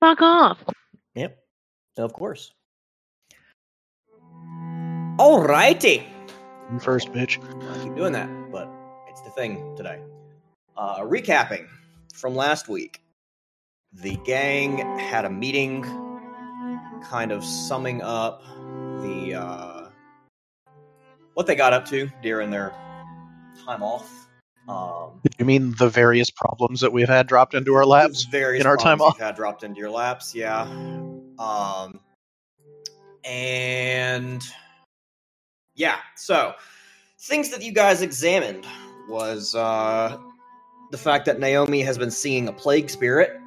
Fuck off. Yep, of course. Alrighty. You first, bitch. I keep doing that, but it's the thing today. Uh, recapping from last week, the gang had a meeting, kind of summing up the uh, what they got up to during their time off. Um, You mean the various problems that we've had dropped into our laps? various in our time off? had dropped into your laps, yeah. Um, and yeah, so things that you guys examined was uh, the fact that Naomi has been seeing a plague spirit,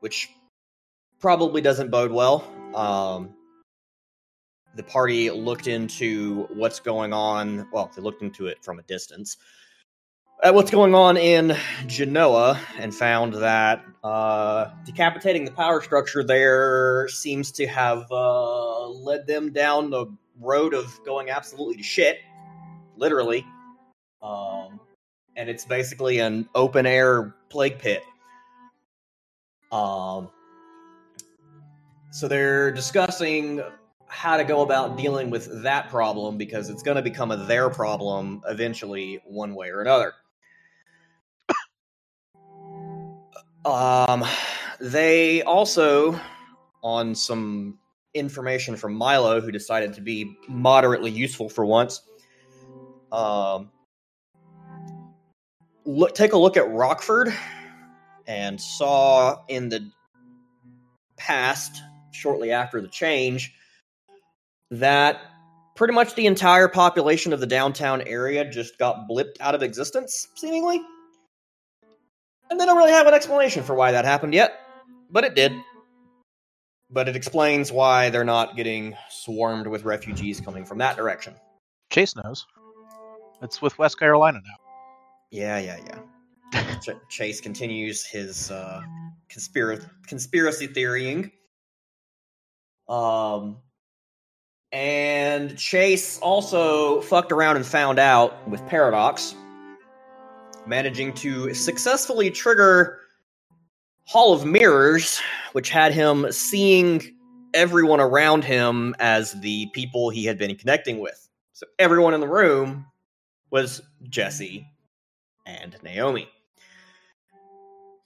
which probably doesn't bode well. Um, the party looked into what's going on. Well, they looked into it from a distance. At what's going on in Genoa and found that uh, decapitating the power structure there seems to have uh, led them down the road of going absolutely to shit, literally. Um, and it's basically an open air plague pit. Um, so they're discussing how to go about dealing with that problem because it's going to become a their problem eventually, one way or another. Um, they also, on some information from Milo, who decided to be moderately useful for once, um, look take a look at Rockford and saw in the past, shortly after the change, that pretty much the entire population of the downtown area just got blipped out of existence, seemingly. And they don't really have an explanation for why that happened yet, but it did. But it explains why they're not getting swarmed with refugees coming from that direction. Chase knows. It's with West Carolina now. Yeah, yeah, yeah. Ch- Chase continues his uh, conspiracy conspiracy theorying. Um, and Chase also fucked around and found out with Paradox, managing to successfully trigger Hall of Mirrors, which had him seeing everyone around him as the people he had been connecting with. So everyone in the room was Jesse and Naomi.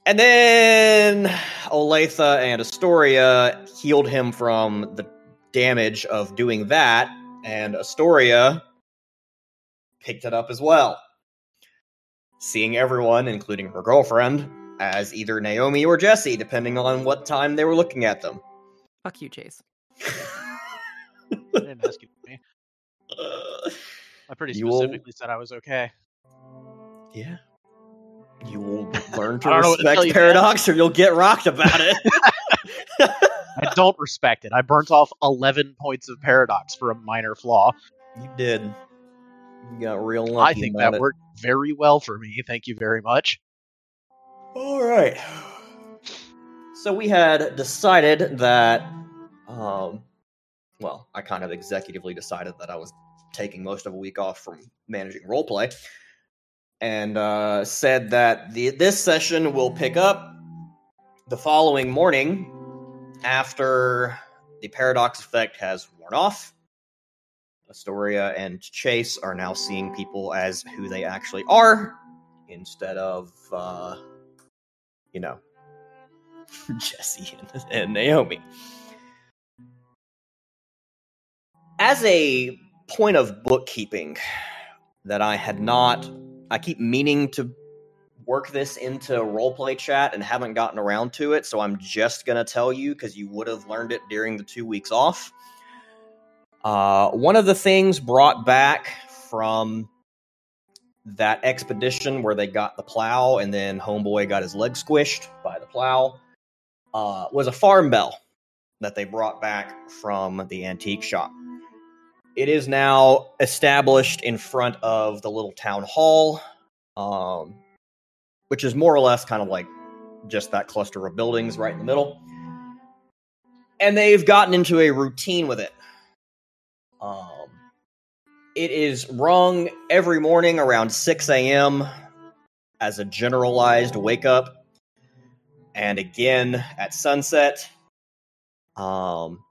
And then Olathe and Astoria healed him from the damage of doing that, and Astoria picked it up as well. Seeing everyone, including her girlfriend, as either Naomi or Jesse, depending on what time they were looking at them. Fuck you, Chase. I didn't ask you for me. I pretty You will- specifically said I was okay. yeah. You will learn to I don't know what to tell respect you. Paradox or you'll get rocked about it. I don't respect it. I burnt off 11 points of paradox for a minor flaw. you did. You got real lucky I think that it. worked very well for me. Thank you very much. All right. So we had decided that, um, well, I kind of executively decided that I was taking most of a week off from managing roleplay, and uh, said that the this session will pick up the following morning after the paradox effect has worn off. Astoria and Chase are now seeing people as who they actually are instead of, uh, you know, Jesse and, and Naomi. As a point of bookkeeping that I had not, I keep meaning to work this into roleplay chat and haven't gotten around to it, so I'm just gonna tell you because you would have learned it during the two weeks off. Uh, one of the things brought back from that expedition where they got the plow and then Homeboy got his leg squished by the plow uh, was a farm bell that they brought back from the antique shop. It is now established in front of the little town hall, um, which is more or less kind of like just that cluster of buildings right in the middle. And they've gotten into a routine with it. Um, it is rung every morning around 6 a.m. as a generalized wake up. and again at sunset. Um,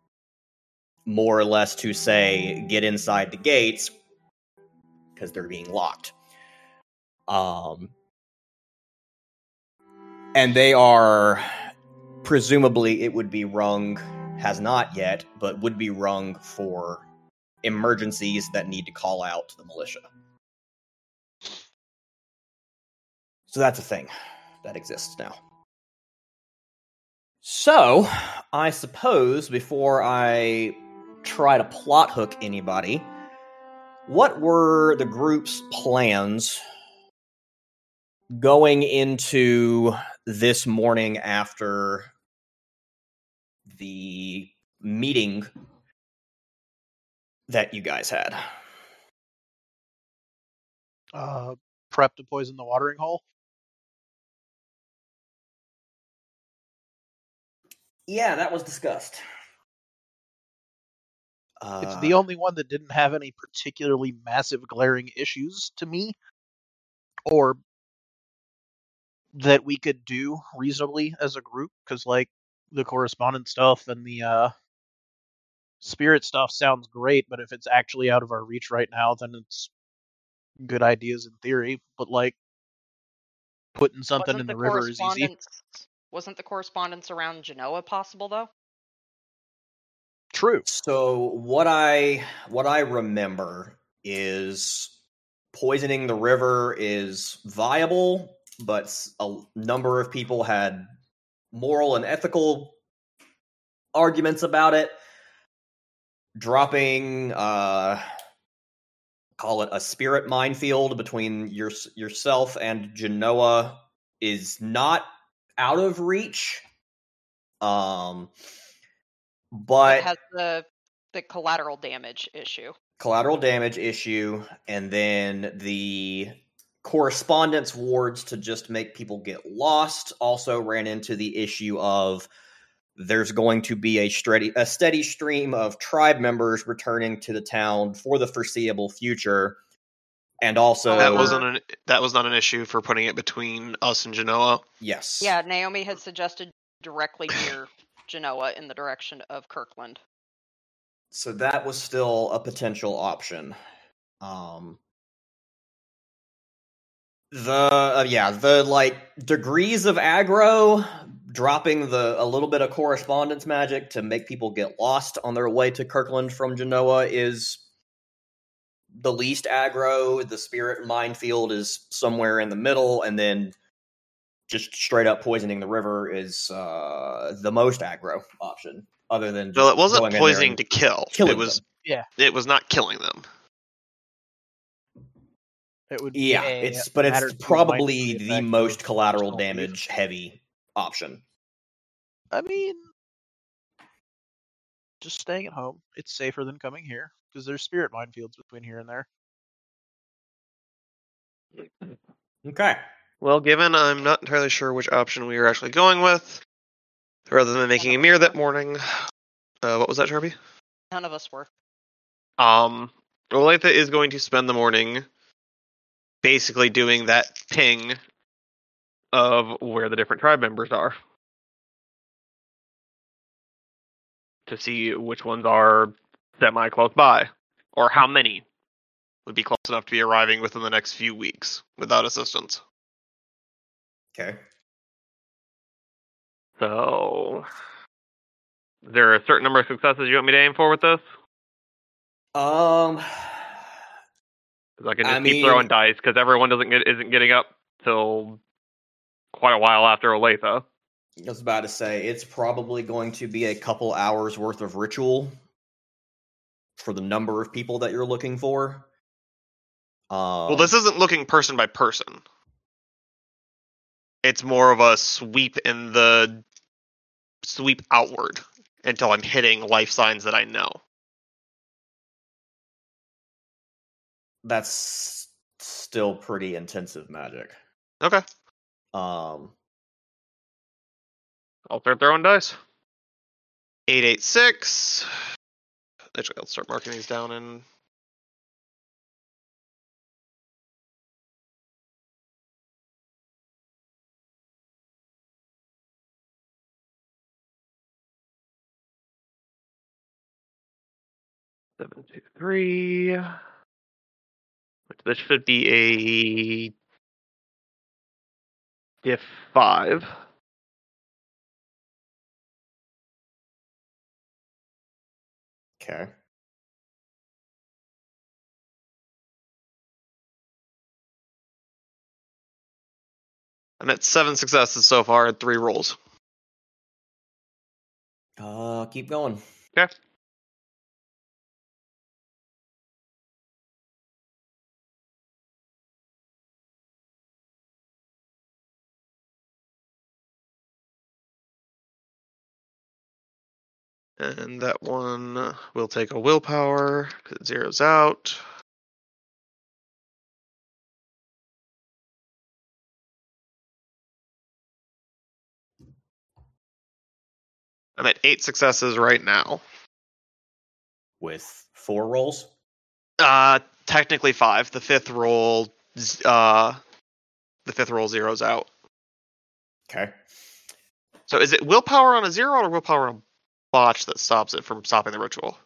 more or less to say, get inside the gates because they're being locked. Um, and they are presumably it would be rung has not yet, but would be rung for emergencies that need to call out to the militia. So that's a thing that exists now. So, I suppose before I try to plot hook anybody, what were the group's plans going into this morning after the meeting that you guys had? Uh, prep to poison the watering hole. Yeah, that was discussed. It's Uh, the only one that didn't have any particularly massive glaring issues to me, or that we could do reasonably as a group. Because like the correspondence stuff and the uh, spirit stuff sounds great, but if it's actually out of our reach right now, then it's good ideas in theory. But like putting something Wasn't in the, river is easy. Wasn't the correspondence around Genoa possible though? True. So what I what I remember is poisoning the river is viable, but a number of people had moral and ethical arguments about it. Dropping uh call it a spirit minefield between your, yourself and Genoa is not out of reach. Um but it has the the collateral damage issue. collateral damage issue and then the correspondence wards to just make people get lost also ran into the issue of there's going to be a steady a steady stream of tribe members returning to the town for the foreseeable future and also that wasn't an that was not an issue for putting it between us and Genoa. yes Yeah, Naomi had suggested directly near Genoa in the direction of Kirkland. so that was still a potential option um the uh, yeah the like degrees of aggro dropping the a little bit of correspondence magic to make people get lost on their way to kirkland from genoa is the least aggro the spirit minefield is somewhere in the middle and then just straight up poisoning the river is uh the most aggro option other than well, it wasn't going poisoning to kill. It was them. Yeah. it was not killing them. It would be Yeah, a it's but it's probably the most collateral damage heavy option. I mean, just staying at home. It's safer than coming here because there's spirit minefields between here and there. Okay. Well, given I'm not entirely sure which option we are actually going with, rather than making a mirror that morning, uh, what was that, Sharpie? None of us were. Um, Olathe is going to spend the morning basically doing that ping of where the different tribe members are to see which ones are semi close by or how many would be close enough to be arriving within the next few weeks without assistance. Okay. So, is there a certain number of successes you want me to aim for with this? Um I can I just keep throwing dice because everyone doesn't get isn't getting up till quite a while after Olathe. I was about to say it's probably going to be a couple hours worth of ritual for the number of people that you're looking for. Um, Well, this isn't looking person by person. It's more of a sweep in the sweep outward until I'm hitting life signs that I know. that's still pretty intensive magic. Okay, um, I'll start throwing dice. 886. Actually, I'll start marking these down in. Seven, two, three. This should be a a diff five. Okay. I'm at seven successes so far at three rolls. Uh, keep going. Okay. And that one will take a willpower because it zeroes out. I'm at eight successes right now. With four rolls. Uh, technically five. The fifth roll, uh, the fifth roll zeroes out. Okay. So is it willpower on a zero or willpower on a botch that stops it from stopping the ritual?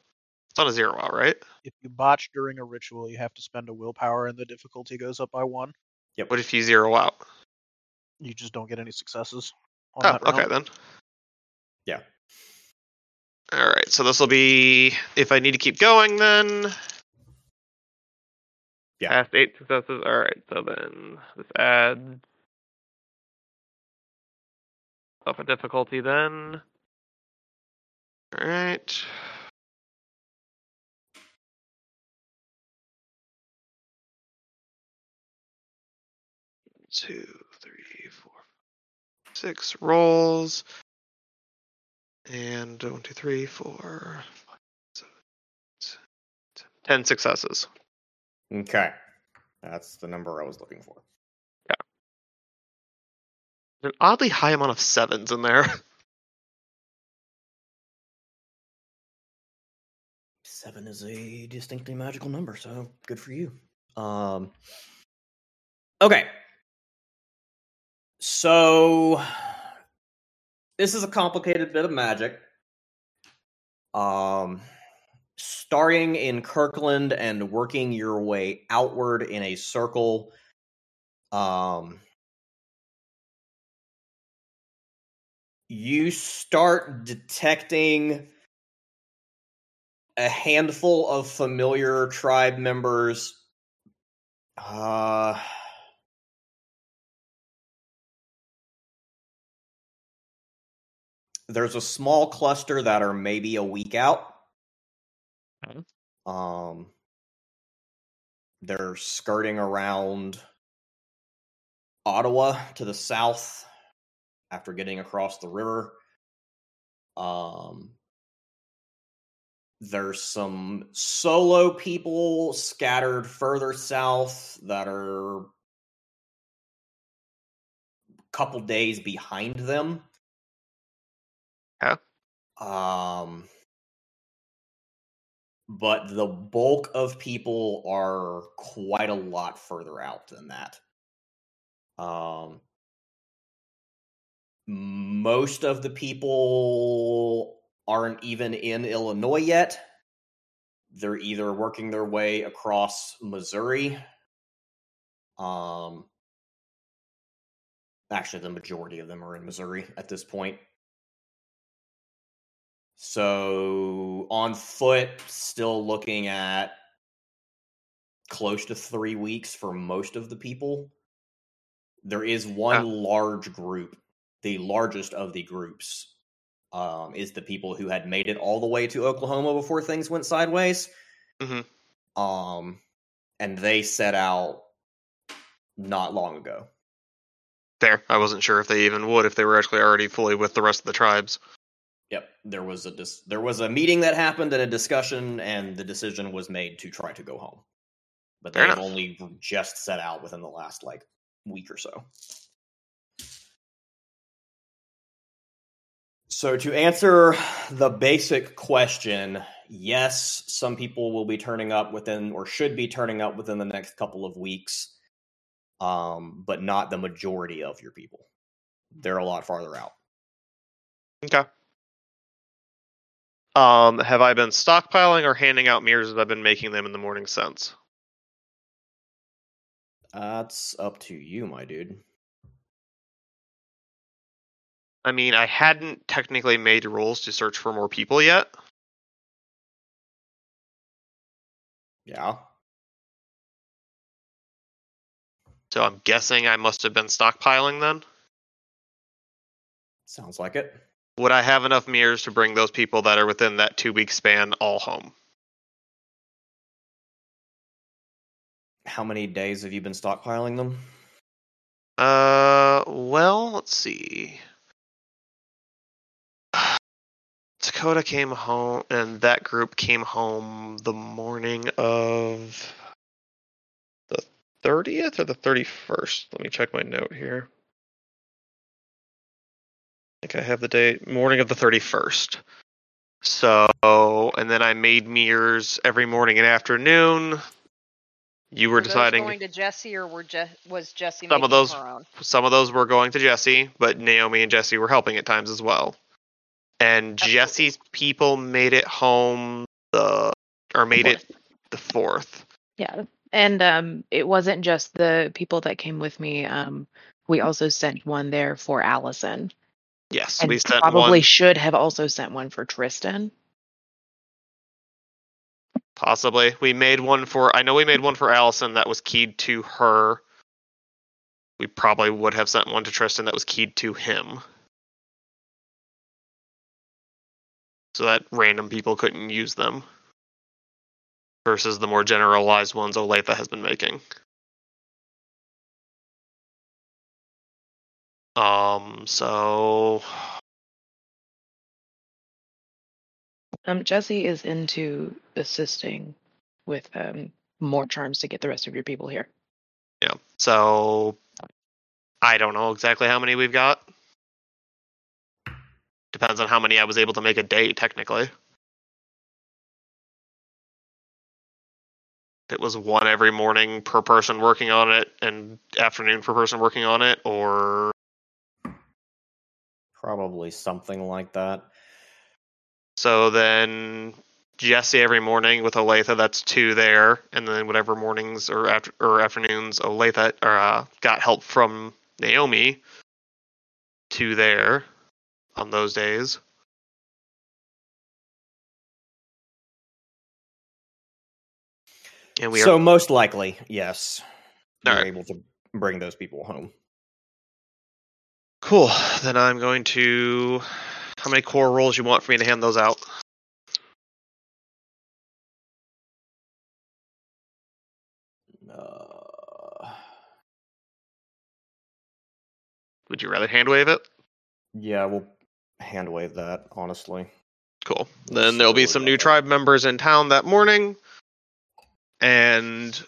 It's not a zero out, right? If you botch during a ritual, you have to spend a willpower, and the difficulty goes up by one. Yep. What if you zero out? You just don't get any successes. On Oh, that okay round. then. Yeah. All right, so this will be if I need to keep going then. Yeah. Past eight successes. All right, so then this adds up a difficulty then. All right. Two, three, four, six rolls. And one, two, three, four, five, seven, eight, ten. ten successes. Okay. That's the number I was looking for. Yeah. An oddly high amount of sevens in there. Seven is a distinctly magical number, so good for you. Um. Okay. So this is a complicated bit of magic. Um, starting in Kirkland and working your way outward in a circle. Um, you start detecting a handful of familiar tribe members. Uh, there's a small cluster that are maybe a week out. Mhm. Um, they're skirting around Ottawa to the south after getting across the river. Um, there's some solo people scattered further south that are a couple days behind them. Okay. Um, but the bulk of people are quite a lot further out than that. Um, most of the people aren't even in Illinois yet. They're either working their way across Missouri. Um, actually, the majority of them are in Missouri at this point. So on foot, still looking at close to three weeks for most of the people. There is one Ah. large group, the largest of the groups, um, is the people who had made it all the way to Oklahoma before things went sideways. Mhm. Um, and they set out not long ago. There. I wasn't sure if they even would if they were actually already fully with the rest of the tribes. Yep, there was a dis- there was a meeting that happened and a discussion, and the decision was made to try to go home. But they've only just set out within the last like week or so. So to answer the basic question, yes, some people will be turning up within or should be turning up within the next couple of weeks. Um, but not the majority of your people. They're a lot farther out. Okay. Um, have I been stockpiling or handing out mirrors as I've been making them in the morning since? That's up to you, my dude. I mean, I hadn't technically made rules to search for more people yet. Yeah. So I'm guessing I must have been stockpiling then. Sounds like it. Would I have enough mirrors to bring those people that are within that two week span all home? How many days have you been stockpiling them? Uh, well, let's see. Dakota came home, and that group came home the morning of the 30th or the 31st. Let me check my note here. I think I have the date. Morning of the 31st. So, and then I made mirrors every morning and afternoon. You were Were deciding going to Jesse or were Je- was Jesse Some of those- some of those were going to Jesse, but Naomi and Jesse were helping at times as well. And. Jesse's people made it home the or made it the fourth. Yeah. And um it wasn't just the people that came with me. Um we also sent one there for Allison. Yes, And we sent probably one. should have also sent one for Tristan. Possibly, we made one for. I know we made one for Allison that was keyed to her. We probably would have sent one to Tristan that was keyed to him, so that random people couldn't use them. Versus the more generalized ones Olathe has been making. Um. So Um Jesse is into assisting with um more charms to get the rest of your people here. Yeah. So I don't know exactly how many we've got. Depends on how many I was able to make a day, technically. It was one every morning per person working on it and afternoon per person working on it, or Probably something like that. so then Jesse every morning with Olathe, that's two there, and then whatever mornings or after or afternoons Olathe or uh, got help from Naomi, two there on those days. And we so are most likely, yes, you're Alright. able to bring those people home. cool. Then I'm going to. How many core rolls you want for me to hand those out? Uh, Would you rather hand wave it? yeah, we'll hand wave that. Honestly, Cool. Let's Then there'll be some new that. tribe members in town that morning, and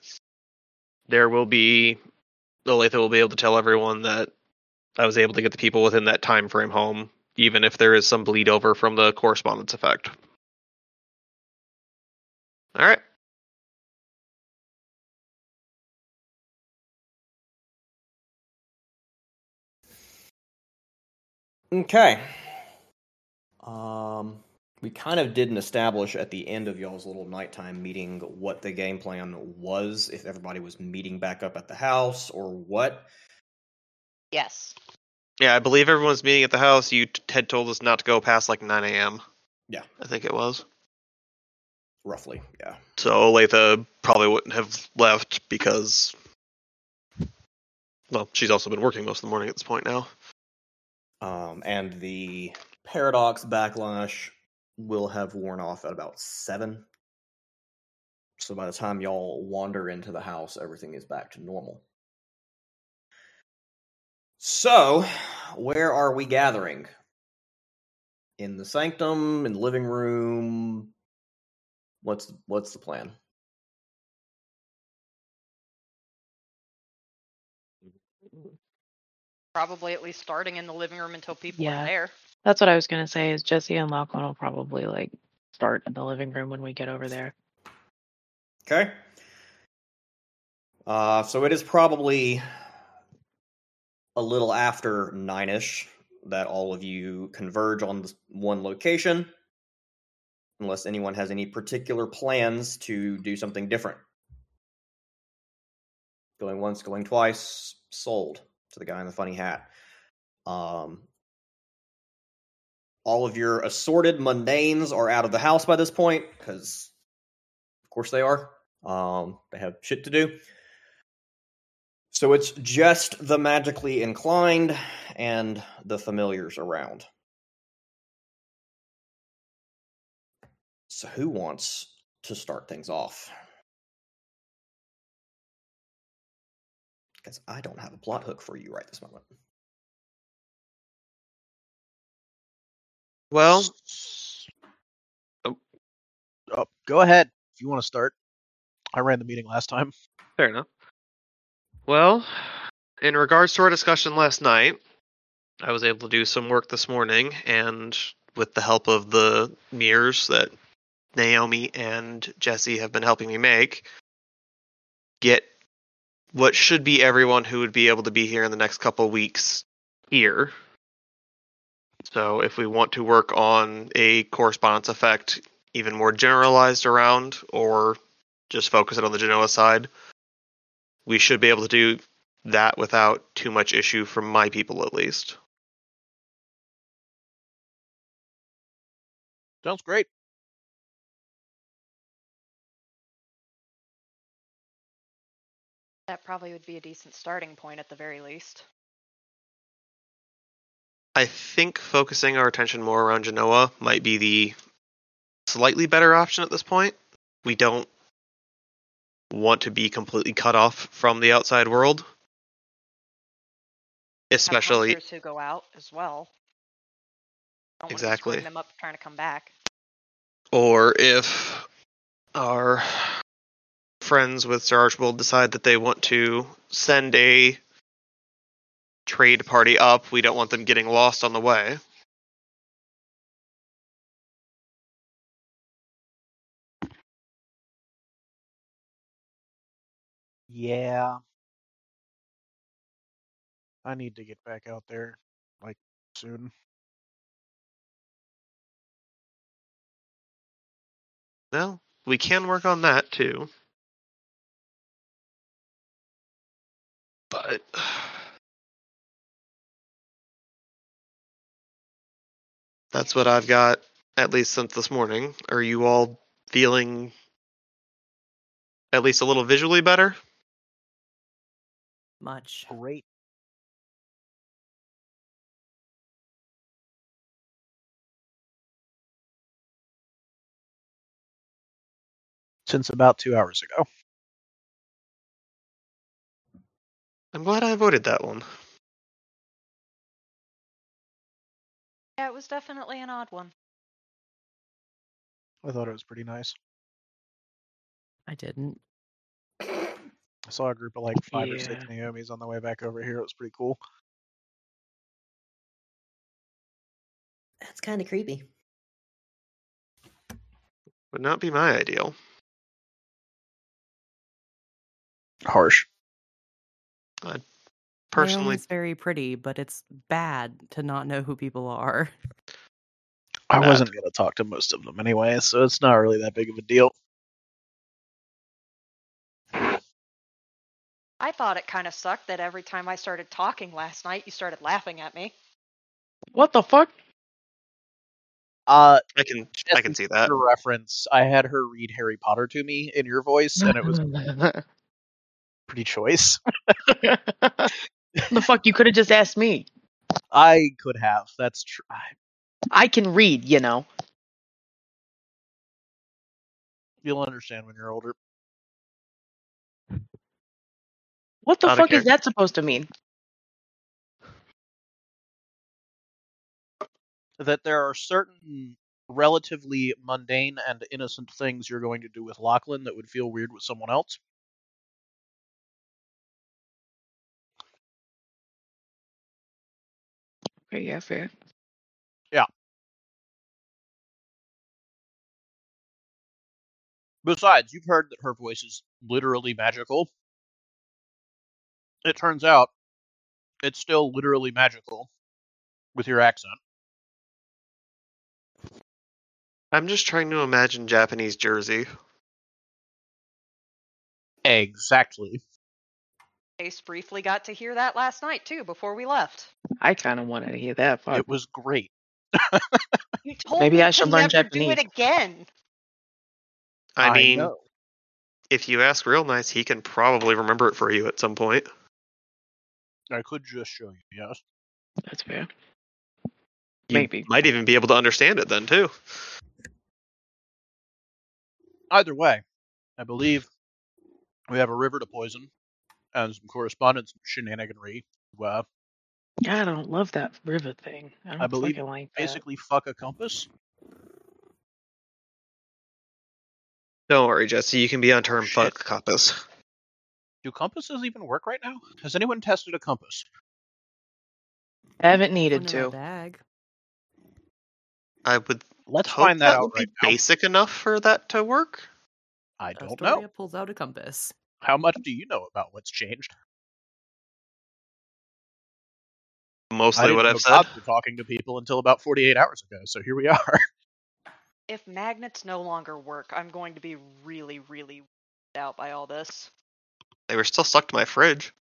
there will be Olathe will be able to tell everyone that I was able to get the people within that time frame home, even if there is some bleed over from the correspondence effect. All right. okay. Um, we kind of didn't establish at the end of y'all's little nighttime meeting what the game plan was. If everybody was meeting back up at the house or what. Yes. Yeah, I believe everyone's meeting at the house. You t- had told us not to go past like 9 a.m. Yeah. I think it was. Roughly, yeah. So Olathe probably wouldn't have left because, well, she's also been working most of the morning at this point now. Um, and the paradox backlash will have worn off at about seven. So by the time y'all wander into the house, everything is back to normal. So, where are we gathering? In the sanctum, in the living room. What's what's the plan? Probably at least starting in the living room until people Yeah. are there. That's what I was gonna say is Jesse and Lachlan will probably like start in the living room when we get over there. Okay. Uh, so it is probably a little after nine ish that all of you converge on one location. unless anyone has any particular plans to do something different. Going once, going twice, sold to the guy in the funny hat. Um, all of your assorted mundanes are out of the house by this point because, of course, they are. Um, they have shit to do. So it's just the magically inclined and the familiars around. So who wants to start things off? Because I don't have a plot hook for you right this moment. Well, oh. oh, go ahead if you want to start. I ran the meeting last time. fair enough. Well, in regards to our discussion last night, I was able to do some work this morning, and with the help of the mirrors that Naomi and Jesse have been helping me make, get what should be everyone who would be able to be here in the next couple weeks here. So, if we want to work on a correspondence effect even more generalized around, or just focus it on the Genoa side, we should be able to do that without too much issue from my people, at least. Sounds great. That probably would be a decent starting point at the very least. I think focusing our attention more around Genoa might be the slightly better option at this point. We don't want to be completely cut off from the outside world. Especially who go out as well. Don't Exactly. them up trying to come back. or if our friends with Sir Archibald decide that they want to send a trade party up, we don't want them getting lost on the way. Yeah. I need to get back out there, like, soon. No, we can work on that too. But that's what I've got at least since this morning. Are you all feeling at least a little visually better? Much. Great. Since about two hours ago. I'm glad I avoided that one. Yeah, it was definitely an odd one. I thought it was pretty nice. I didn't. I saw a group of like five or six Yeah. Naomis on the way back over here. It was pretty cool. That's kind of creepy. Would not be my ideal. Harsh. Personally, Naomi's very pretty, but it's bad to not know who people are. I Bad. wasn't gonna talk to most of them anyway, so it's not really that big of a deal. I thought it kind of sucked that every time I started talking last night, you started laughing at me. What the fuck? Uh, I can I can see that. reference. I had her read Harry Potter to me in your voice, and it was pretty choice. the fuck? You could have just asked me. I could have. That's true. I can read, you know. You'll understand when you're older. What the of fuck is that supposed to mean? That there are certain relatively mundane and innocent things you're going to do with Lachlan that would feel weird with someone else. Okay, yeah, fair. Yeah. Besides, you've heard that her voice is literally magical. It turns out it's still literally magical with your accent. I'm just trying to imagine Japanese Jersey. Exactly. Ace briefly got to hear that last night too before we left. I kind of wanted to hear that part. It was great. You told Maybe me I should learn never do it again. I, mean, know. if you ask real nice, he can probably remember it for you at some point. I could just show you. Yes. That's fair. You Maybe. might even be able to understand it then too. Either way, I believe we have a river to poison and some correspondence shenaniganry. to, Uh, God, I don't love that rivet thing. I don't believe fucking like that. basically fuck a compass. Don't worry, Jesse. You can be on term Shit. fuck compass. Do compasses even work right now? Has anyone tested a compass? Haven't needed to. bag. I would Let's hope find that, that out would be now. basic enough for that to work. I don't Astoria know. pulls out a compass. How much do you know about what's changed? Mostly what I've said. gods were talking to people until about 48 hours ago, so here we are. If magnets no longer work, I'm going to be really, really out by all this. They were still stuck to my fridge.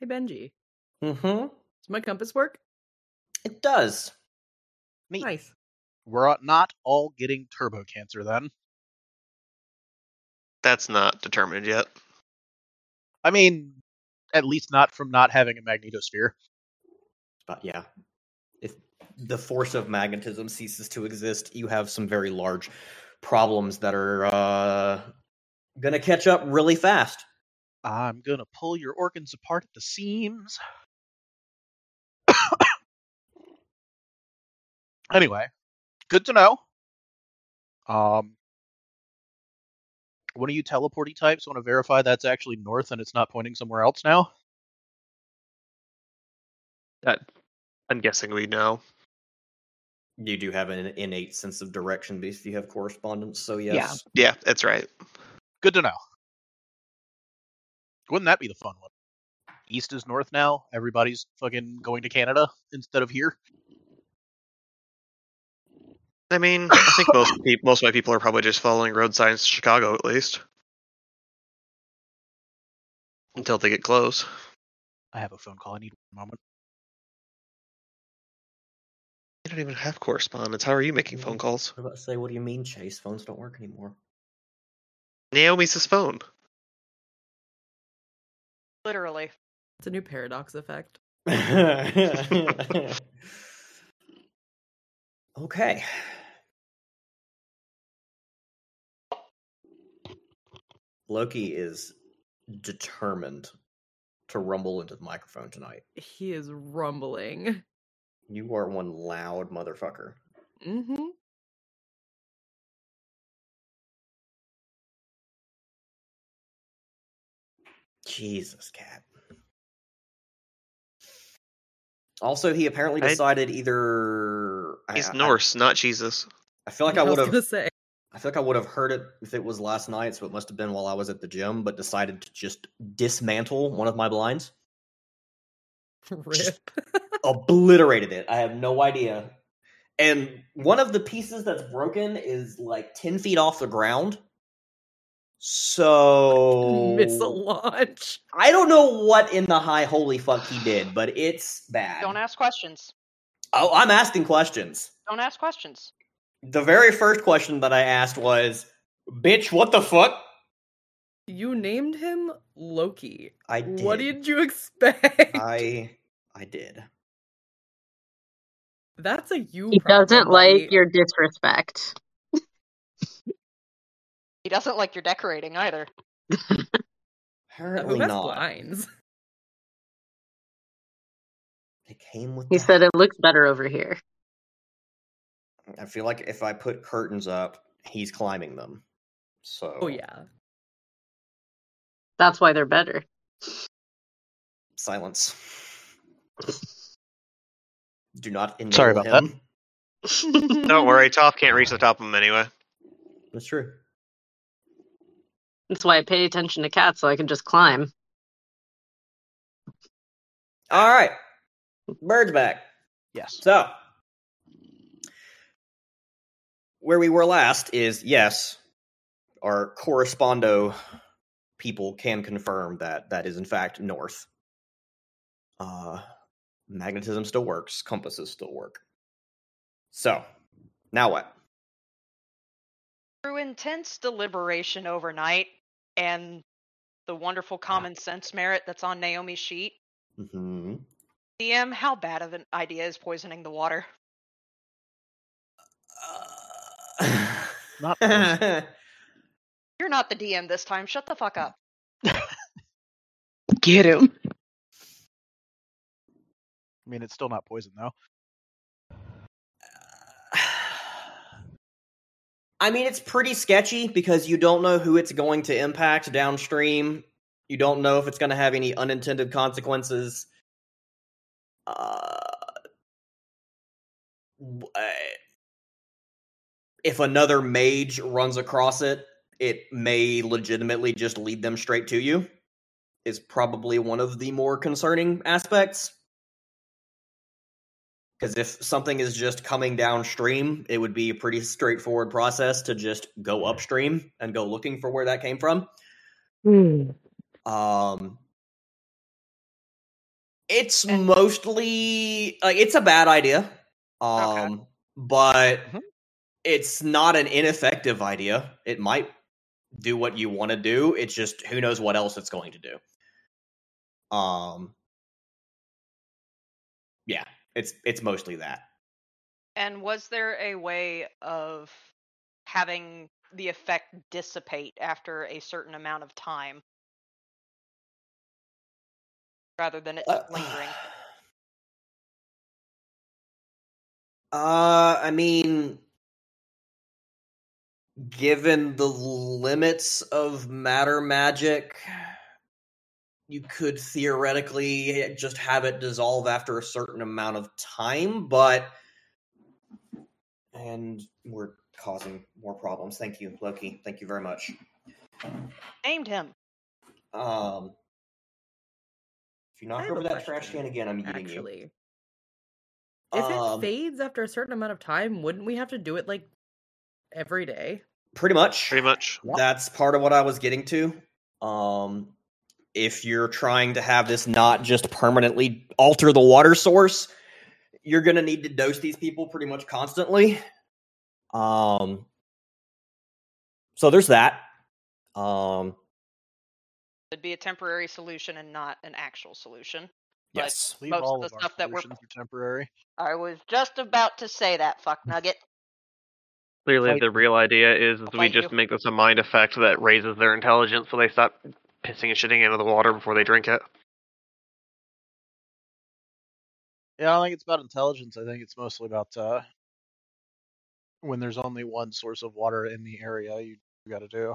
Hey Benji, Mm-hmm. does my compass work? It does. Neat. Nice. We're not all getting turbo cancer then. That's not determined yet. I mean, at least not from not having a magnetosphere. But yeah, if the force of magnetism ceases to exist, you have some very large problems that are uh, gonna catch up really fast. I'm gonna pull your organs apart at the seams. anyway, good to know. Um, one of you teleporty types want to verify that's actually north and it's not pointing somewhere else now? That I'm guessing we know. You do have an innate sense of direction because you have correspondence. So yes, Yeah, that's right. Good to know. Wouldn't that be the fun one? East is north now. Everybody's fucking going to Canada instead of here. I mean, I think most peop most of my people are probably just following road signs to Chicago at least. Until they get close. I have a phone call. I need one moment. You don't even have correspondence. How are you making phone mm. calls? I'm about to say, what do you mean, Chase? Phones don't work anymore. Naomi's his phone. Literally. It's a new paradox effect. okay. Loki is determined to rumble into the microphone tonight. He is rumbling. You are one loud motherfucker. Mm-hmm. Jesus, cat. Also, he apparently I- decided either I- He's I- Norse, not Jesus. I, feel like I was would have. say. I feel like I would have heard it if it was last night, so it must have been while I was at the gym, but decided to just dismantle one of my blinds. Rip. Obliterated it. I have no idea. And one of the pieces that's broken is like 10 feet off the ground. So. Missile launch. I don't know what in the high holy fuck he did, but it's bad. Don't ask questions. Oh, I'm asking questions. Don't ask questions. The very first question that I asked was, "Bitch, what the fuck?" You named him Loki. I did. What did you expect? I I did. That's a you. He doesn't problem, like your disrespect. He doesn't like your decorating either. Apparently Who has not. blinds? It came with. He the- said it looks better over here. I feel like if I put curtains up, he's climbing them. Oh, so. Oh yeah. That's why they're better. Silence. Do not Sorry about that. him. Don't worry, Toph can't reach the top of him anyway. That's true. That's why I pay attention to cats so I can just climb. All right. Bird's back. Yes. So, where we were last is yes, our correspondo people can confirm that that is in fact north. Uh, magnetism still works, compasses still work. So, now what? Through intense deliberation overnight and the wonderful common sense merit that's on Naomi's sheet, hmm DM, how bad of an idea is poisoning the water? Not You're not the DM this time. Shut the fuck up. Get him. I mean, it's still not poison though. I mean, it's pretty sketchy because you don't know who it's going to impact downstream. You don't know if it's going to have any unintended consequences. Uh, uh, if another mage runs across it, it may legitimately just lead them straight to you. Is probably one of the more concerning aspects. Because if something is just coming downstream, it would be a pretty straightforward process to just go upstream and go looking for where that came from. Hmm. Um, it's And- mostly like it's a bad idea. Um, but Mhm. it's not an ineffective idea. It might do what you want to do. It's just who knows what else it's going to do. Um, yeah, it's it's mostly that. And was there a way of having the effect dissipate after a certain amount of time rather than it Uh, lingering? Uh, I mean, given the limits of matter magic, you could theoretically just have it dissolve after a certain amount of time, but. And we're causing more problems. Thank you, Loki. Thank you very much. Named him. Um, if you knock over that trash can again, I'm eating Actually, you. if Um, it fades after a certain amount of time, wouldn't we have to do it like every day? pretty much. Pretty much. That's part of what I was getting to. Um, if you're trying to have this not just permanently alter the water source, you're going to need to dose these people pretty much constantly. Um, so there's that. Um, It'd be a temporary solution and not an actual solution. Yes. Leave most of the of stuff that we're- solutions are temporary. I was just about to say that, fuck nugget. Clearly, Fight the real idea is, is we just you. make this a mind effect that raises their intelligence, so they stop pissing and shitting into the water before they drink it. Yeah, I don't think it's about intelligence. I think it's mostly about uh, when there's only one source of water in the area, you, you got to do.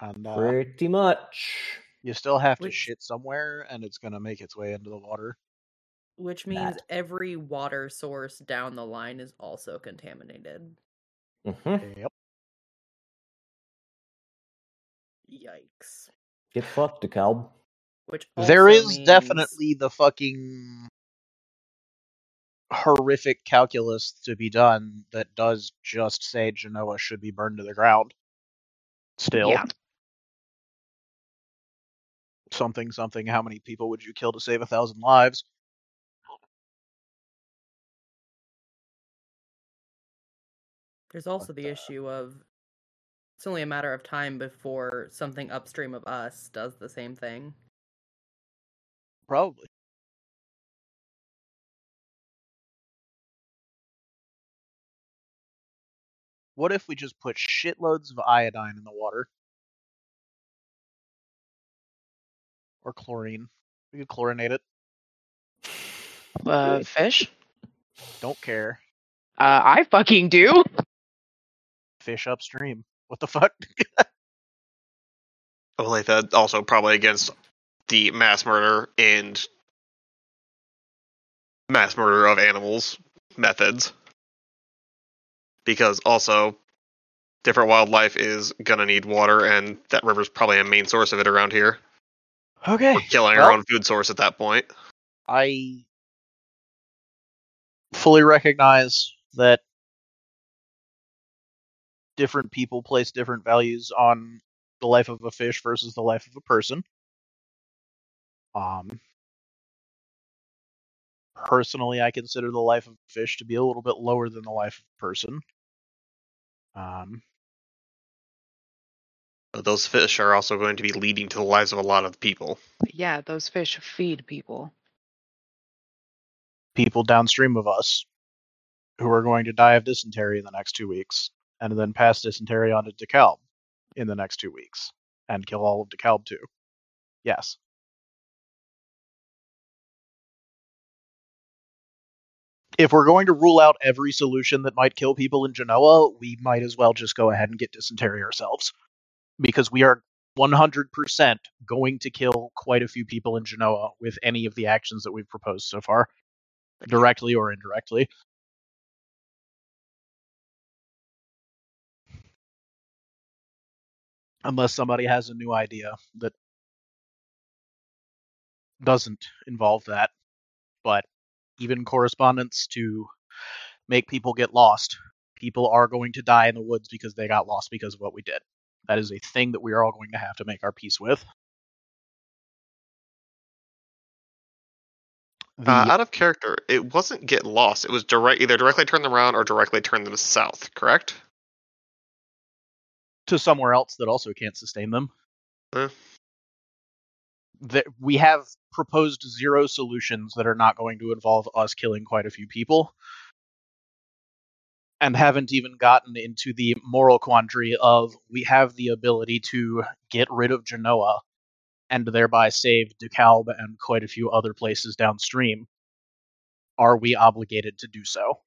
And uh, Pretty much. you still have to Which- shit somewhere, and it's gonna make its way into the water. Which means That. every water source down the line is also contaminated. Mhm. Yep. Yikes. Get fucked, DeKalb. Which There also is means- definitely the fucking horrific calculus to be done that does just say Genoa should be burned to the ground. Still. Yeah. Something, something. How many people would you kill to save a thousand lives? There's also the issue of it's only a matter of time before something upstream of us does the same thing. Probably. What if we just put shitloads of iodine in the water? Or chlorine. We could chlorinate it. Uh, fish? Don't care. Uh, I fucking do. Fish upstream. What the fuck? Olathe also probably against the mass murder and mass murder of animals methods. Because also, different wildlife is gonna need water, and that river's probably a main source of it around here. Okay. We're killing well, our own food source at that point. I fully recognize that different people place different values on the life of a fish versus the life of a person. Um, personally, I consider the life of a fish to be a little bit lower than the life of a person. Um, But those fish are also going to be leading to the lives of a lot of people. Yeah, those fish feed people. people downstream of us who are going to die of dysentery in the next two weeks, and then pass dysentery on to DeKalb in the next two weeks, and kill all of DeKalb too. Yes. If we're going to rule out every solution that might kill people in Genoa, we might as well just go ahead and get dysentery ourselves. Because we are 100% going to kill quite a few people in Genoa with any of the actions that we've proposed so far, directly or indirectly. Unless somebody has a new idea that doesn't involve that. But even correspondence to make people get lost. People are going to die in the woods because they got lost because of what we did. That is a thing that we are all going to have to make our peace with. The, Uh, out of character, it wasn't get lost. It was direct, either directly turn them around or directly turn them south. Correct? To somewhere else that also can't sustain them. Eh. That we have proposed zero solutions that are not going to involve us killing quite a few people. And haven't even gotten into the moral quandary of we have the ability to get rid of Genoa and thereby save DeKalb and quite a few other places downstream. Are we obligated to do so?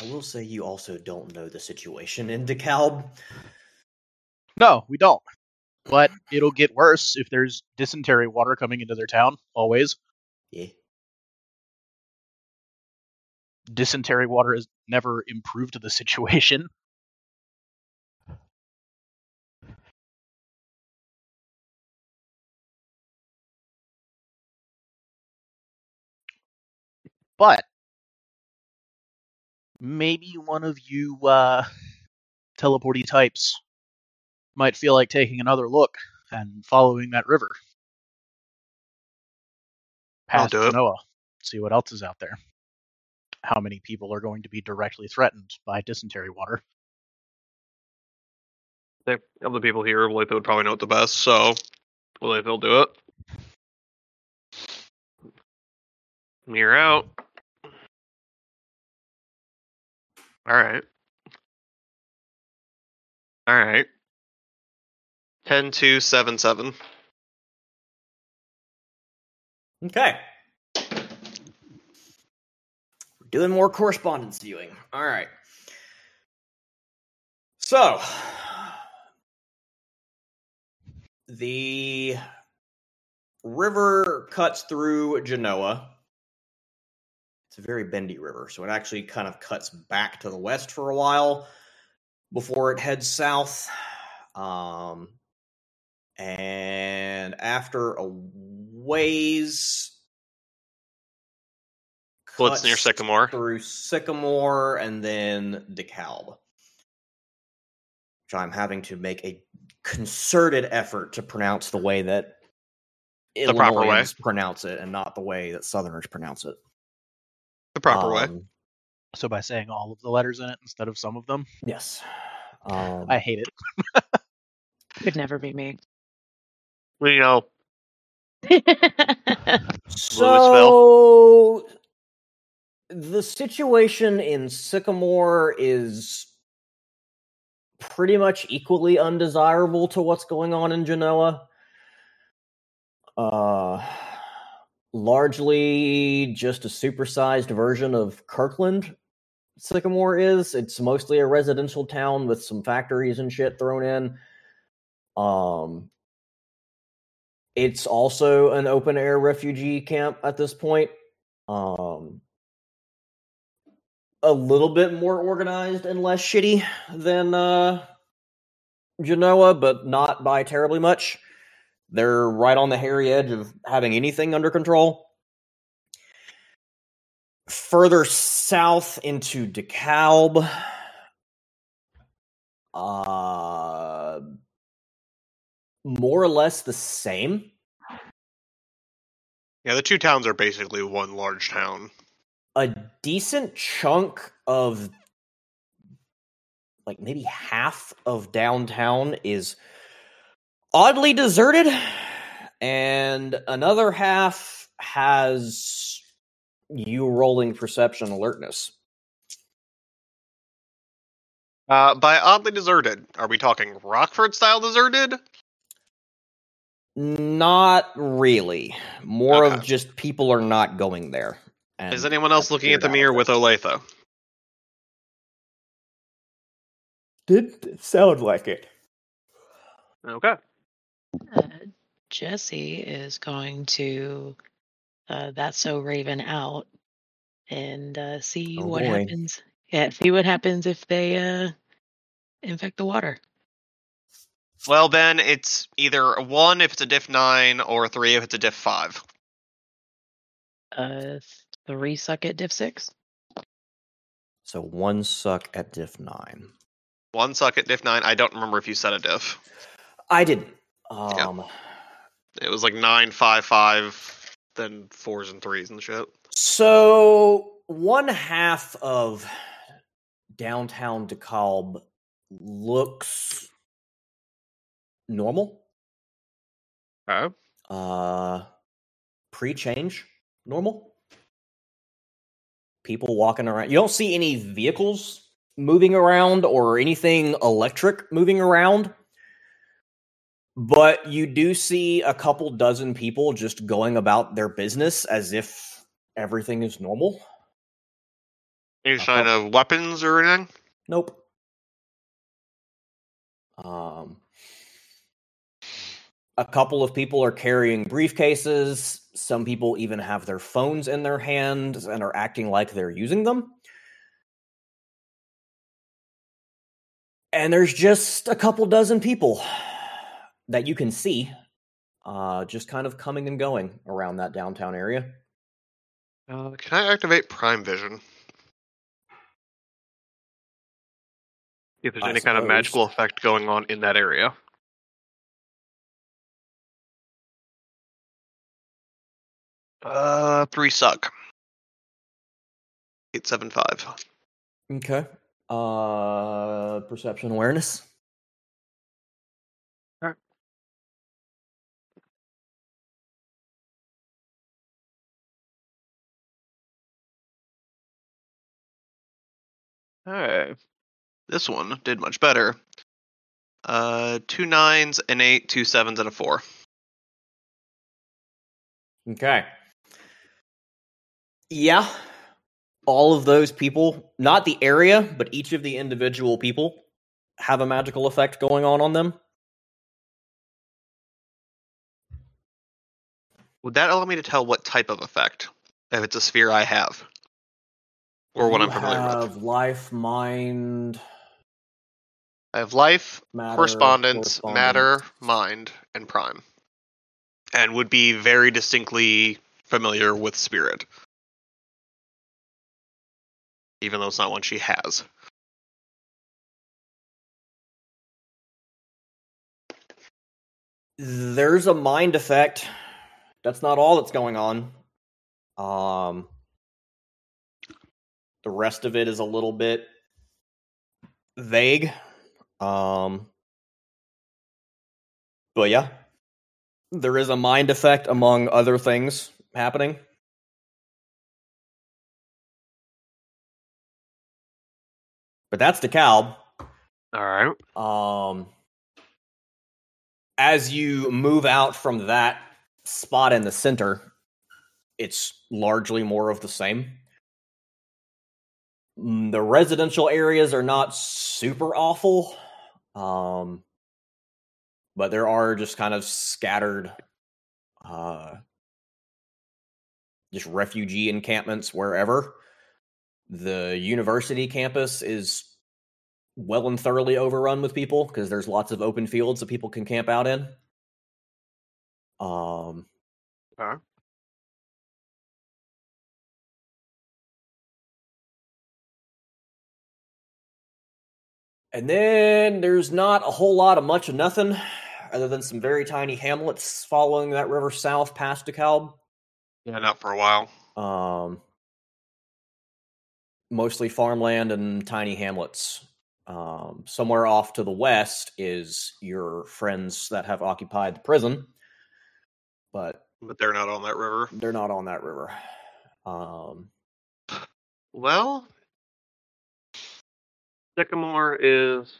I will say you also don't know the situation in DeKalb. No, we don't. But it'll get worse if there's dysentery water coming into their town, always. Yeah. dysentery water has never improved the situation. But maybe one of you uh, teleporty types might feel like taking another look and following that river. I'll Past. Genoa. See what else is out there. How many people are going to be directly threatened by dysentery water? They, of the people here, Olathe would probably know it the best, so Olathe will do it. You're out. Alright. Alright. 10 2 7 7. Okay. We're doing more correspondence viewing. All right. So, the river cuts through Genoa. It's a very bendy river, so it actually kind of cuts back to the west for a while before it heads south. Um, and after a ways, Well, it's near Sycamore. through Sycamore and then DeKalb, which I'm having to make a concerted effort to pronounce the way that The proper way. Pronounce it, and not the way that Southerners pronounce it. The proper way. Um, So by saying all of the letters in it instead of some of them, Yes. Um, I hate it. Could never be me. Well, you know, So the situation in Sycamore is pretty much equally undesirable to what's going on in Genoa. Uh largely just a supersized version of Kirkland Sycamore is. It's mostly a residential town with some factories and shit thrown in. Um it's also an open air refugee camp at this point. Um, a little bit more organized and less shitty than uh, Genoa, but not by terribly much. They're right on the hairy edge of having anything under control. further south into DeKalb, uh, more or less the same. Yeah, the two towns are basically one large town. A decent chunk of, like maybe half of downtown is oddly deserted, and another half has you rolling perception alertness. Uh, by oddly deserted, are we talking Rockford style deserted? Not really. More of just people are not going there. and Is anyone else looking at the mirror with it. Olathe? Did sound like it. Okay. Uh, Jesse is going to uh, that's so Raven out and uh, see Oh, what boy. happens. Yeah, see what happens if they uh, infect the water. Well, then it's either a one if it's a diff nine, or a three if it's a diff five. Uh, three suck at diff six. So one suck at diff nine. One suck at diff nine. I don't remember if you said a diff. I didn't. Um, It was like nine, five, five, then fours and threes and shit. So one half of downtown DeKalb looks normal. Okay. Uh, pre-change normal. People walking around. You don't see any vehicles moving around or anything electric moving around. But you do see a couple dozen people just going about their business as if everything is normal. Any sign of weapons or anything? Nope. Um, a couple of people are carrying briefcases. Some people even have their phones in their hands and are acting like they're using them. And there's just a couple dozen people that you can see uh, just kind of coming and going around that downtown area. Uh, can I activate Prime Vision? See if there's I any kind of magical effect going on in that area. Uh, three suck. Eight seven five. Okay. Uh, perception awareness. Hey, this one did much better. Uh, two nines, an eight, two sevens, and a four. Okay. Yeah. All of those people, not the area, but each of the individual people have a magical effect going on on them. Would that allow me to tell what type of effect? If it's a sphere I have, or what You I'm familiar with. have life, mind, I have life, matter, correspondence, correspondence. matter, mind, and prime. And would be very distinctly familiar with spirit. Even though it's not one she has. There's a mind effect. That's not all that's going on. Um, the rest of it is a little bit vague. Um, but yeah, there is a mind effect among other things happening. But that's the DeKalb. Alright. Um, as you move out from that spot in the center, it's largely more of the same. Mm, The residential areas are not super awful, um, but there are just kind of scattered, uh, just refugee encampments wherever. The university campus is well and thoroughly overrun with people because there's lots of open fields that people can camp out in. Um, Okay. And then there's not a whole lot of much of nothing other than some very tiny hamlets following that river south past DeKalb. Yeah, not for a while. Um, mostly farmland and tiny hamlets. Um, somewhere off to the west is your friends that have occupied the prison, but But they're not on that river. they're not on that river. Um, Well, Sycamore is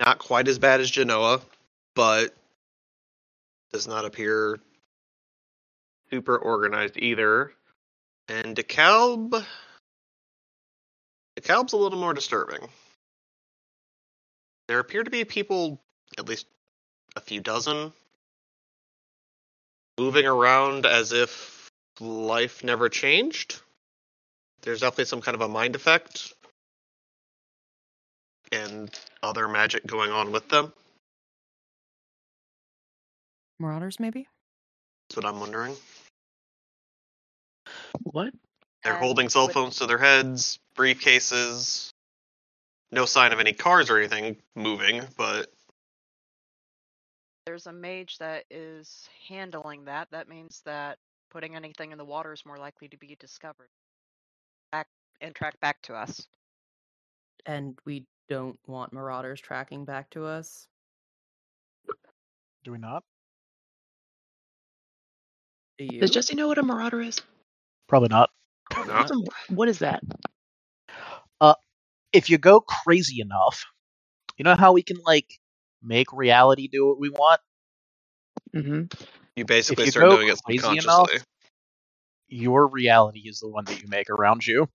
not quite as bad as Genoa, but does not appear super organized either. And DeKalb, DeKalb's a little more disturbing. There appear to be people, at least a few dozen, moving around as if life never changed. There's definitely some kind of a mind effect and other magic going on with them. Marauders, maybe? That's what I'm wondering. What? They're And holding cell would- phones to their heads, briefcases. No sign of any cars or anything moving, but There's a mage that is handling that. That means that putting anything in the water is more likely to be discovered. Back and track back to us. And we don't want marauders tracking back to us. Do we not? Do you? Does Jesse know what a marauder is? Probably not. no. What's What is that? If you go crazy enough, you know how we can like make reality do what we want? Mm-hmm. you basically you start doing it subconsciously. enough- Your reality is the one that you make around you.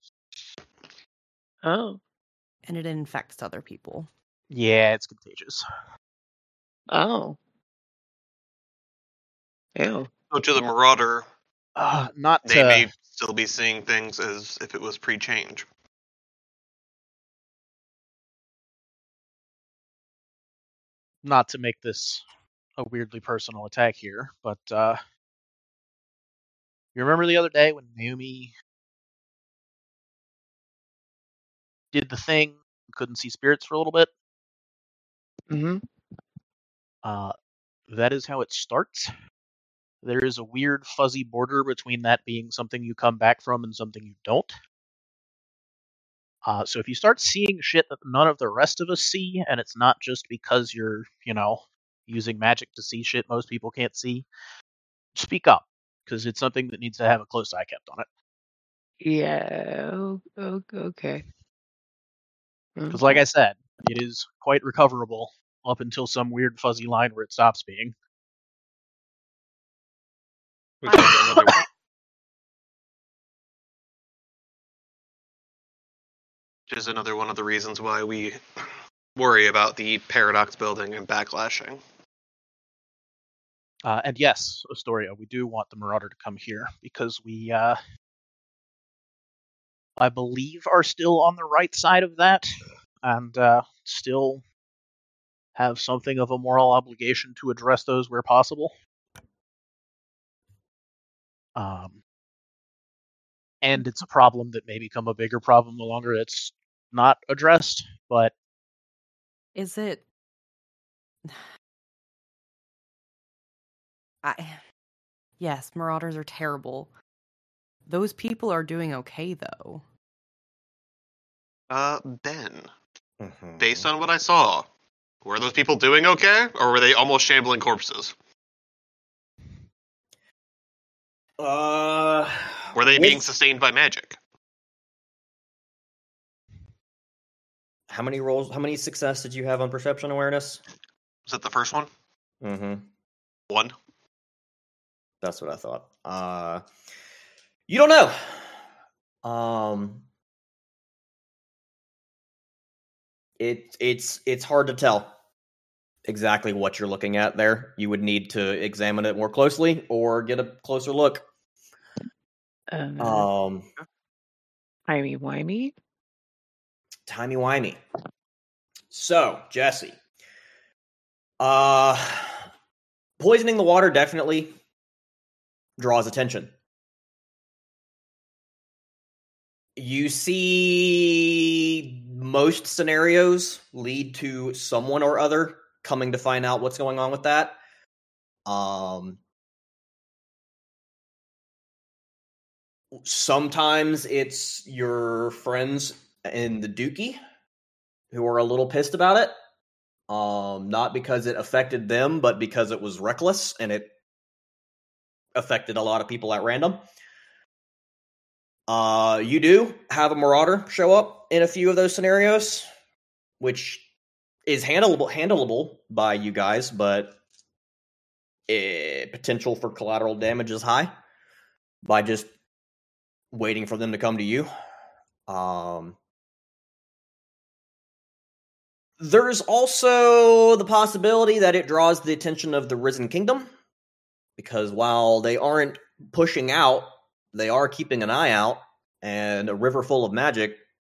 Oh. and it infects other people. Yeah, it's contagious. Oh. Ew. So to the Marauder, Uh, not they to, may still be seeing things as if it was pre-change. not to make this a weirdly personal attack here, but uh you remember the other day when Naomi did the thing, couldn't see spirits for a little bit? Mm-hmm. Uh that is how it starts. There is a weird fuzzy border between that being something you come back from and something you don't. Uh, so if you start seeing shit that none of the rest of us see, and it's not just because you're, you know, using magic to see shit most people can't see, speak up because it's something that needs to have a close eye kept on it. Yeah. o- o- Okay. Because, like mm-hmm. I said, it is quite recoverable up until some weird fuzzy line where it stops being. Which is another, which is another one of the reasons why we worry about the paradox building and backlashing. Uh, and yes, Astoria, we do want the Marauder to come here because we, uh, I believe, are still on the right side of that and uh, still have something of a moral obligation to address those where possible. Um, and it's a problem that may become a bigger problem the longer it's not addressed, but Is it? I. Yes, marauders are terrible. Those people are doing okay though. Uh, Ben, mhm. based on what I saw, were those people doing okay, or were they almost shambling corpses? uh, Were they being sustained by magic? How many rolls? How many success did you have on perception awareness? Was that the first one? Mm-hmm. One. That's what I thought. Uh, you don't know. Um, it it's it's hard to tell exactly what you're looking at there. You would need to examine it more closely or get a closer look. Uh, Um, Timey wimey. timey wimey. So, Jesse. Uh poisoning the water definitely draws attention. you see most scenarios lead to someone or other coming to find out what's going on with that. Um, sometimes it's your friends in the Dookie who are a little pissed about it. Um, not because it affected them, but because it was reckless and it affected a lot of people at random. Uh, you do have a marauder show up in a few of those scenarios, which is handleable handleable by you guys, but eh, potential for collateral damage is high by just waiting for them to come to you. Um, there's also the possibility that it draws the attention of the Risen Kingdom, because while they aren't pushing out, they are keeping an eye out, and a river full of magic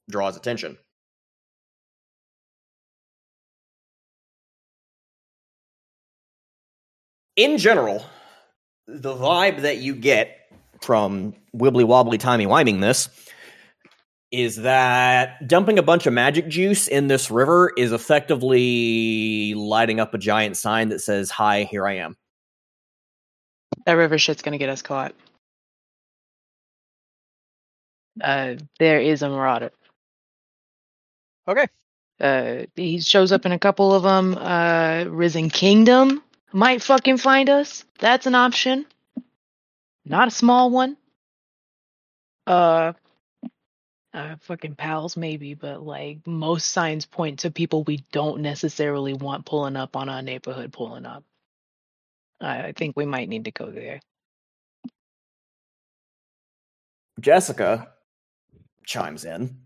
draws attention. In general, the vibe that you get from wibbly wobbly timey wiming this is that dumping a bunch of magic juice in this river is effectively lighting up a giant sign that says, Hi, here I am. That river shit's gonna get us caught. Uh, there is a marauder. Okay. Uh, he shows up in a couple of them. Uh, Risen Kingdom might fucking find us. That's an option. Not a small one. Uh, uh, fucking pals maybe, but like most signs point to people we don't necessarily want pulling up on our neighborhood pulling up. I I think we might need to go there. Jessica chimes in.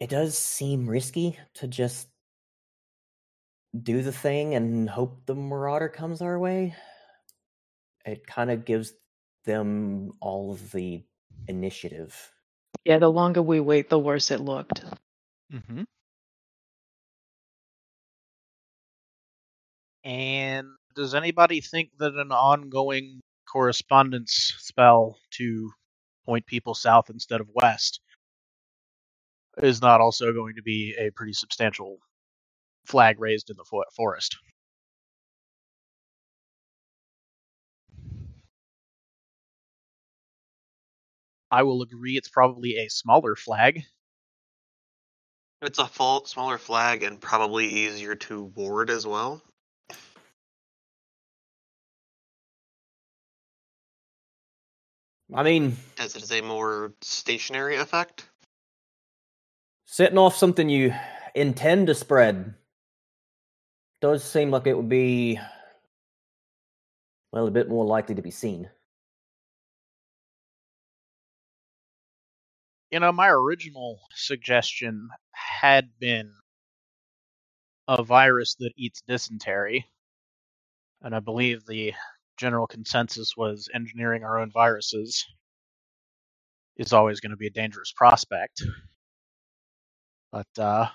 It does seem risky to just do the thing and hope the marauder comes our way. It kind of gives them all of the initiative. Yeah, the longer we wait, the worse it looked. Mm-hmm. And does anybody think that an ongoing correspondence spell to point people south instead of west is not also going to be a pretty substantial flag raised in the fo- forest? I will agree it's probably a smaller flag. It's a smaller flag and probably easier to ward as well. I mean, As it is a more stationary effect. setting off something you intend to spread does seem like it would be, well, a bit more likely to be seen. You know, my original suggestion had been a virus that eats dysentery. And I believe the general consensus was engineering our own viruses is always going to be a dangerous prospect. But uh,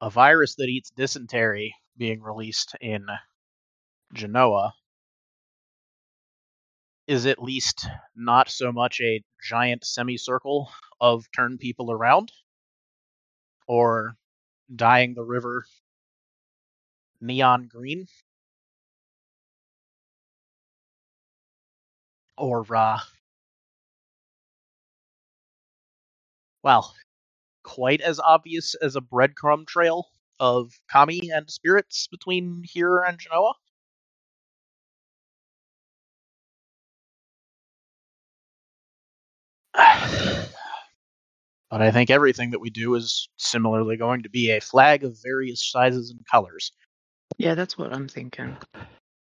a virus that eats dysentery being released in Genoa is at least not so much a giant semicircle of turn people around or dyeing the river neon green or uh well quite as obvious as a breadcrumb trail of kami and spirits between here and genoa but i think everything that we do is similarly going to be a flag of various sizes and colors Yeah, that's what I'm thinking.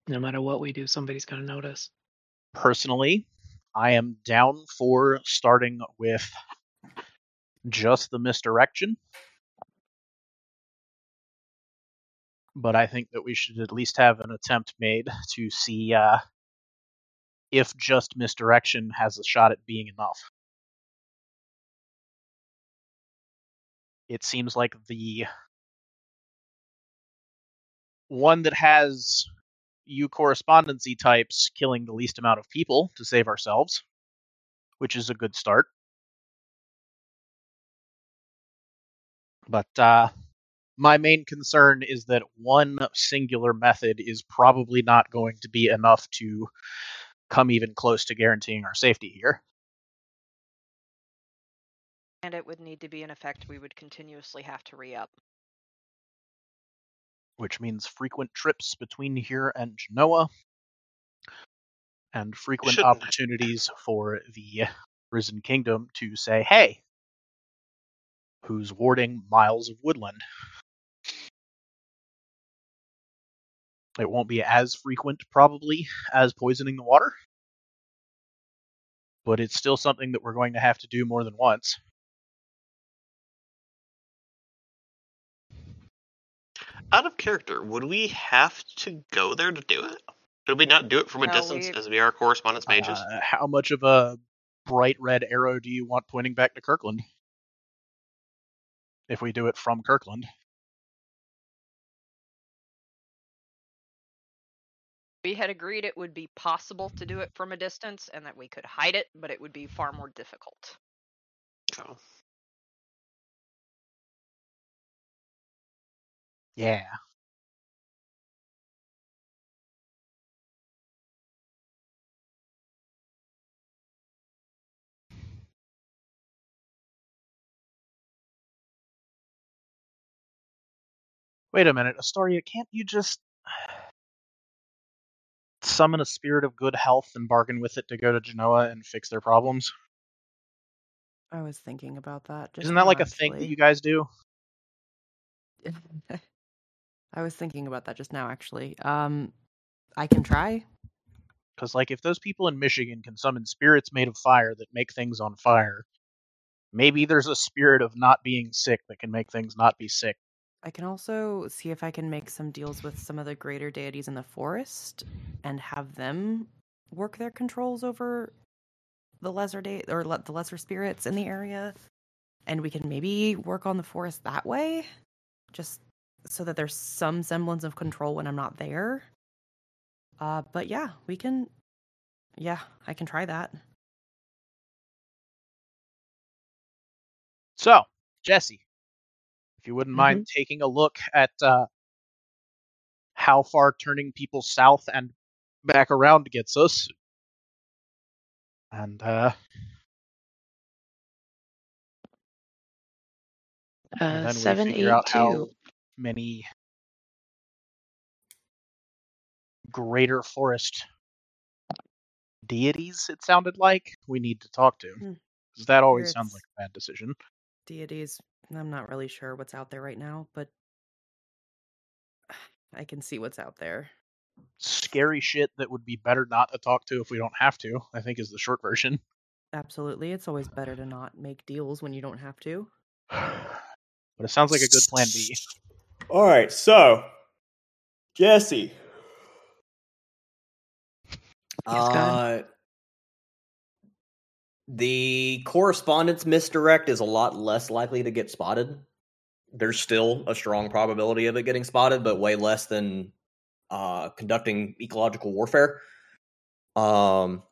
No matter what we do, somebody's gonna notice. Personally, I am down for starting with just the misdirection. But I think that we should at least have an attempt made to see uh, if just misdirection has a shot at being enough. It seems like the one that has you correspondency types killing the least amount of people to save ourselves which is a good start. But uh, my main concern is that one singular method is probably not going to be enough to come even close to guaranteeing our safety here. And it would need to be an effect we would continuously have to re up. Which means frequent trips between here and Genoa, and frequent Shouldn't- opportunities for the Risen Kingdom to say, hey, who's warding miles of woodland? It won't be as frequent, probably, as poisoning the water, but it's still something that we're going to have to do more than once. Out of character, would we have to go there to do it? Could we not do it from a No, distance we- as we are correspondence mages? Uh, how much of a bright red arrow do you want pointing back to Kirkland? If we do it from Kirkland. We had agreed it would be possible to do it from a distance and that we could hide it, but it would be far more difficult. So, Yeah. Wait a minute, Astoria, can't you just summon a spirit of good health and bargain with it to go to Genoa and fix their problems? I was thinking about that. Isn't that like a thing that you guys do? I was thinking about that just now, actually. Um, I can try. Because, like, if those people in Michigan can summon spirits made of fire that make things on fire, maybe there's a spirit of not being sick that can make things not be sick. I can also see if I can make some deals with some of the greater deities in the forest and have them work their controls over the lesser de- or le- the lesser spirits in the area, and we can maybe work on the forest that way, just so that there's some semblance of control when I'm not there. Uh, but yeah, we can. Yeah, I can try that. So, Jesse, if you wouldn't mind taking a look at uh, how far turning people south and back around gets us, and uh, and Uh, then seven, we eight, figure out how two. Many greater forest deities it sounded like we need to talk to, Hmm. because that always sounds like a bad decision. Deities. I'm not really sure what's out there right now, but I can see what's out there. Scary shit that would be better not to talk to if we don't have to. I think is the short version. Absolutely. It's always better to not make deals when you don't have to. But it sounds like a good plan B. All right, so Jesse. Uh, the correspondence misdirect is a lot less likely to get spotted. There's still a strong probability of it getting spotted, but way less than uh, conducting ecological warfare. Um,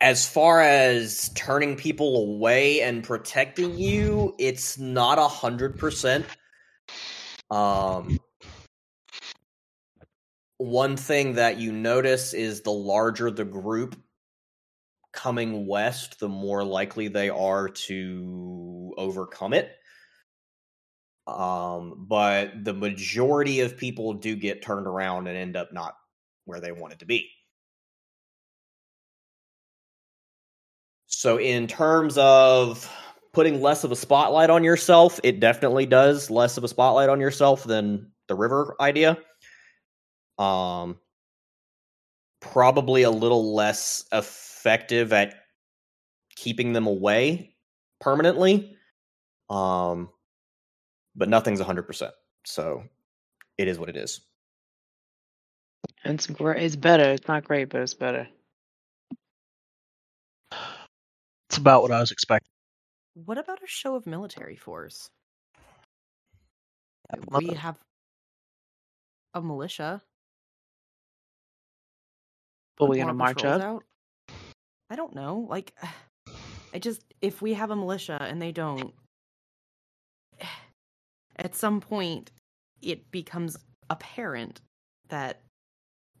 as far as turning people away and protecting you, it's not a hundred percent. Um, one thing that you notice is the larger the group coming west, the more likely they are to overcome it. Um, but the majority of people do get turned around and end up not where they wanted to be. So, in terms of putting less of a spotlight on yourself, it definitely does less of a spotlight on yourself than the river idea. Um, probably a little less effective at keeping them away permanently. Um, but nothing's 100%. So, it is what it is. It's great. It's better. It's not great, but it's better. It's about what I was expecting. What about a show of military force? We it. have a militia. But we're gonna march up. out. I don't know. Like, I just if we have a militia and they don't, at some point, it becomes apparent that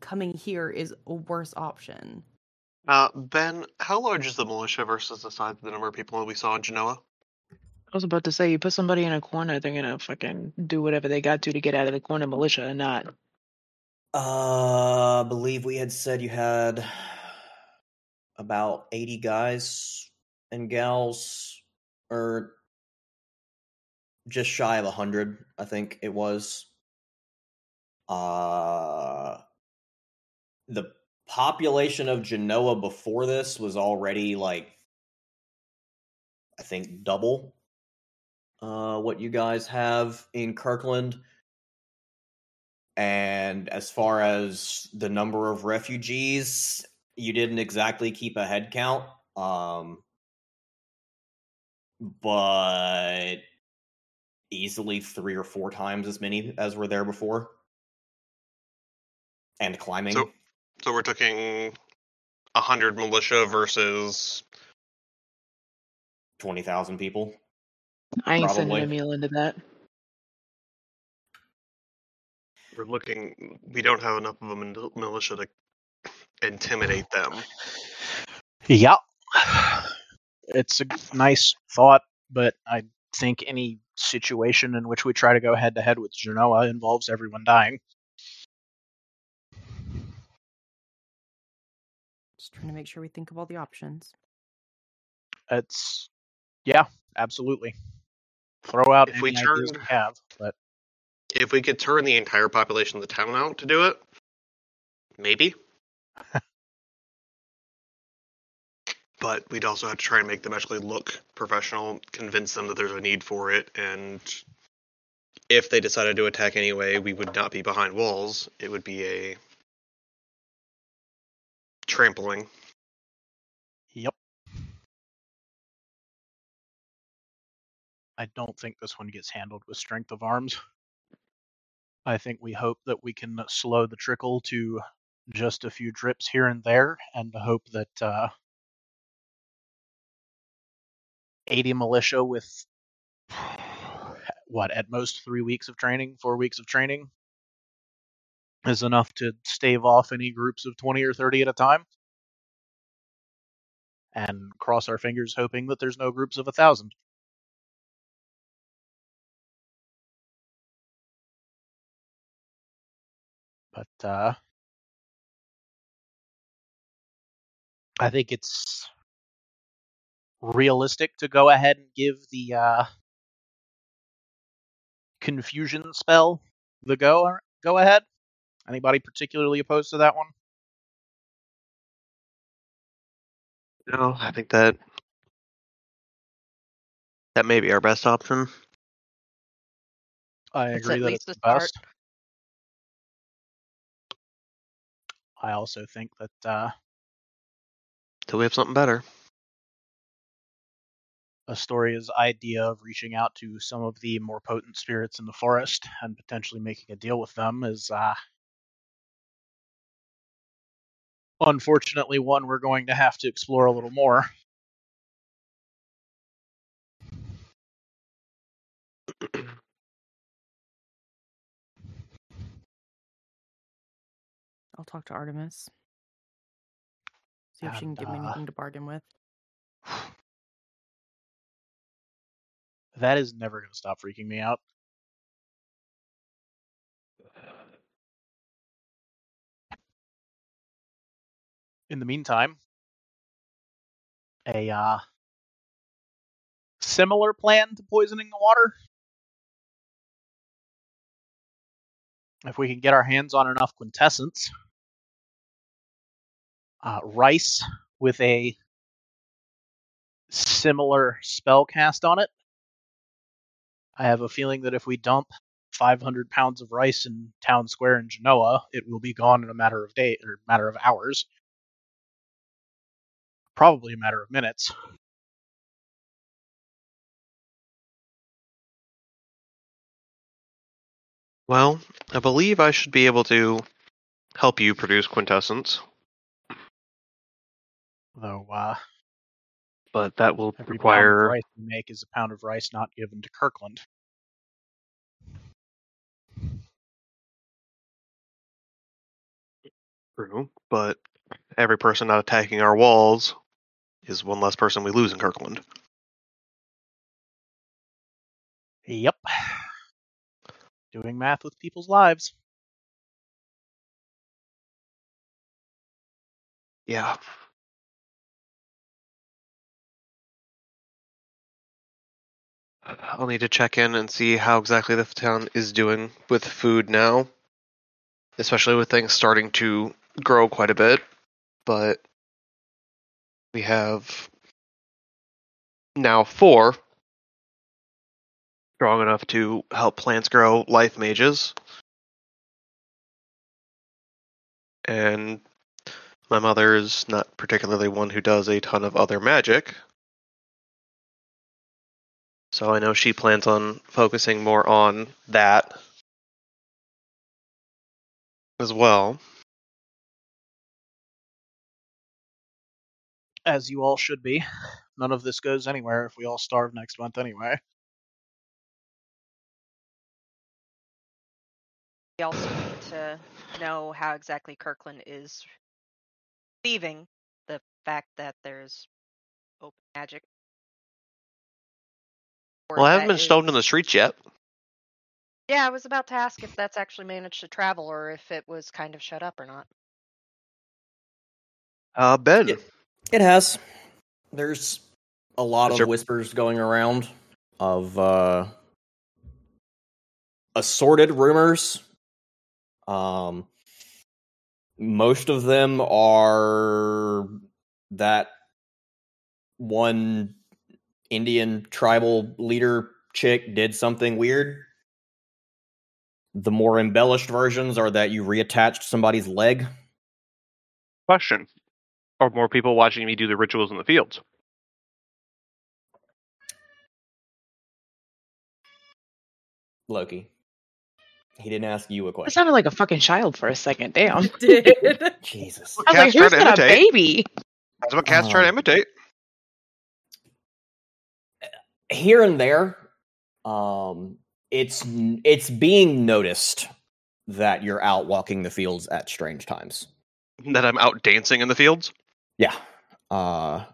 coming here is a worse option. Uh, Ben, how large is the militia versus the size of the number of people we saw in Genoa? I was about to say, you put somebody in a corner, they're gonna fucking do whatever they got to to get out of the corner militia and not. Uh, I believe we had said you had about 80 guys and gals, or just shy of 100, I think it was. Uh, the population of Genoa before this was already like, I think, double uh, what you guys have in Kirkland. And as far as the number of refugees, you didn't exactly keep a head count. Um, but easily three or four times as many as were there before. And climbing. So, so we're talking a hundred militia versus 20,000 people. I ain't sending Emil into that. we're looking. We don't have enough of a militia to intimidate them. Yeah. It's a nice thought, but I think any situation in which we try to go head to head with Genoa involves everyone dying. Trying to make sure we think of all the options. It's yeah, absolutely. Throw out If we any ideas turn- we have, but If we could turn the entire population of the town out to do it, maybe. but we'd also have to try and make them actually look professional, convince them that there's a need for it, and if they decided to attack anyway, we would not be behind walls. It would be a trampling. yep. I don't think this one gets handled with strength of arms. I think we hope that we can slow the trickle to just a few drips here and there, and hope that uh, 80 militia with what at most three weeks of training, four weeks of training is enough to stave off any groups of 20 or 30 at a time. And cross our fingers hoping that there's no groups of a thousand. But uh, I think it's realistic to go ahead and give the uh, confusion spell the go go ahead. Anybody particularly opposed to that one? No, I think that that may be our best option. I It's agree at that least it's a the start. best. I also think that uh, Till we have something better. Astoria's idea of reaching out to some of the more potent spirits in the forest and potentially making a deal with them is uh, unfortunately one we're going to have to explore a little more. I'll talk to Artemis. See if she can And, give me uh, anything to bargain with. That is never going to stop freaking me out. In the meantime, a uh, similar plan to poisoning the water. If we can get our hands on enough quintessence, uh, rice with a similar spell cast on it. I have a feeling that if we dump 500 pounds of rice in town square in Genoa, it will be gone in a matter of day or matter of hours. Probably a matter of minutes. Well, I believe I should be able to help you produce quintessence. Though uh, But that will every pound of require rice we make is a pound of rice not given to Kirkland. True, but every person not attacking our walls is one less person we lose in Kirkland. Yep. Doing math with people's lives. Yeah. I'll need to check in and see how exactly the town is doing with food now, especially with things starting to grow quite a bit. But we have now four strong enough to help plants grow life mages. And my mother is not particularly one who does a ton of other magic. So I know she plans on focusing more on that as well. As you all should be. None of this goes anywhere if we all starve next month anyway. We also need to know how exactly Kirkland is receiving the fact that there's open magic. Or Well, I haven't that been stoned in the streets yet. Yeah, I was about to ask if that's actually managed to travel or if it was kind of shut up or not. Uh, Ben. Yeah. It has. There's a lot Is of there- whispers going around of uh assorted rumors. Um most of them are that one Indian tribal leader chick did something weird. The more embellished versions are that you reattached somebody's leg. Question: Are more people watching me do the rituals in the fields? Loki. He didn't ask you a That question. sounded like a fucking child for a second. Damn. You did. Jesus. I was like, Cats try who's to got a imitate. baby? That's what cats try to Um, imitate. Here and there, um, it's it's being noticed that you're out walking the fields at strange times. That I'm out dancing in the fields, Yeah. Uh,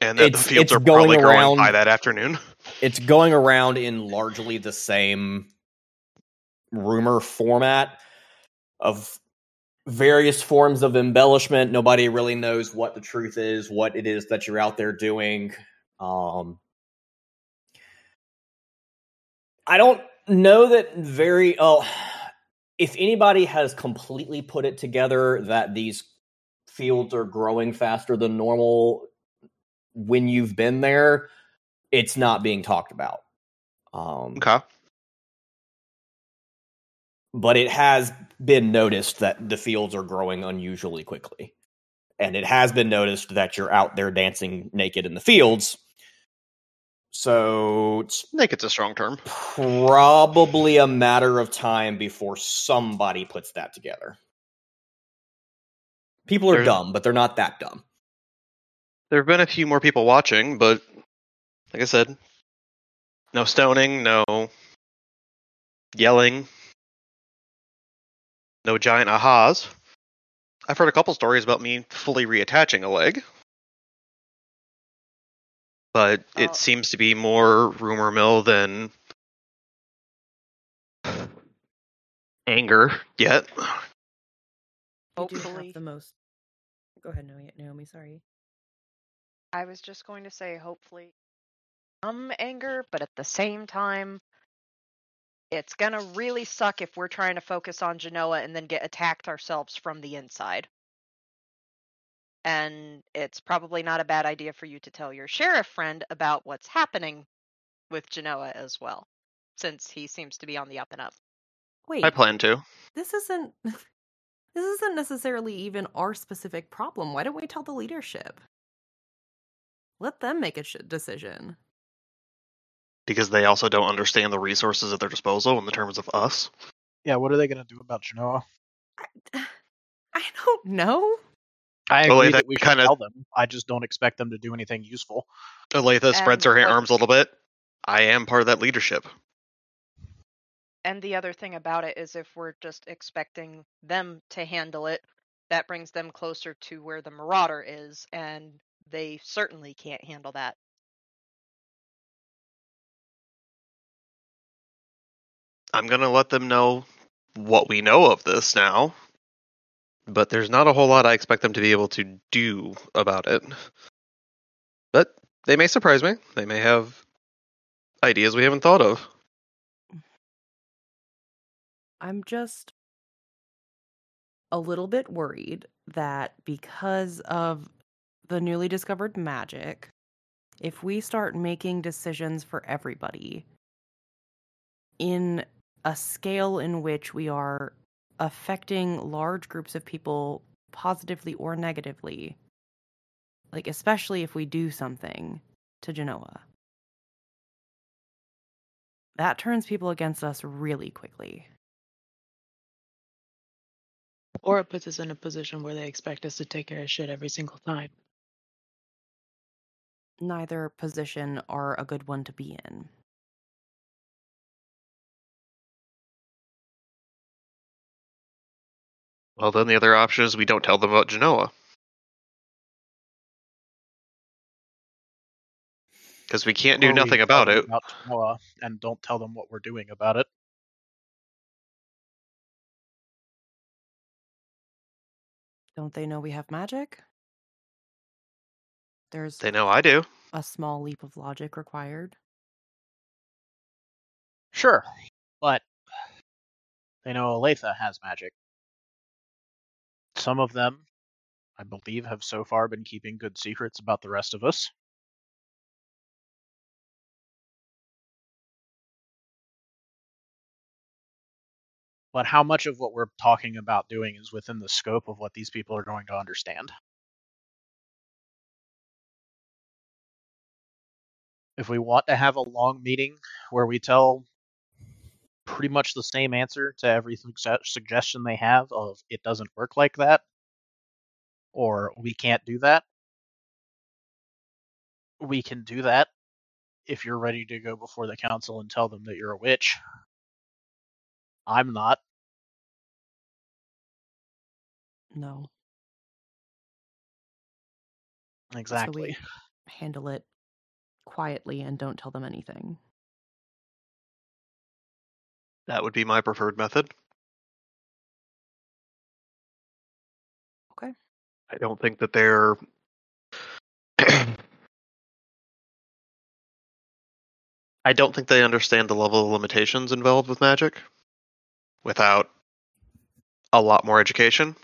and It's- the fields are going probably growing around- by that afternoon. it's going around in largely the same rumor format of various forms of embellishment. Nobody really knows what the truth is, what it is that you're out there doing. Um, I don't know that very. Oh, if anybody has completely put it together that these fields are growing faster than normal when you've been there, it's not being talked about. Um, Okay. but it has been noticed that the fields are growing unusually quickly. And it has been noticed that you're out there dancing naked in the fields. So it's Naked's a strong term. probably a matter of time before somebody puts that together. People are There's- dumb, but they're not that dumb. There have been a few more people watching, but like I said, no stoning, no yelling, no giant ahas. I've heard a couple stories about me fully reattaching a leg, but Oh. it uh, seems to be more rumor mill than anger yet. You do Hopefully. have the most. Go ahead, Naomi. Naomi sorry. I was just going to say, hopefully, some anger, but at the same time, it's gonna really suck if we're trying to focus on Genoa and then get attacked ourselves from the inside. And it's probably not a bad idea for you to tell your sheriff friend about what's happening with Genoa as well, since he seems to be on the up and up. Wait, I plan to. this isn't. This isn't necessarily even our specific problem. Why don't we tell the leadership? Let them make a sh- decision. Because they also don't understand the resources at their disposal in the terms of us. Yeah, what are they going to do about Genoa? I, I don't know. I Well, agree like, that that we kinda- tell them. I just don't expect them to do anything useful. Aletha spreads her And, like- arms a little bit. I am part of that leadership. And the other thing about it is if we're just expecting them to handle it, that brings them closer to where the Marauder is, and they certainly can't handle that. I'm gonna let them know what we know of this now. But there's not a whole lot I expect them to be able to do about it. But they may surprise me. They may have ideas we haven't thought of. I'm just a little bit worried that because of the newly discovered magic, if we start making decisions for everybody in a scale in which we are affecting large groups of people positively or negatively, like especially if we do something to Genoa, that turns people against us really quickly. Or it puts us in a position where they expect us to take care of shit every single time. neither position are a good one to be in. Well, then the other option is we don't tell them about Genoa. Because we can't do Or we nothing tell about them it. About Genoa and don't tell them what we're doing about it. Don't they know we have magic? There's They know I do. a small leap of logic required. Sure, but they know Aletha has magic. Some of them, I believe, have so far been keeping good secrets about the rest of us. But how much of what we're talking about doing is within the scope of what these people are going to understand? If we want to have a long meeting where we tell pretty much the same answer to every sugge- suggestion they have of it doesn't work like that or we can't do that we can do that if you're ready to go before the council and tell them that you're a witch i'm not No. exactly So we handle it quietly and don't tell them anything. That would be my preferred method. Okay. I don't think that they're. I don't think they understand the level of limitations involved with magic without a lot more education,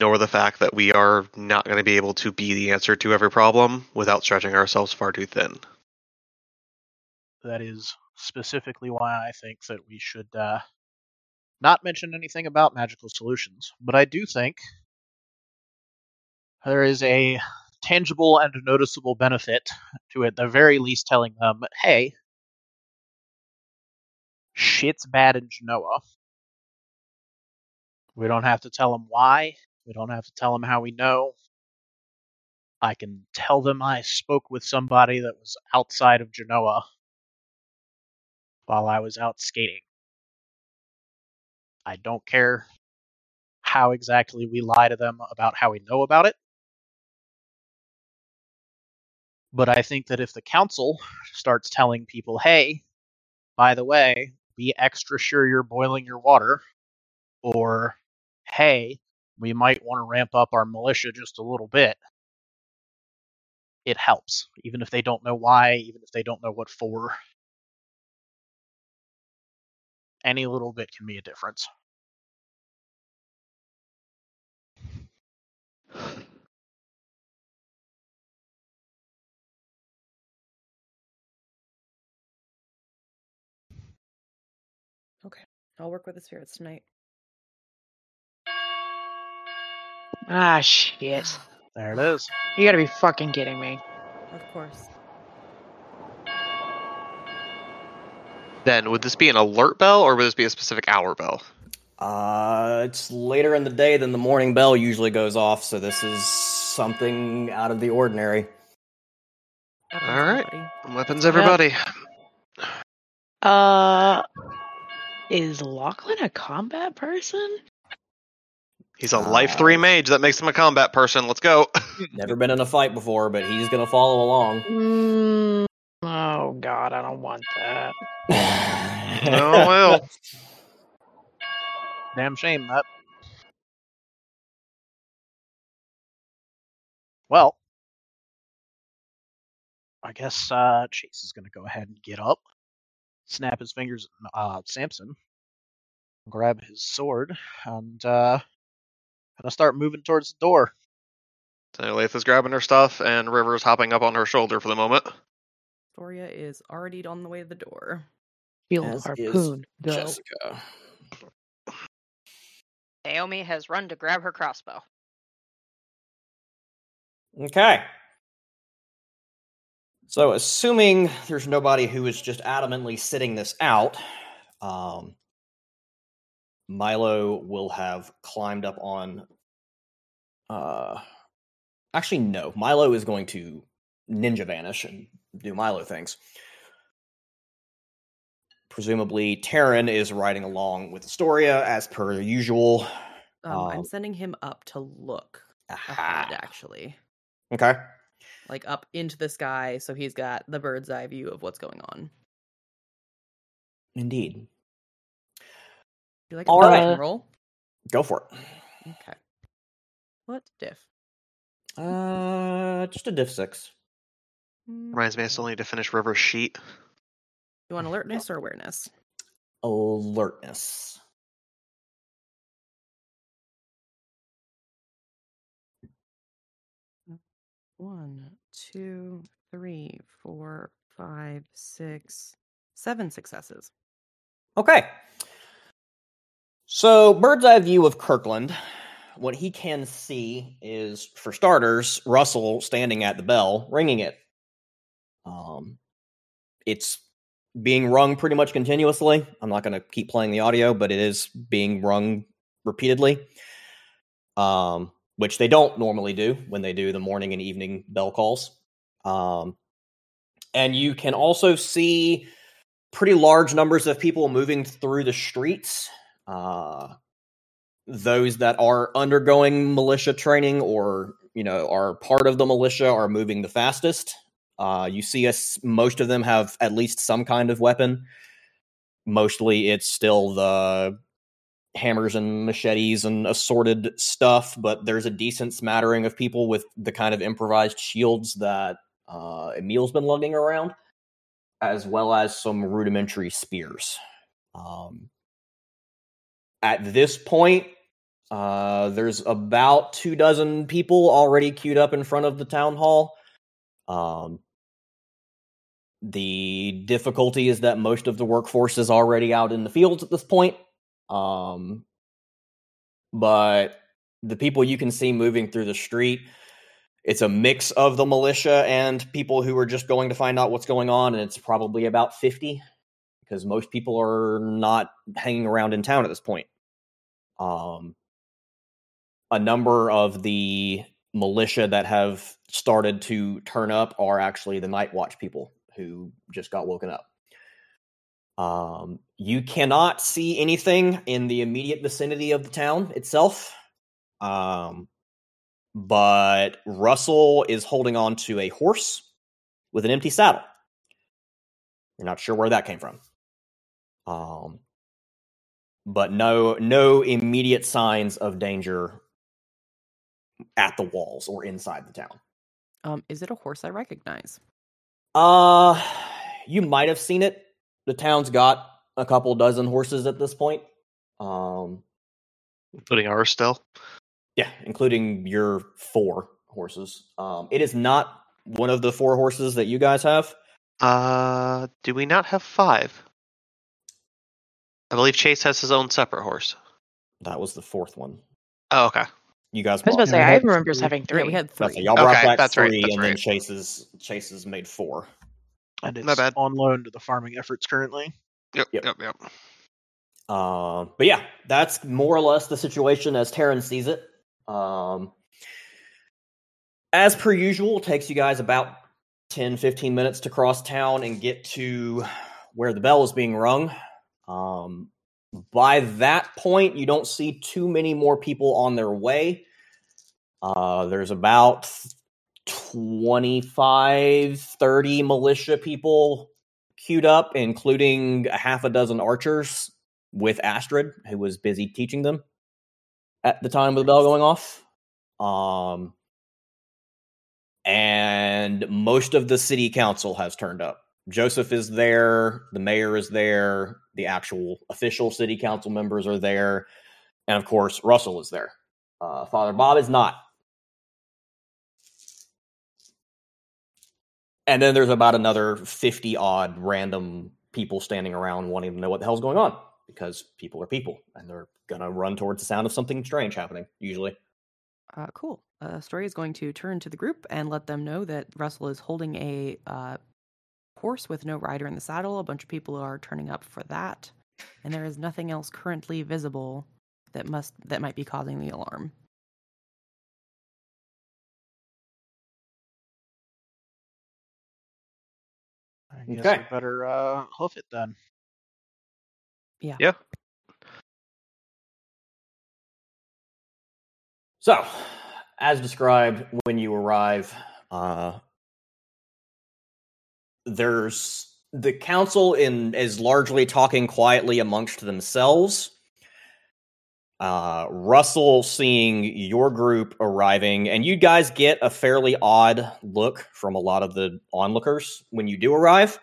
nor the fact that we are not going to be able to be the answer to every problem without stretching ourselves far too thin. that is specifically why i think that we should uh, not mention anything about magical solutions but i do think there is a tangible and noticeable benefit to at the very least telling them hey shit's bad in genoa. We don't have to tell them why. We don't have to tell them how we know. I can tell them i spoke with somebody that was outside of genoa while i was out skating. I don't care how exactly we lie to them about how we know about it. But I think that if the council starts telling people, hey, by the way, be extra sure you're boiling your water, or hey, we might want to ramp up our militia just a little bit, it helps. Even if they don't know why, even if they don't know what for. Any little bit can be a difference. I'll work with the spirits tonight. Ah, shit. There it is. You gotta be fucking kidding me. Of course. Then would this be an alert bell or would this be a specific hour bell? Uh, it's later in the day than the morning bell usually goes off, so this is something out of the ordinary. Weapons, All right. everybody. Weapons, everybody. Uh, is Lachlan a combat person? He's a life three mage. That makes him a combat person. Let's go. Never been in a fight before, but he's gonna follow along. Mm, oh God, I don't want that. Oh, well. Damn shame that. Well, I guess uh, Chase is going to go ahead and get up, snap his fingers at uh, Samson, grab his sword, and uh, kind of start moving towards the door. So Latha's grabbing her stuff, and River's hopping up on her shoulder for the moment. Doria is already on the way to the door. Shield As is harpoon. Go. Jessica. Naomi has run to grab her crossbow. Okay. So, assuming there's nobody who is just adamantly sitting this out, um, Milo will have climbed up on. Uh, actually, no. Milo is going to ninja vanish and do Milo things. Presumably, Taryn is riding along with Astoria as per usual. Um, Um, I'm sending him up to look Aha. ahead, actually, Okay. Like up into the sky, so he's got the bird's eye view of what's going on. Indeed. You like a All roll? Go for it. Okay. What diff? Uh, just a diff six. Reminds me, I still need to finish River's sheet. You want alertness or awareness? Alertness. One, two, three, four, five, six, seven successes. Okay. So, bird's eye view of Kirkland. What he can see is, for starters, Russell standing at the bell, ringing it. Um, it's being rung pretty much continuously. I'm not going to keep playing the audio, but it is being rung repeatedly. Um, which they don't normally do when they do the morning and evening bell calls. Um, and you can also see pretty large numbers of people moving through the streets. Uh, those that are undergoing militia training or you know are part of the militia are moving the fastest. Uh, you see us; most of them have at least some kind of weapon. Mostly, it's still the hammers and machetes and assorted stuff, but there's a decent smattering of people with the kind of improvised shields that uh, Emil's been lugging around as well as some rudimentary spears. Um, at this point, uh, there's about two dozen people already queued up in front of the town hall. Um, the difficulty is that most of the workforce is already out in the fields at this point. Um, but the people you can see moving through the street, it's a mix of the militia and people who are just going to find out what's going on, and it's probably about 50 because most people are not hanging around in town at this point. Um, a number of the militia that have started to turn up are actually the night watch people who just got woken up. Um, you cannot see anything in the immediate vicinity of the town itself. Um, but Russell is holding on to a horse with an empty saddle. You're not sure where that came from. Um, but no, no immediate signs of danger at the walls or inside the town. Um, is it a horse I recognize? Uh, you might have seen it. The town's got a couple dozen horses at this point. Um, Including ours still. yeah, including your four horses. Um, it is not one of the four horses that you guys have. Uh, do we not have five? I believe Chase has his own separate horse. That was the fourth one. Oh, okay. You guys I was about to say, I had remember us three. having Yeah, three. we had three. it. Y'all brought Okay, back that's right, three, that's and then. Chase's Chase's made four. And it's My bad. on loan to the farming efforts currently. Yep, Yep. yep, yep. Uh, but yeah, that's more or less the situation as Terran sees it. Um, as per usual, it takes you guys about 10, 15 minutes to cross town and get to where the bell is being rung. Um, by that point, you don't see too many more people on their way. Uh, there's about 25, 30 militia people queued up, including a half a dozen archers with Astrid, who was busy teaching them at the time of the bell going off. Um, and most of the city council has turned up. Joseph is there, the mayor is there, the actual official city council members are there, and of course, Russell is there. Uh, Father Bob is not. And then there's about another 50 odd random people standing around wanting to know what the hell's going on because people are people and they're going to run towards the sound of something strange happening, usually. Uh, cool. Uh, Story is going to turn to the group and let them know that Russell is holding a uh, horse with no rider in the saddle. A bunch of people are turning up for that, and there is nothing else currently visible that must that might be causing the alarm. I guess Okay. we better uh, hoof it then. Yeah. Yeah. So, as described, when you arrive, uh, there's the council in is largely talking quietly amongst themselves. Uh, Russell seeing your group arriving, and you guys get a fairly odd look from a lot of the onlookers when you do arrive.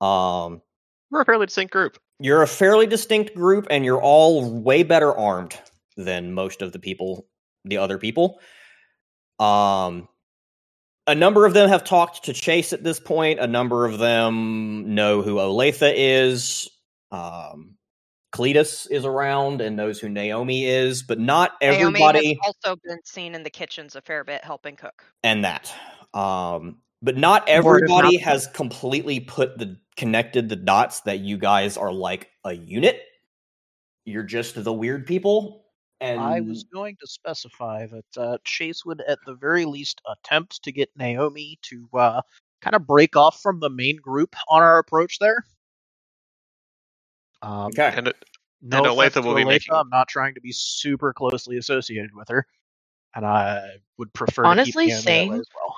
Um, We're a fairly distinct group. you're a fairly distinct group, and you're all way better armed than most of the people, the other people. Um, a number of them have talked to Chase at this point. A number of them know who Olathe is. Um, Cletus is around and knows who Naomi is, but not Naomi everybody has also been seen in the kitchens a fair bit helping cook. and that. Um, but not everybody mouth. has completely put the connected the dots that you guys are like a unit. You're just the weird people. And I was going to specify that uh, Chase would, at the very least, attempt to get Naomi to uh, kind of break off from the main group on our approach there. Um, okay. And it, no And Olathe will be Olathe, making- I'm not trying to be super closely associated with her, and I would prefer to Honestly, keep Naomi that way same. as well.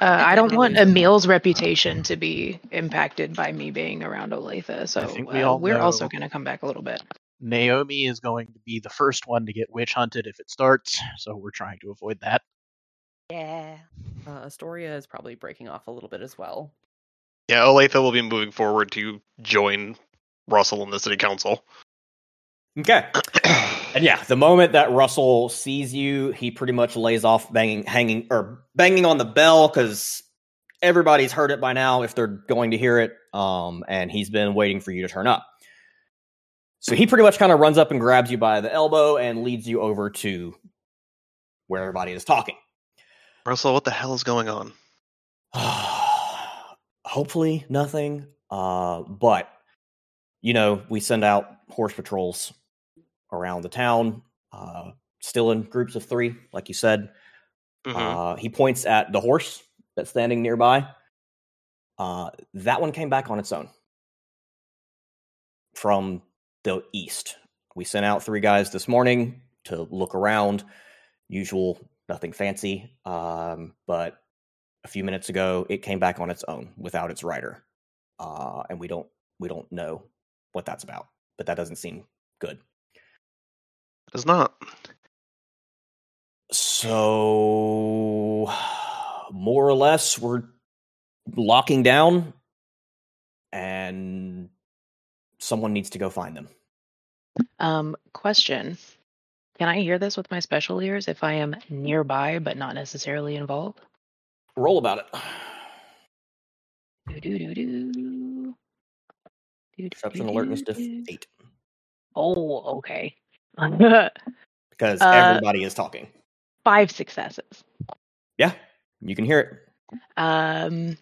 Uh, I don't want Definitely. Emil's reputation to be impacted by me being around Olathe, so think we uh, we're also going to come back a little bit. Naomi is going to be the first one to get witch hunted if it starts, so we're trying to avoid that. Yeah. Uh, Astoria is probably breaking off a little bit as well. yeah, Olathe will be moving forward to join Russell in the city council. Okay. And yeah, the moment that Russell sees you, he pretty much lays off banging, hanging, or banging on the bell because everybody's heard it by now if they're going to hear it. Um, and he's been waiting for you to turn up. So he pretty much kind of runs up and grabs you by the elbow and leads you over to where everybody is talking. Russell, what the hell is going on? Hopefully, nothing. Uh, but you know, we send out horse patrols around the town, uh, still in groups of three, like you said. Mhm. Uh, he points at the horse that's standing nearby. Uh, that one came back on its own from the east. We sent out three guys this morning to look around. Usual, nothing fancy. Um, but a few minutes ago, it came back on its own without its rider, uh, and we don't we don't know what that's about. But that doesn't seem good. Does not. So, more or less, we're locking down, and someone needs to go find them. Um, question: Can I hear this with my special ears if I am nearby but not necessarily involved? Roll about it. Do-do-do-do. Perception alertness Do-do-do-do. eight Oh, okay. because Uh, everybody is talking. Five successes. Yeah, you can hear it. Um,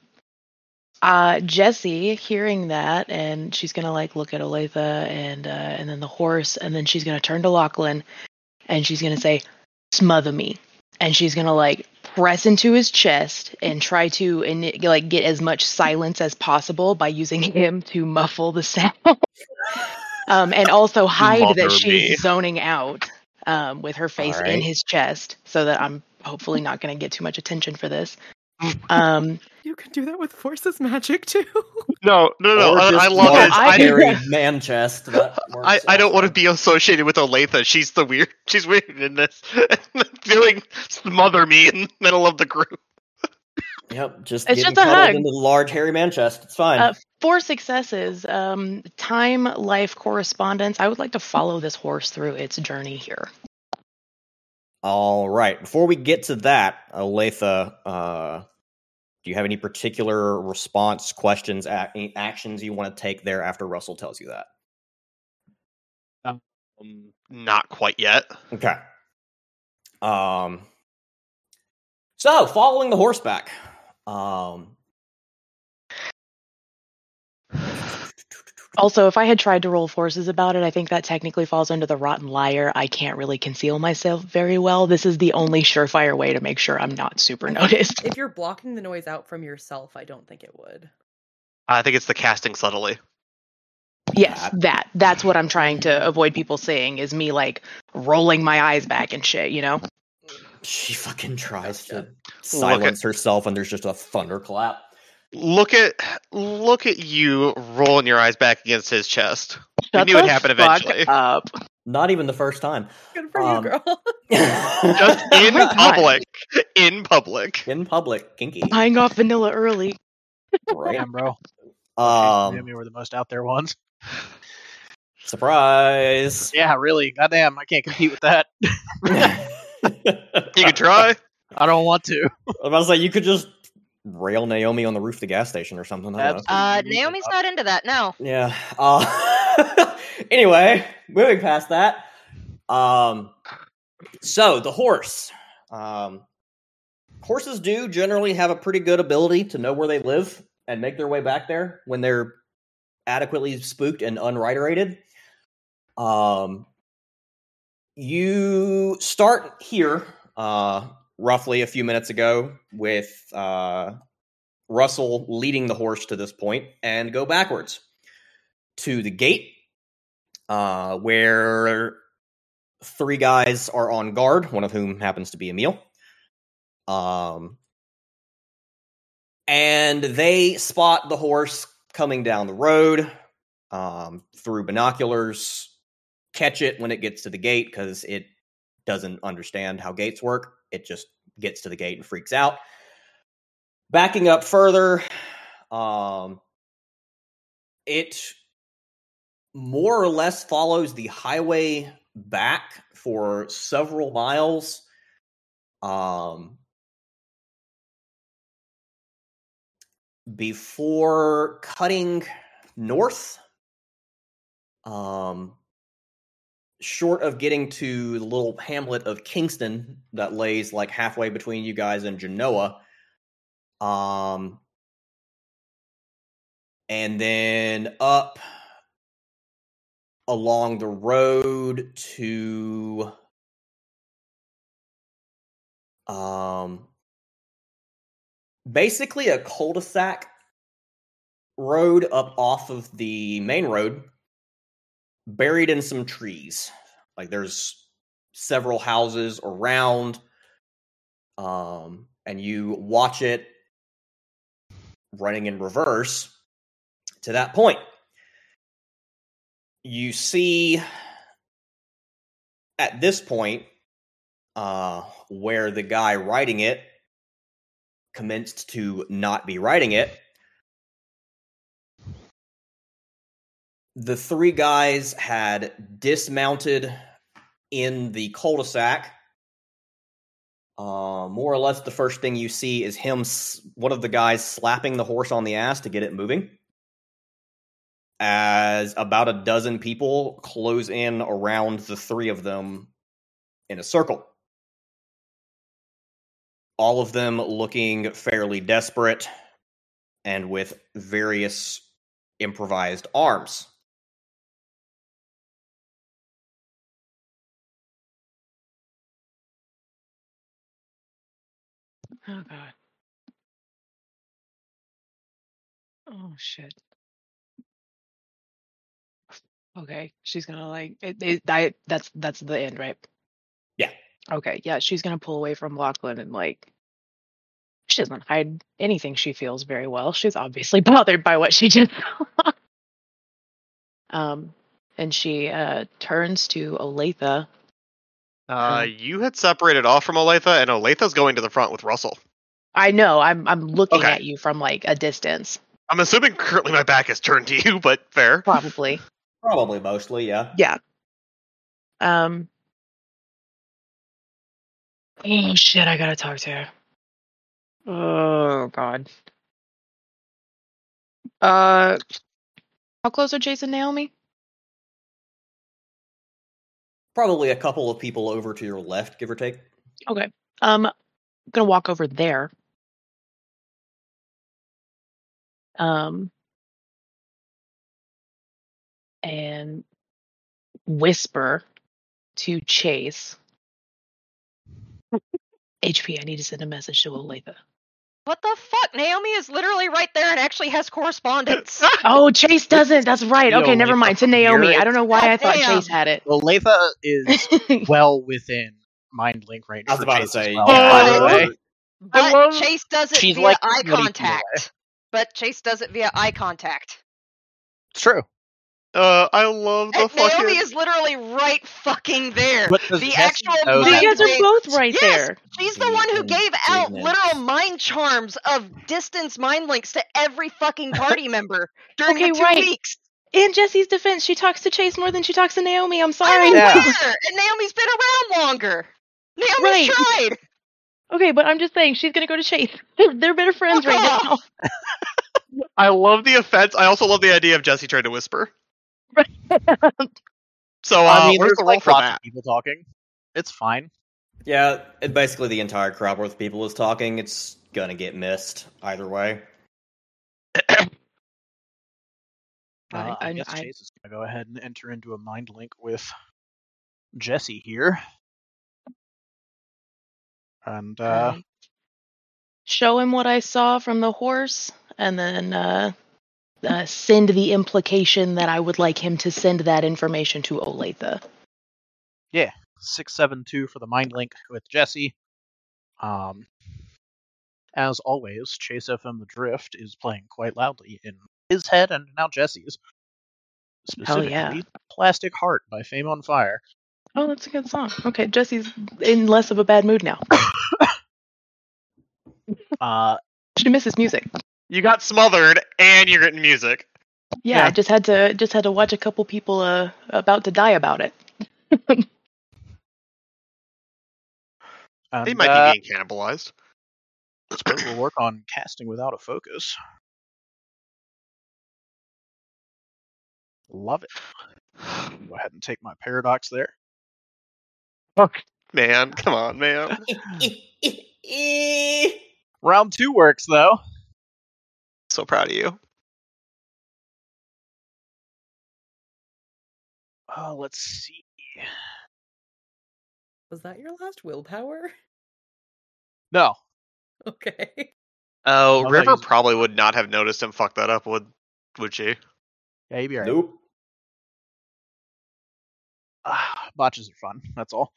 uh, Jesse, hearing that, and she's gonna like look at Olathe and uh, and then the horse, and then she's gonna turn to Lachlan, and she's gonna say, "Smother me," and she's gonna like press into his chest and try to and like get as much silence as possible by using him to muffle the sound, um, and also hide Mother that she's me. zoning out um, with her face in his chest, so that I'm hopefully not gonna get too much attention for this. Um, You can do that with forces magic too. No, no, no. I, I love it. I, hairy man chest. that I, I don't want to be associated with Olathe. She's the weird. She's weird in this. Feeling smother me in the middle of the group. Yep, just It's getting just a cuddled hug. into the large hairy man chest. It's fine. Uh, four successes. Um, time life correspondence. I would like to follow this horse through its journey here. All right. Before we get to that, Olathe, uh, do you have any particular response, questions, ac- actions you want to take there after Russell tells you that? Um, not quite yet. Okay. Um. So, following the horseback. Um. Also, if I had tried to roll forces about it, I think that technically falls under the rotten liar. I can't really conceal myself very well. This is the only surefire way to make sure I'm not super noticed. if you're blocking the noise out from yourself, I don't think it would. I think it's the casting subtly. Yes, That- that. That's what I'm trying to avoid people seeing is me like rolling my eyes back and shit, you know? She fucking tries to silence herself, and there's just a thunderclap. Look at look at you rolling your eyes back against his chest. We Shut knew it'd the happen eventually. Up. Not even the first time. Good for Um, you, girl. Just Oh in God. public. In public. in public, kinky. Buying off vanilla early. Right. Damn, bro. Um, Naomi were the most out there ones. surprise. Yeah, really. Goddamn, I can't compete with that. You could try. I don't want to. I was about to say you could just rail Naomi on the roof of the gas station or something. I don't know. Uh, Naomi's not. not into that. No. Yeah. Uh, anyway, moving past that. Um, so the horse. Um, horses do generally have a pretty good ability to know where they live and make their way back there when they're adequately spooked and unriderated. Um, you start here, uh, roughly a few minutes ago, with uh, Russell leading the horse to this point, and go backwards to the gate, uh, where three guys are on guard, one of whom happens to be Emil. Um, and they spot the horse coming down the road um, through binoculars, catch it when it gets to the gate because it doesn't understand how gates work. It just gets to the gate and freaks out. Backing up further, um, it more or less follows the highway back for several miles. Um, before cutting north, um, short of getting to the little hamlet of Kingston that lays like halfway between you guys and Genoa, um, and then up along the road to um basically a cul-de-sac road up off of the main road buried in some trees. Like there's several houses around um and you watch it running in reverse to that point. You see at this point uh where the guy writing it commenced to not be writing it the three guys had dismounted in the cul-de-sac uh, more or less the first thing you see is him one of the guys slapping the horse on the ass to get it moving as about a dozen people close in around the three of them in a circle. All of them looking fairly desperate and with various improvised arms. Oh god. Oh shit. Okay, she's gonna like it, it, I, that's that's the end, right? Yeah. Okay, yeah, she's gonna pull away from Lachlan and like she doesn't hide anything she feels very well. She's obviously bothered by what she just saw. um, and she uh turns to Olathe. Uh, you had separated off from Olathe, and Olathe's going to the front with Russell. I know I'm I'm looking Okay. at you from like a distance, I'm assuming currently my back is turned to you, but fair. probably. Probably mostly, yeah. Yeah. Um. Oh shit! I gotta talk to her. Oh god. Uh, how close are Jason and Naomi? Probably a couple of people over to your left, give or take. Okay. Um, I'm gonna walk over there. Um, and whisper to Chase. HP, I need to send a message to Olathe. What the fuck? Naomi is literally right there and actually has correspondence. Oh, Chase doesn't. That's right. Yo, Okay, never mind. To Naomi. I don't know why I thought Goddamn. Chase had it. Well, Letha is well within mind link range. I was about to Chase as say, well, yeah, by the way. but love- Chase does it She's via like eye 20 feet away. contact. But Chase does it via eye contact. It's true. Uh, I love the And fucking. Naomi is literally right fucking there. But the Jesse actual know So you guys are both right Yes, there. She's the one who gave out indignant. literal mind charms of distance mind links to every fucking party member during Okay, the two right. weeks. In Jesse's defense, she talks to Chase more than she talks to Naomi. I'm I'm sorry. aware, Yeah. and Naomi's been around longer. Naomi's Right. tried. Okay, but I'm just saying she's gonna go to Chase. They're better friends Fuck right now. I love the offense. I also love the idea of Jesse trying to whisper. So, uh, I mean, where's there's the roll like for lots that? of people talking. It's fine. Yeah, it, basically the entire crowd worth of people is talking. It's gonna get missed either way. I- Uh, I, I- guess I- Chase is gonna go ahead and enter into a mind link with Jesse here. And uh, show him what I saw from the horse, and then uh, send the implication that I would like him to send that information to Olathe. Yeah, six seven two for the mind link with Jesse. Um, as always, Chase FM the Drift is playing quite loudly in his head and now Jesse's. Hell Specifically, yeah. Plastic Heart by Fame on Fire. Oh, that's a good song. Okay, Jesse's in less of a bad mood now. Uh, She misses music. You got smothered, and you're getting music. Yeah, Yeah. I just had to just had to watch a couple people uh, about to die about it. and, They might uh, be being cannibalized. I suppose we'll work on casting without a focus. Love it. Go ahead and take my paradox there. Fuck, man, come on, man. Round two works though. So proud of you. Uh, let's see. Was that your last willpower? No, Okay. Oh, thought River was- probably would not have noticed him fuck that up, would would she? yeah, you'd be alright. Nope. Ah, botches are fun. That's all.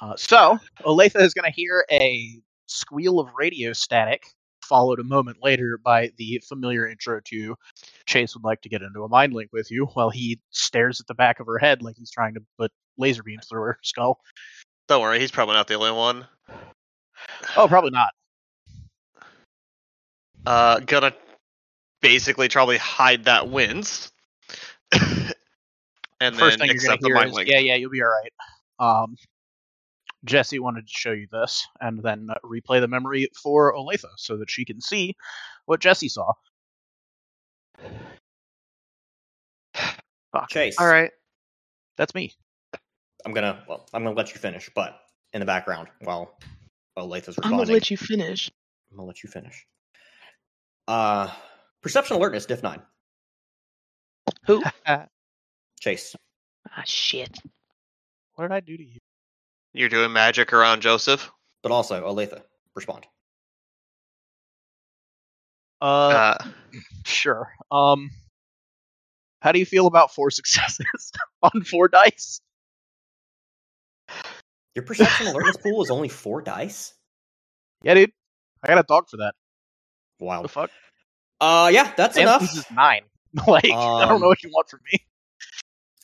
Uh, so Olathe is going to hear a squeal of radio static, followed a moment later by the familiar intro to Chase would like to get into a mind link with you, while he stares at the back of her head like he's trying to put laser beams through her skull. Don't worry, he's probably not the only one. Oh, probably not. Uh, gonna basically probably hide that wins. and First then thing you're going accept the hear mind is, link. "Yeah, yeah, you'll be all right." Um, Jesse wanted to show you this, and then uh, replay the memory for Olathe so that she can see what Jesse saw. Fuck. Chase. All right. That's me. I'm gonna well, I'm gonna let you finish, but in the background while Olathe is I'm gonna let you finish. I'm gonna let you finish. Uh Perception alertness, diff nine. Who? Chase. Ah, shit. What did I do to you? You're doing magic around Joseph. But also, Olathe, respond. Uh, Uh, sure. Um, how do you feel about four successes on four dice? Your perception alertness pool is only four dice? Yeah, dude. I got a dog for that. Wow. The fuck? Uh, yeah, that's enough. Anthony's is nine. like, I Um, don't know what you want from me.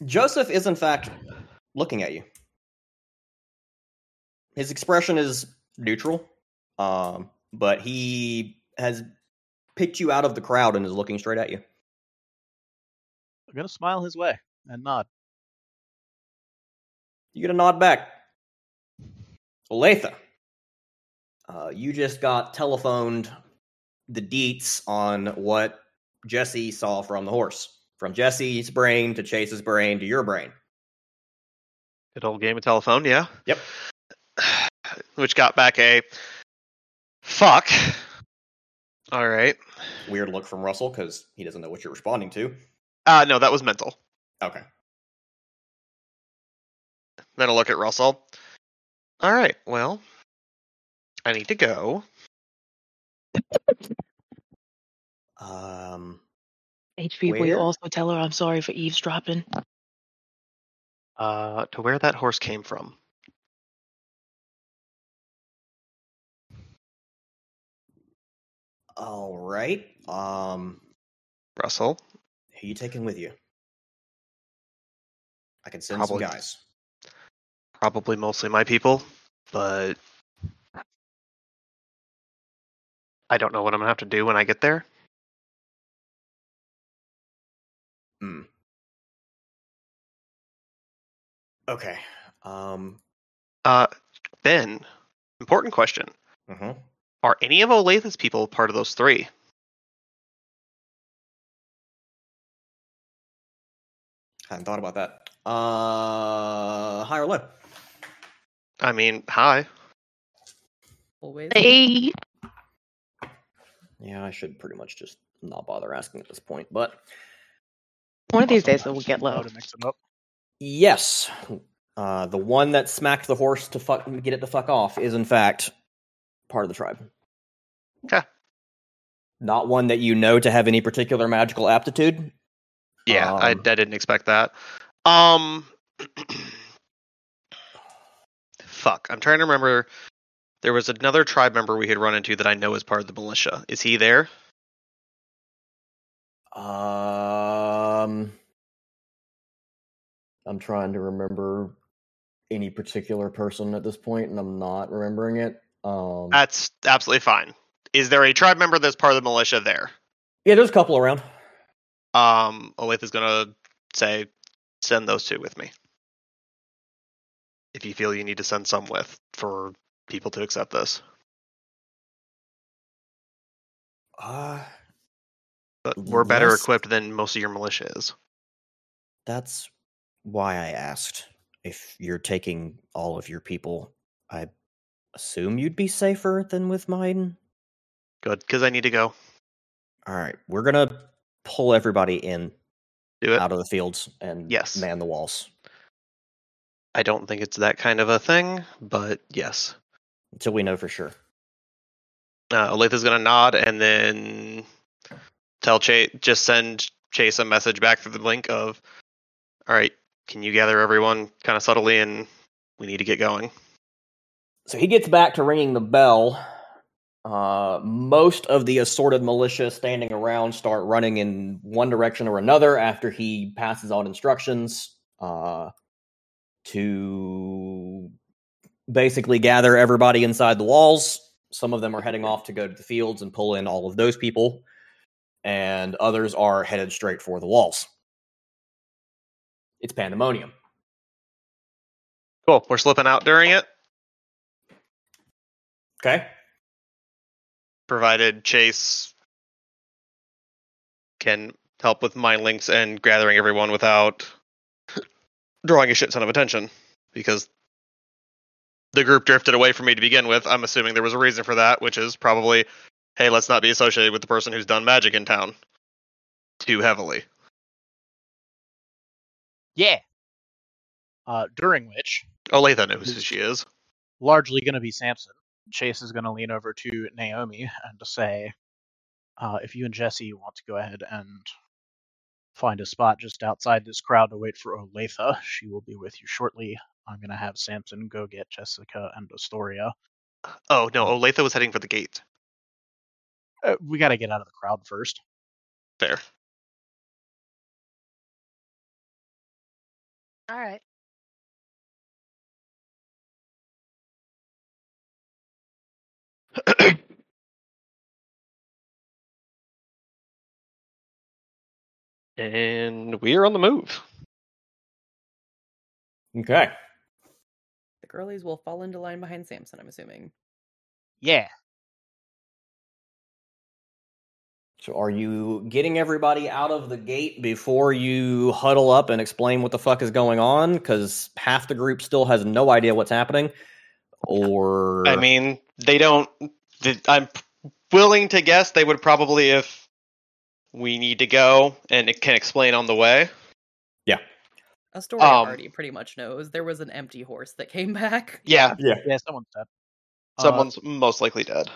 Joseph is, in fact, looking at you. His expression is neutral, um, but he has picked you out of the crowd and is looking straight at you. I'm gonna smile his way and nod. You get a nod back. Olathe, uh, you just got telephoned the deets on what Jesse saw from the horse. From Jesse's brain to Chase's brain to your brain. good old game of telephone, yeah. Yep. Which got back a fuck. All right. Weird look from Russell because he doesn't know what you're responding to. Uh no, that was mental. Okay. Then a look at Russell. All right. Well, I need to go. Um, HP, will you also tell her I'm sorry for eavesdropping? Uh, to where that horse came from. All right. Um, Russell. who you taking with you? I can send Probably- some guys. Probably mostly my people, but I don't know what I'm gonna have to do when I get there. Hmm. Okay. Um. Uh, Ben, important question: mhm. Are any of Olathe's people part of those three? Hadn't thought about that. Uh, high or low? I mean, high. Always. Hey, Yeah, I should pretty much just not bother asking at this point. But one of these days it will get low. to mix it up. yes, uh, the one that smacked the horse to fuck get it to fuck off is in fact part of the tribe. Okay. Not one that you know to have any particular magical aptitude. Yeah, I, I Um, didn't expect that. Um, fuck. I'm trying to remember. There was another tribe member we had run into that I know is part of the militia. Is he there? Um, I'm trying to remember any particular person at this point, and I'm not remembering it. Um, That's absolutely fine. Is there a tribe member that's part of the militia there? yeah, there's a couple around. Um, Olathe is gonna say, send those two with me. If you feel you need to send some with for people to accept this, Uh, but we're better equipped than most of your militia is. that's why I asked if you're taking all of your people. I assume you'd be safer than with mine. Good, because I need to go. All right, we're gonna pull everybody in Do it. out of the fields and Yes. man the walls I don't think it's that kind of a thing, but yes. until we know for sure. Uh, gonna nod and then tell Chase, just send Chase a message back through the blink of, all right, can you gather everyone kind of subtly and we need to get going. So he gets back to ringing the bell. Uh, most of the assorted militia standing around start running in one direction or another after he passes on instructions uh, to basically gather everybody inside the walls. Some of them are heading off to go to the fields and pull in all of those people, and others are headed straight for the walls. It's pandemonium. Cool. We're slipping out during it, Okay. provided Chase can help with mind links and gathering everyone without drawing a shit ton of attention. Because the group drifted away from me to begin with. I'm assuming there was a reason for that, which is probably, hey, let's not be associated with the person who's done magic in town. too heavily. Yeah. Uh, during which, Olathe knows who she is. largely going to be Samson. Chase is going to lean over to Naomi and to say, uh, if you and Jesse want to go ahead and find a spot just outside this crowd to wait for Olathe, she will be with you shortly. I'm going to have Samson go get Jessica and Astoria. Oh no, Olathe was heading for the gate. Uh, we got to get out of the crowd first. Fair. All right. And we're on the move. Okay. The girlies will fall into line behind Samson, I'm assuming. Yeah. So are you getting everybody out of the gate before you huddle up and explain what the fuck is going on? Because half the group still has no idea what's happening. Or I mean, they don't. th- I'm willing to guess they would probably, if we need to go and it can explain on the way. Yeah. Astoria Um, already pretty much knows. There was an empty horse that came back. Yeah, yeah. Yeah, someone said. Uh, someone's most likely dead.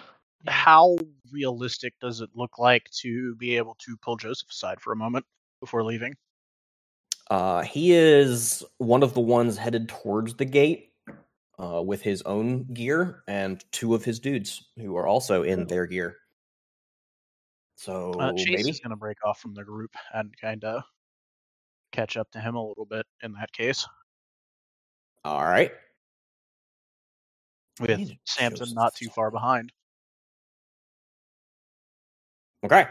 how realistic does it look like to be able to pull Joseph aside for a moment before leaving? Uh, he is one of the ones headed towards the gate uh, with his own gear and two of his dudes who are also in their gear. So Uh, Chase maybe is going to break off from the group and kind of catch up to him a little bit in that case, all right. with Samson Joseph not too far behind. Okay.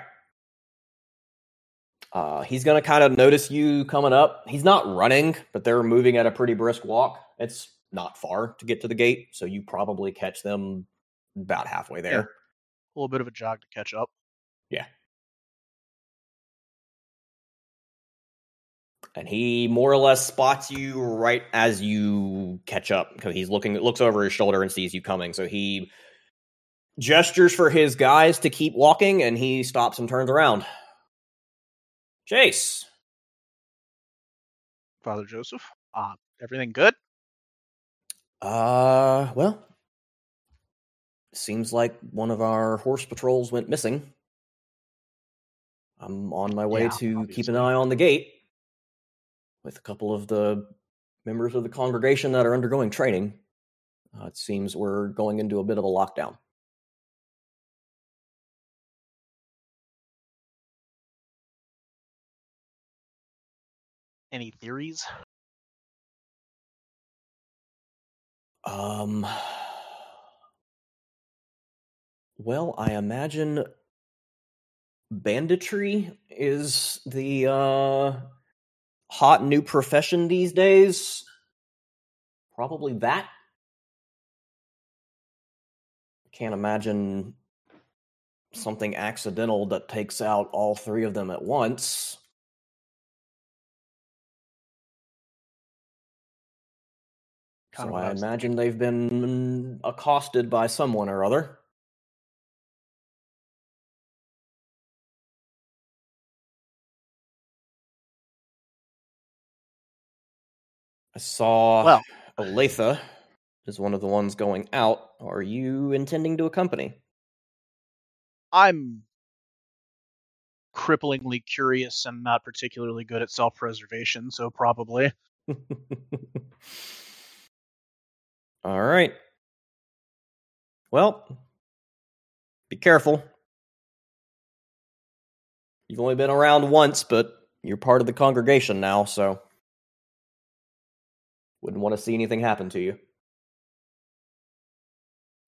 Uh, he's gonna kind of notice you coming up. He's not running, but they're moving at a pretty brisk walk. It's not far to get to the gate, so you probably catch them about halfway there. A little bit of a jog to catch up. Yeah. And he more or less spots you right as you catch up because he's looking looks over his shoulder and sees you coming. So he gestures for his guys to keep walking and he stops and turns around. Chase. Father Joseph, uh, everything good? Uh well. Seems like one of our horse patrols went missing. I'm on my way Yeah, to keep an eye on the gate with a couple of the members of the congregation that are undergoing training. Uh, it seems we're going into a bit of a lockdown. Any theories? Um well, I imagine banditry is the uh hot new profession these days. Probably that. Can't imagine something accidental that takes out all three of them at once. Kind so what I imagine they've been accosted by someone or other. I saw Well- Olathe is one of the ones going out. Are you intending to accompany? I'm cripplingly curious and not particularly good at self preservation, so probably. All right. Well, be careful. You've only been around once, but you're part of the congregation now, so wouldn't want to see anything happen to you.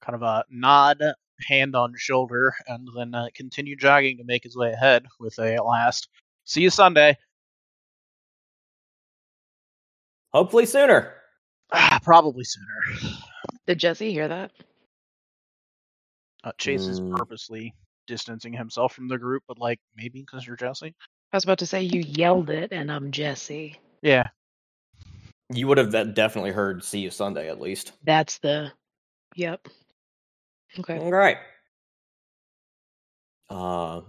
Kind of a nod, hand on shoulder, and then uh, continue jogging to make his way ahead with a last. See you Sunday. Hopefully sooner. Ah, probably sooner. Did Jesse hear that? Uh, Chase is Mm. purposely distancing himself from the group, but like maybe because you're Jesse. I was about to say you yelled it, and I'm Jesse. Yeah, You would have de- definitely heard "See You Sunday" at least. That's the. Yep. Okay. All right. Uh,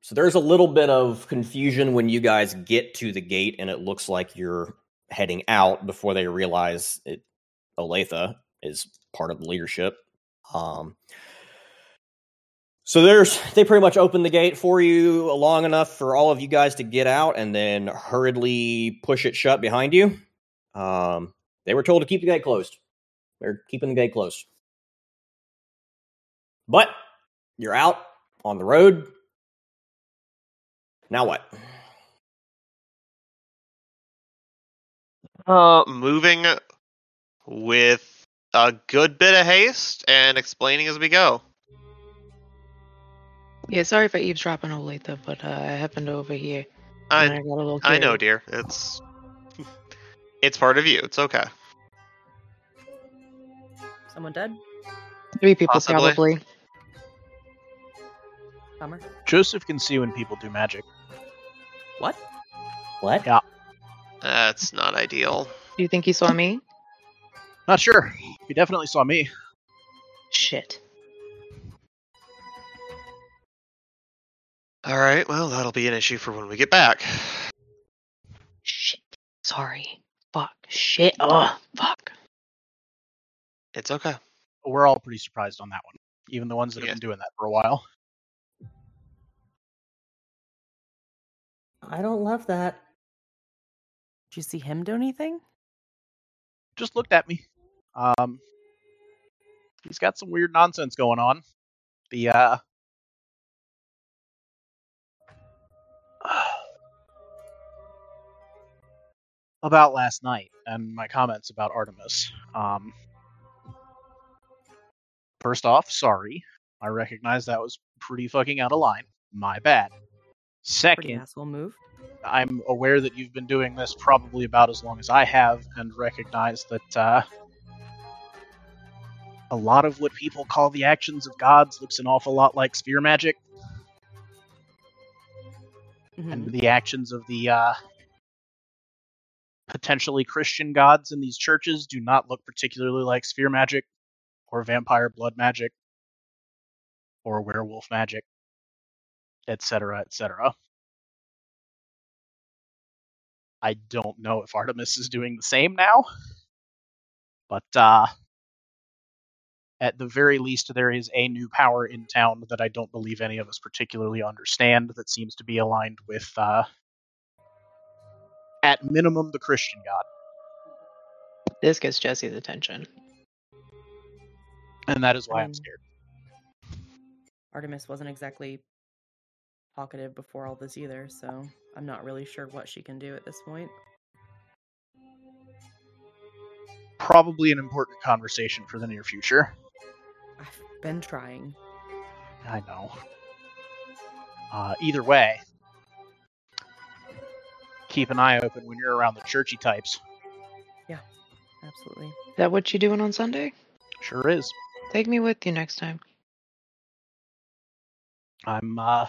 so there's a little bit of confusion when you guys get to the gate and it looks like you're heading out before they realize it Olathe is part of the leadership. Um, so there's they pretty much open the gate for you long enough for all of you guys to get out and then hurriedly push it shut behind you. Um, they were told to keep the gate closed. They're keeping the gate closed. But you're out on the road. Now what? Uh, moving with a good bit of haste and explaining as we go. Yeah, sorry for eavesdropping on Olathe, but uh, I happened to overhear. I and I got a little I know, dear. It's it's part of you. It's okay. Someone dead? Three people Possibly. probably. Summer. Joseph can see when people do magic. What? What? Yeah. That's not ideal. Do you think he saw me? Not sure. He definitely saw me. Shit. All right. Well, that'll be an issue for when we get back. Shit. Sorry. Fuck. Shit. Oh, fuck. It's okay. We're all pretty surprised on that one. Even the ones that Yeah. have been doing that for a while. I don't love that. Did you see him do anything? Just looked at me. Um he's got some weird nonsense going on. The uh about last night and my comments about Artemis. Um First off, sorry. I recognize that was pretty fucking out of line. My bad. Second, asshole move. I'm aware that you've been doing this probably about as long as I have, and recognize that uh, a lot of what people call the actions of gods looks an awful lot like sphere magic, Mhm. and the actions of the uh, potentially Christian gods in these churches do not look particularly like sphere magic, or vampire blood magic, or werewolf magic, etc., etc. I don't know if Artemis is doing the same now. But uh at the very least there is a new power in town that I don't believe any of us particularly understand that seems to be aligned with uh at minimum the Christian god. This gets Jesse's attention. And that is why I'm Um, scared. Artemis wasn't exactly talkative before all this either, so I'm not really sure what she can do at this point. Probably an important conversation for the near future. I've been trying. I know. Uh, either way, keep an eye open when you're around the churchy types. Yeah, absolutely. Is that what you doing on Sunday? Sure is. Take me with you next time. I'm uh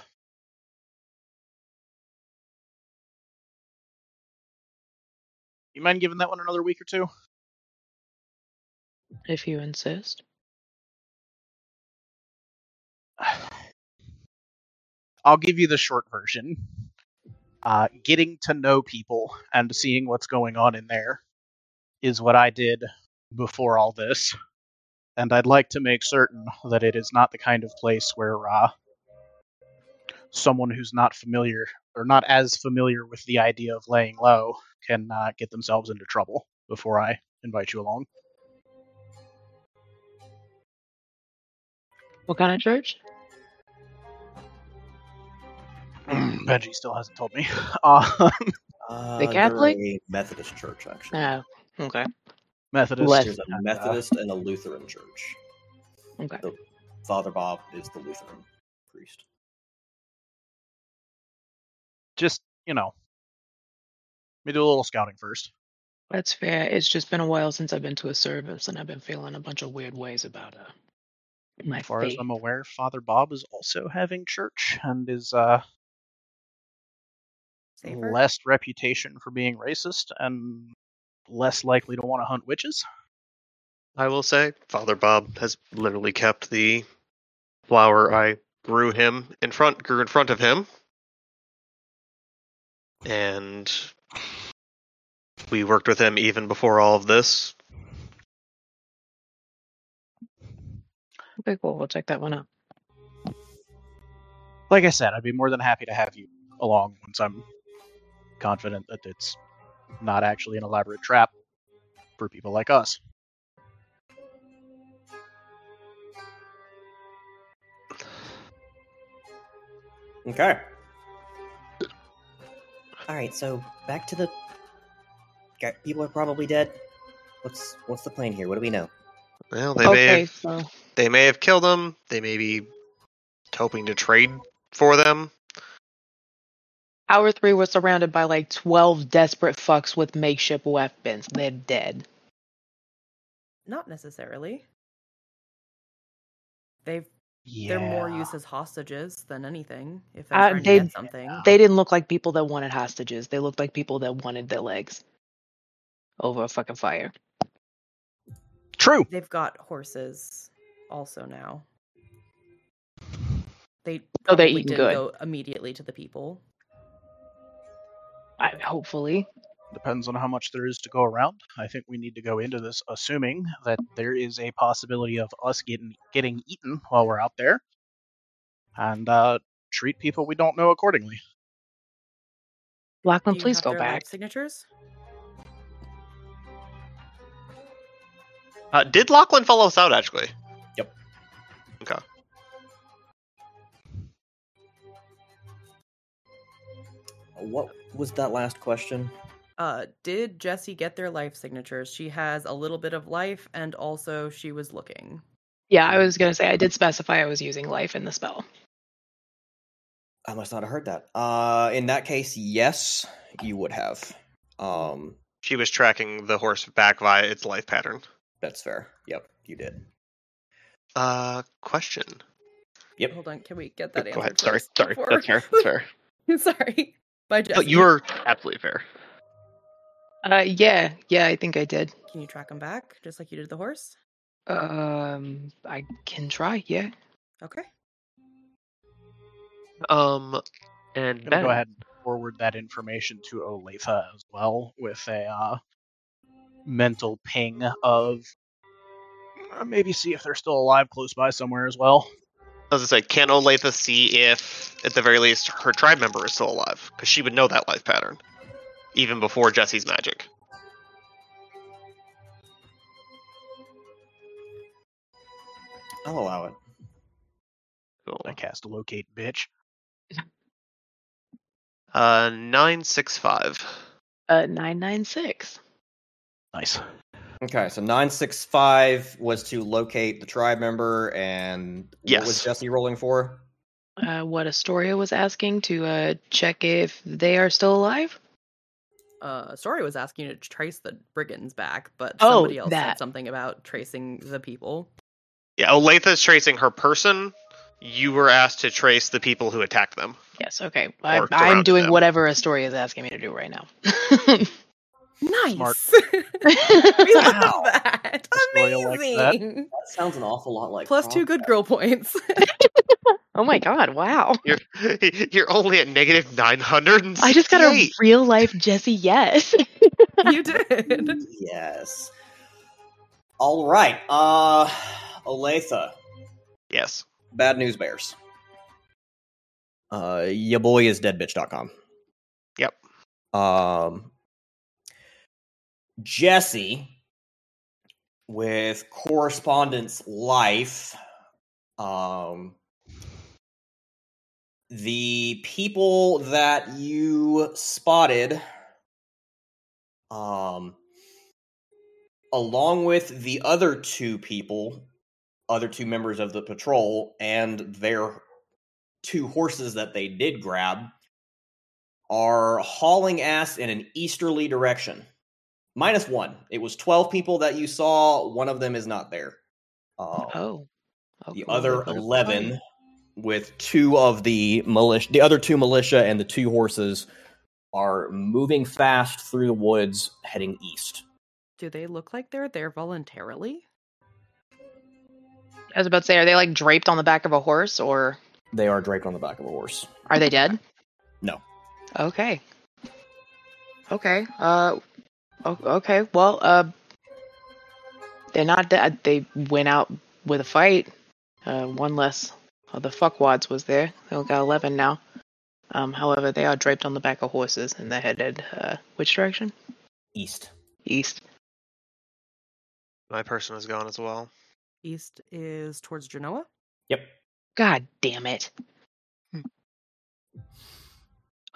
You mind giving that one another week or two? If you insist. I'll give you the short version. Uh, getting to know people and seeing what's going on in there is what I did before all this. And I'd like to make certain that it is not the kind of place where uh, someone who's not familiar or not as familiar with the idea of laying low can uh, get themselves into trouble before I invite you along. What kind of church? Benji still hasn't told me. Uh, Uh, The Catholic? a Methodist church, actually. Oh, okay. Methodist. Less- There's a and, uh, Methodist and a Lutheran church. Okay. Father Bob is the Lutheran priest. just you know, let me do a little scouting first. That's fair. It's just been a while since I've been to a service, and I've been feeling a bunch of weird ways about uh, my As far as. I'm aware, Father Bob is also having church and is uh, Safer? less reputation for being racist and less likely to want to hunt witches. I will say, Father Bob has literally kept the flower I grew him in front grew in front of him and we worked with him even before all of this. Okay, cool. We'll check that one out. Like I said, I'd be more than happy to have you along once I'm confident that it's not actually an elaborate trap for people like us. Okay. All right, so back to the. Okay, People are probably dead. What's what's the plan here? What do we know? Well, they may have so they may have killed them. They may be hoping to trade for them. Our three was surrounded by like twelve desperate fucks with makeshift weapons. They're dead. Not necessarily. They've Yeah. they're more used as hostages than anything. If Uh, they- something, They didn't look like people that wanted hostages. They looked like people that wanted their legs over a fucking fire. True. they've got horses also now. They Oh, probably eating good. go immediately to the people. I, hopefully. Depends on how much there is to go around. I think we need to go into this assuming that there is a possibility of us getting getting eaten while we're out there, and uh, treat people we don't know accordingly. Lachlan, Do please go their life back. Signatures. Uh, did Lachlan follow us out actually? Yep. Okay. What was that last question? Uh, did Jesse get their life signatures? She has a little bit of life, and also she was looking. Yeah, I was gonna say I did specify I was using life in the spell. I must not have heard that. Uh, in that case, yes, you would have. Um, She was tracking the horse back via its life pattern. that's fair. Yep, you did. Uh, question. Yep. Hold on, can we get that Go answer? ahead. Sorry. first Sorry. before- That's fair. That's fair. Sorry. By Jesse. But you were absolutely fair. Uh, yeah, yeah, I think I did. Can you track him back just like you did the horse? Um, I can try. Yeah. Okay. Um, and I'm go ahead and forward that information to Olathe as well with a uh, mental ping of uh, maybe see if they're still alive close by somewhere as well. As I say, can Olathe see if, at the very least, her tribe member is still alive? Because she would know that life pattern, even before Jesse's magic. I'll allow it. Cool. I cast locate bitch. Uh, nine six five. Uh, nine nine six. Nice. Okay, so nine six five was to locate the tribe member, and what was Jesse rolling for? Uh, what Astoria was asking to uh check if they are still alive. Uh, Story was asking you to trace the brigands back, but Oh, somebody else that. said something about tracing the people. Yeah, Olathe is tracing her person. You were asked to trace the people who attacked them. Yes. Okay. I, Or I'm doing them. whatever Astoria is asking me to do right now. Nice. Smart. we love that. Astoria likes that. Amazing. That sounds an awful lot like Plus two good girl points. oh my god! Wow. You're you're only at negative nine hundred and I just got a real life Jesse. Yes. you did. Yes. All right. Uh, Olathe. Yes. Bad news bears. Uh, your boy is deadbitch.com. Yep. Um, Jesse, with correspondence life, um, the people that you spotted, um, along with the other two people, other two members of the patrol, and their two horses that they did grab, are hauling ass in an easterly direction. Minus one. It was 12 people that you saw. One of them is not there. Um, oh. oh the cool. other What a 11 fun. With two of the militia the other two militia and the two horses are moving fast through the woods heading east Do they look like they're there voluntarily? I was about to say, are they like draped on the back of a horse, or they are draped on the back of a horse are they dead? No. Okay. Okay. Uh. Okay. Well. Uh. They're not dead. They went out with a fight. Uh. One less of the fuckwads was there. They only got eleven now. Um. However, they are draped on the back of horses and they're headed. Uh. Which direction? East. East. My person is gone as well. East is towards Genoa. Yep. God damn it.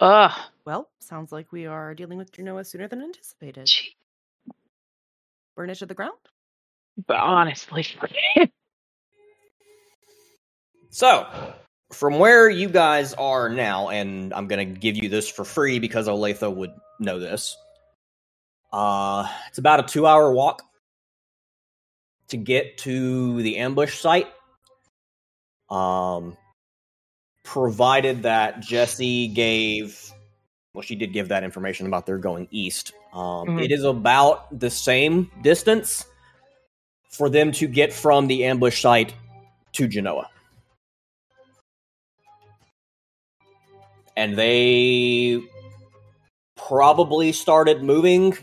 Ugh. Well, sounds like we are dealing with Genoa sooner than anticipated. Gee, Burn it to the ground. But honestly. So, from where you guys are now, and I'm gonna give you this for free because Olathe would know this. Uh, it's about a two-hour walk to get to the ambush site. Um, provided that Jesse gave, well, she did give that information about they're going east. Um, Mhm. it is about the same distance for them to get from the ambush site to Genoa. And they probably started moving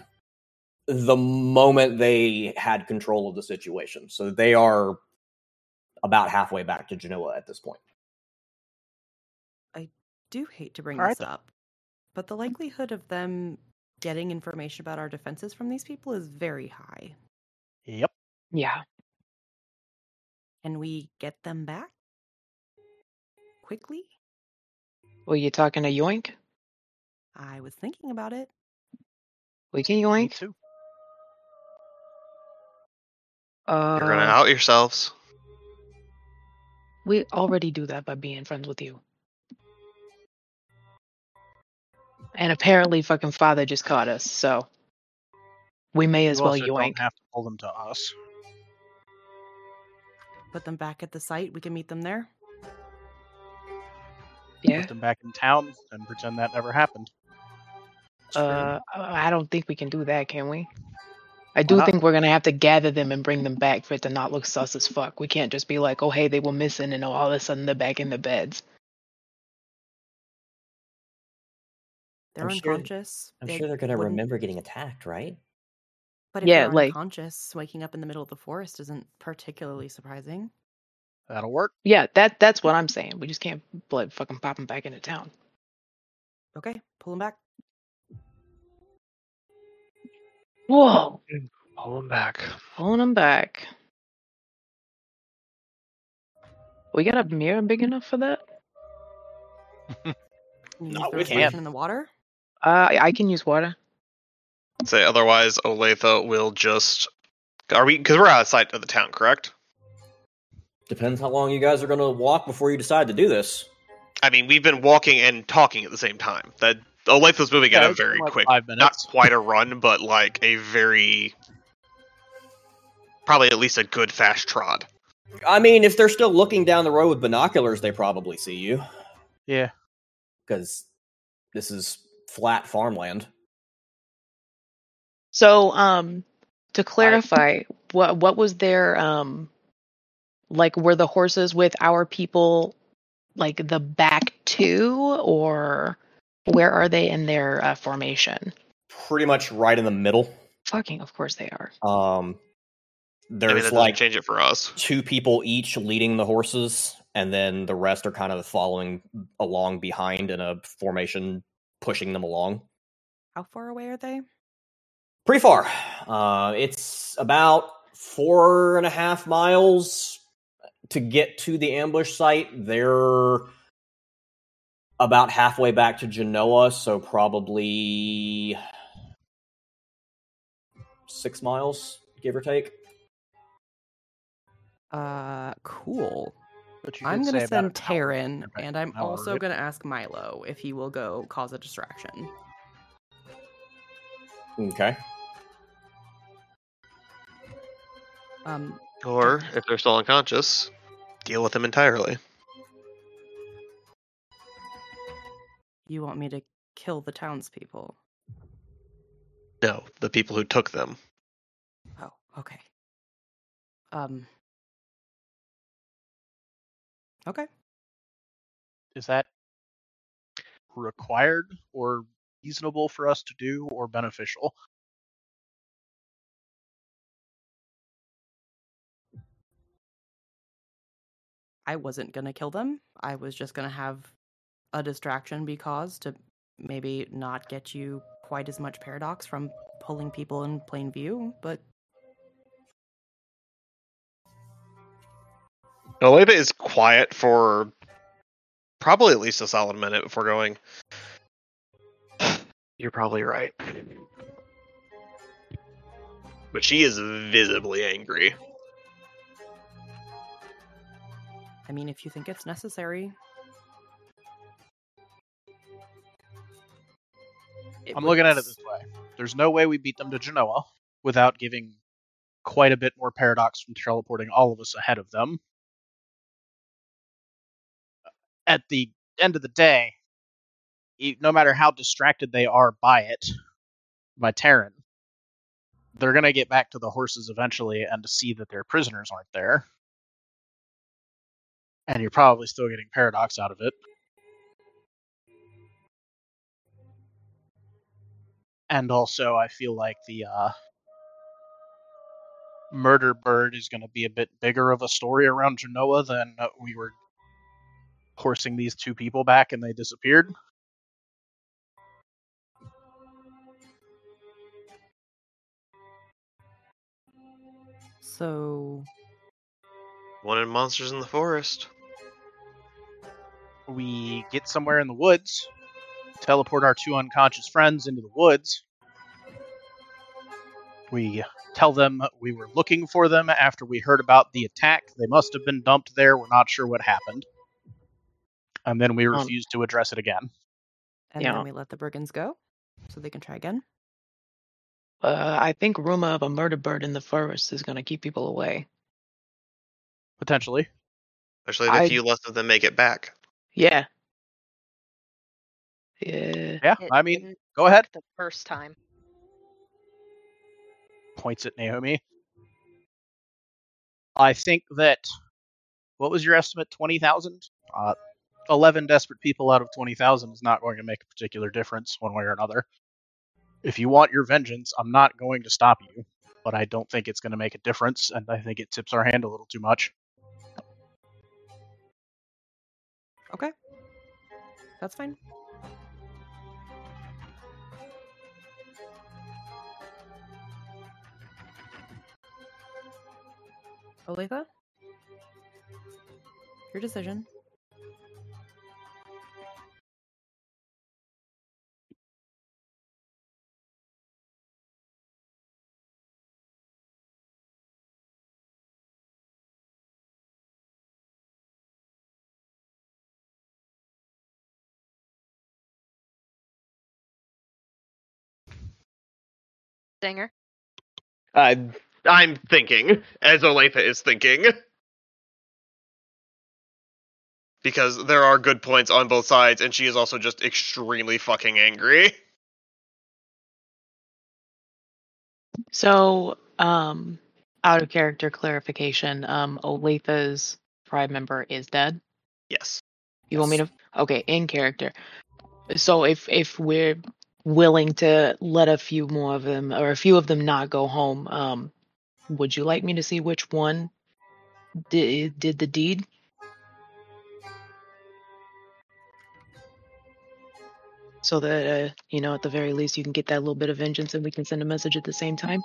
the moment they had control of the situation. So they are about halfway back to Genoa at this point. I do hate to bring All right this then. up, but the likelihood of them getting information about our defenses from these people is very high. Yep. yeah. Can we get them back quickly? Were you talking to Yoink? I was thinking about it. We can Me Yoink. too. Uh, You're gonna out yourselves. We already do that by being friends with you. And apparently, fucking father just caught us, so we may as You well also yoink. don't have to pull them to us. Put them back at the site. We can meet them there. Yeah. Put them back in town and pretend that never happened. Uh, I I don't think we can do that, can we? I do not? think we're gonna have to gather them and bring them back for it to not look sus as fuck. We can't just be like, oh hey, they were missing, and all of a sudden they're back in the beds. They're I'm sure- unconscious. I'm They sure they're gonna wouldn't- remember getting attacked, right? But if Yeah, they're like- unconscious, waking up in the middle of the forest isn't particularly surprising. That'll work. Yeah, that that's what I'm saying. We just can't like fucking pop them back into town. Okay, pull them back. Whoa, Pull them back. pulling them back. We got a mirror big enough for that? Can No, we can't. in the water? Uh, I I can use water. Say otherwise, Olathe will just. Are we? Because we're outside of the town, correct? Depends how long you guys are gonna walk before you decide to do this. I mean, we've been walking and talking at the same time. That Olathe moving Yeah, at a it's been very like quick, five not quite a run, but like a very, probably at least a good fast trot. I mean, if they're still looking down the road with binoculars, they probably see you Yeah. because this is flat farmland. So, um, to clarify, what what was their um, like were the horses with our people, like the back two, or where are they in their uh, formation? Pretty much right in the middle. Fucking, of course they are. Um, I mean, there's like change it for us. two people each leading the horses, and then the rest are kind of following along behind in a formation, pushing them along. How far away are they? Pretty far. Uh, it's about four and a half miles to get to the ambush site. They're about halfway back to Genoa, so probably six miles, give or take. Uh, cool. I'm gonna send an hour. Taryn, and I'm also right? gonna ask Milo if he will go cause a distraction. Okay. Um, Or if they're still unconscious, deal with them entirely. you want me to kill the townspeople? No, the people who took them. Oh, okay. Um. Okay. Is that required, or reasonable for us to do or beneficial. I wasn't gonna kill them. I was just gonna have a distraction be caused to maybe not get you quite as much paradox from pulling people in plain view, but Olathe is quiet for probably at least a solid minute before going. You're probably right. But she is visibly angry. I mean if you think it's necessary. It I'm would looking at it this way. There's no way we beat them to Genoa without giving quite a bit more paradox from teleporting all of us ahead of them. Uh, at the end of the day, e- no matter how distracted they are by it, by Terran, they're going to get back to the horses eventually and to see that their prisoners aren't there. And you're probably still getting paradox out of it. and also I feel like the uh, murder bird is going to be a bit bigger of a story around Genoa than uh, we were horsing these two people back and they disappeared. So Wanted Monsters in the Forest. We get somewhere in the woods, teleport our two unconscious friends into the woods. We tell them we were looking for them after we heard about the attack. They must have been dumped there. We're not sure what happened. And then we Um, refuse to address it again. and Yeah. then we let the brigands go so they can try again. Uh, I think rumor of a murder bird in the forest is gonna keep people away. Potentially. Especially if I- a few less of them make it back. Yeah. Yeah. Yeah, It I mean, didn't go ahead. the first time. Points at Naomi. I think that what was your estimate? Twenty thousand. Uh, Eleven desperate people out of twenty thousand is not going to make a particular difference one way or another. If you want your vengeance, I'm not going to stop you, but I don't think it's going to make a difference, and I think it tips our hand a little too much. Okay. That's fine. Olathe? Your decision. Dinger. I, I'm thinking, as Olathe is thinking. Because there are good points on both sides, and she is also just extremely fucking angry. So, um, out of character clarification, um, Olathe's tribe member is dead. Yes. You want me to? Okay, in character. So if if we're willing to let a few more of them or a few of them not go home, um, would you like me to see which one did did the deed? So that uh, you know, at the very least, you can get that little bit of vengeance, and we can send a message at the same time.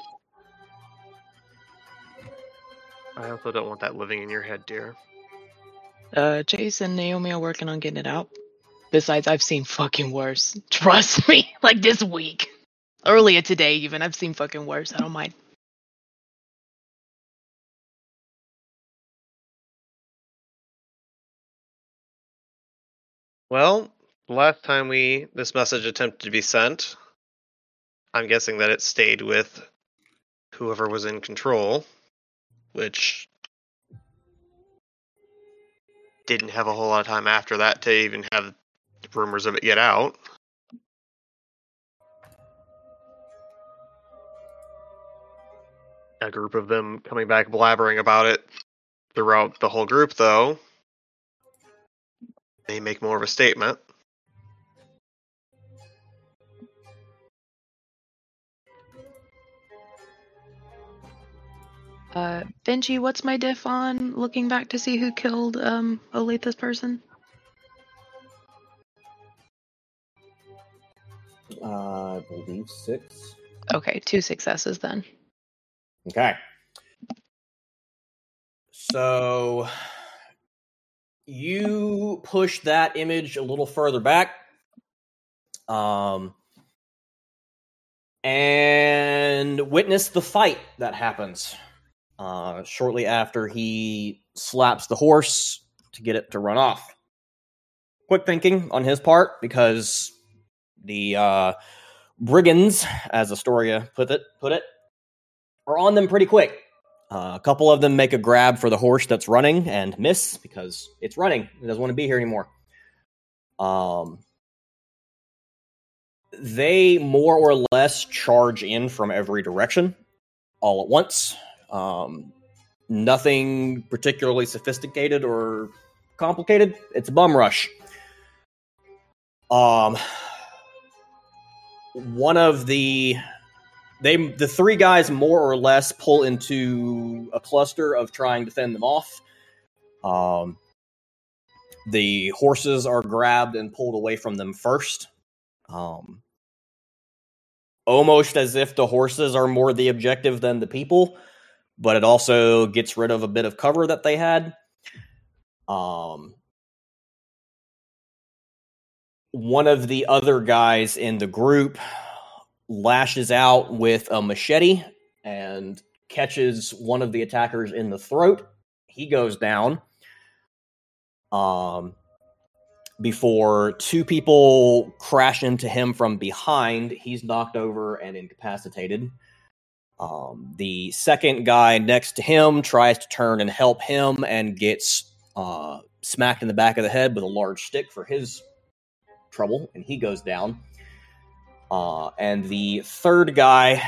I also don't want that living in your head, dear. Uh, Chase and Naomi are working on getting it out. Besides, I've seen fucking worse. Trust me. Like this week. Earlier today, even. I've seen fucking worse. I don't mind. Well, last time we this message attempted to be sent, I'm guessing that it stayed with whoever was in control, which didn't have a whole lot of time after that to even have rumors of it get out. A group of them coming back blabbering about it throughout the whole group, though. They make more of a statement. Uh, Benji, what's my diff on looking back to see who killed um Olathe's person? Uh, I believe six. Okay, two successes then. Okay. So you push that image a little further back. Um and witness the fight that happens. Uh shortly after he slaps the horse to get it to run off. Quick thinking on his part because the uh brigands, as Astoria put it, put it, are on them pretty quick. Uh, a couple of them make a grab for the horse that's running and miss because it's running. It doesn't want to be here anymore. Um, they more or less charge in from every direction all at once. Um, nothing particularly sophisticated or complicated. It's a bum rush. Um, one of the they the three guys more or less pull into a cluster of trying to fend them off. Um, the horses are grabbed and pulled away from them first. Um, almost as if the horses are more the objective than the people, but it also gets rid of a bit of cover that they had. Um, one of the other guys in the group lashes out with a machete and catches one of the attackers in the throat. He goes down. Um, before two people crash into him from behind, he's knocked over and incapacitated. Um, the second guy next to him tries to turn and help him and gets uh, smacked in the back of the head with a large stick for his trouble, and he goes down. Uh, and the third guy,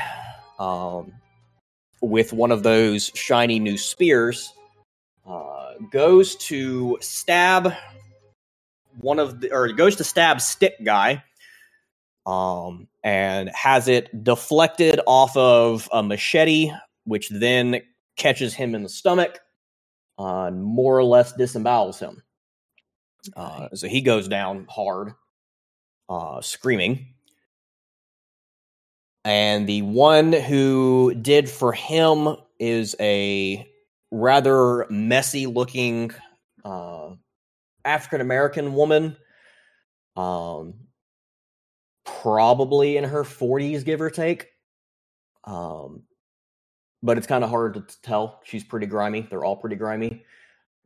um, with one of those shiny new spears, uh, goes to stab one of the, or goes to stab stick guy, um, and has it deflected off of a machete, which then catches him in the stomach, uh, and more or less disembowels him. Uh, so he goes down hard, uh, screaming. And the one who did for him is a rather messy looking uh, African American woman. Um, probably in her 40s, give or take. Um, but it's kind of hard to tell. She's pretty grimy. They're all pretty grimy.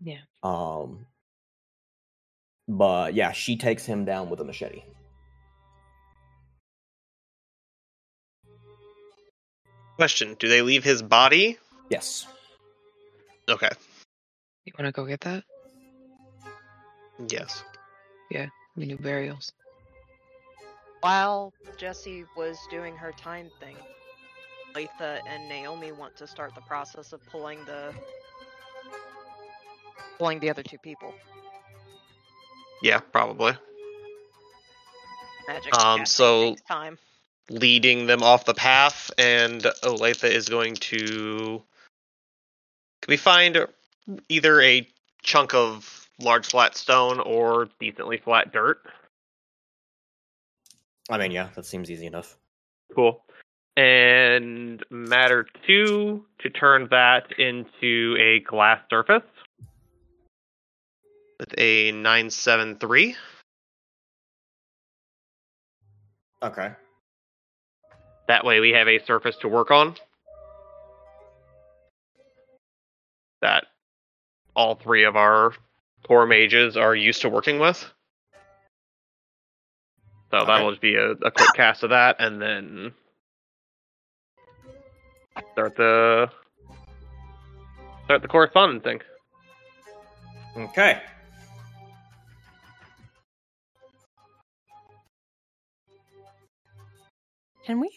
Yeah. Um, but yeah, she takes him down with a machete. Question: Do they leave his body? Yes. Okay. You want to go get that? Yes. Yeah, we do burials. While Jesse was doing her time thing, Letha and Naomi want to start the process of pulling the pulling the other two people. Yeah, probably. Magic. Um, so- takes time. Leading them off the path, and Olathe is going to. Can we find either a chunk of large flat stone or decently flat dirt? I mean, yeah, that seems easy enough. Cool. And matter two to turn that into a glass surface with a 973. Okay. That way we have a surface to work on. That all three of our core mages are used to working with. So Okay. that'll just be a, a quick cast of that, and then start the start the correspondence thing. Okay. Can we?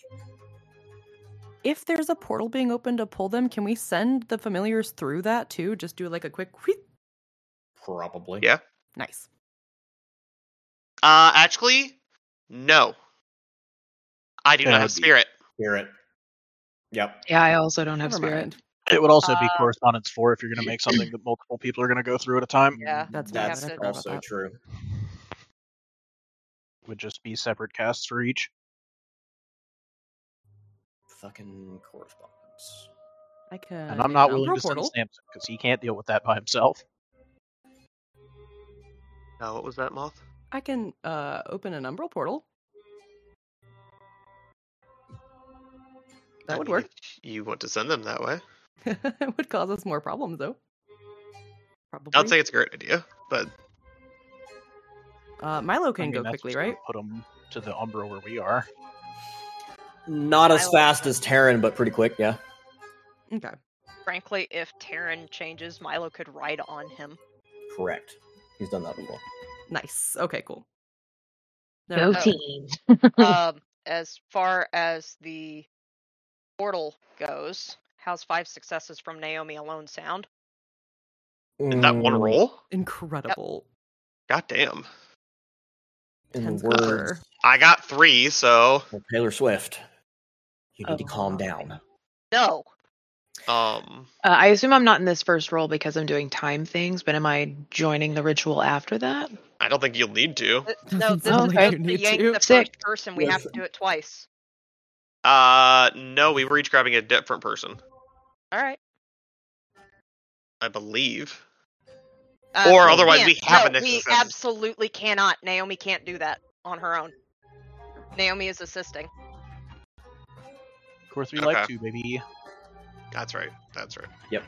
If there's a portal being opened to pull them, can we send the familiars through that too? Just do like a quick wheet. Probably. Yeah. Nice. Uh, actually, no. I do Yeah, not have it'd spirit. Yep. Yeah, I also don't have Never spirit. mind. It would also be Uh, correspondence four if you're going to make something that multiple people are going to go through at a time. Yeah, That's we have That's to- I forgot about also that. true. Would just be separate casts for each. Fucking correspondence. I can. and I'm not willing Umbral to send portal. Samson because he can't deal with that by himself. Now, what was that, Moth? I can uh, open an umbral portal. That I would mean, work. You want to send them that way? it would cause us more problems, though. Probably. I'd say it's a great idea, but uh, Milo I can mean, go quickly, right? Put them to the Umbra where we are. Not as fast as Terran, but pretty quick. Yeah. Okay. Frankly, if Terran changes, Milo could ride on him. Correct. He's done that before. Nice. Okay, cool. Go Never team. um, as far as the portal goes, how's five successes from Naomi alone sound? in that one Mm, roll, Incredible. god damn. In Tense the words cover. I got three, so of Taylor Swift, you need to Oh. calm down. No. um, Uh, I assume I'm not in this first role because I'm doing time things, but am I joining the ritual after that? I don't think you'll need to. No, this sound is like just you need yank to. the Sick. first person. We have to do it twice. Uh, no, we were each grabbing a different person, All right. I believe. Uh, Or we otherwise we can't. have no, an We absolutely cannot. Naomi can't do that on her own. Naomi is assisting. Core three Okay. life two, baby. That's right. That's right. Yep.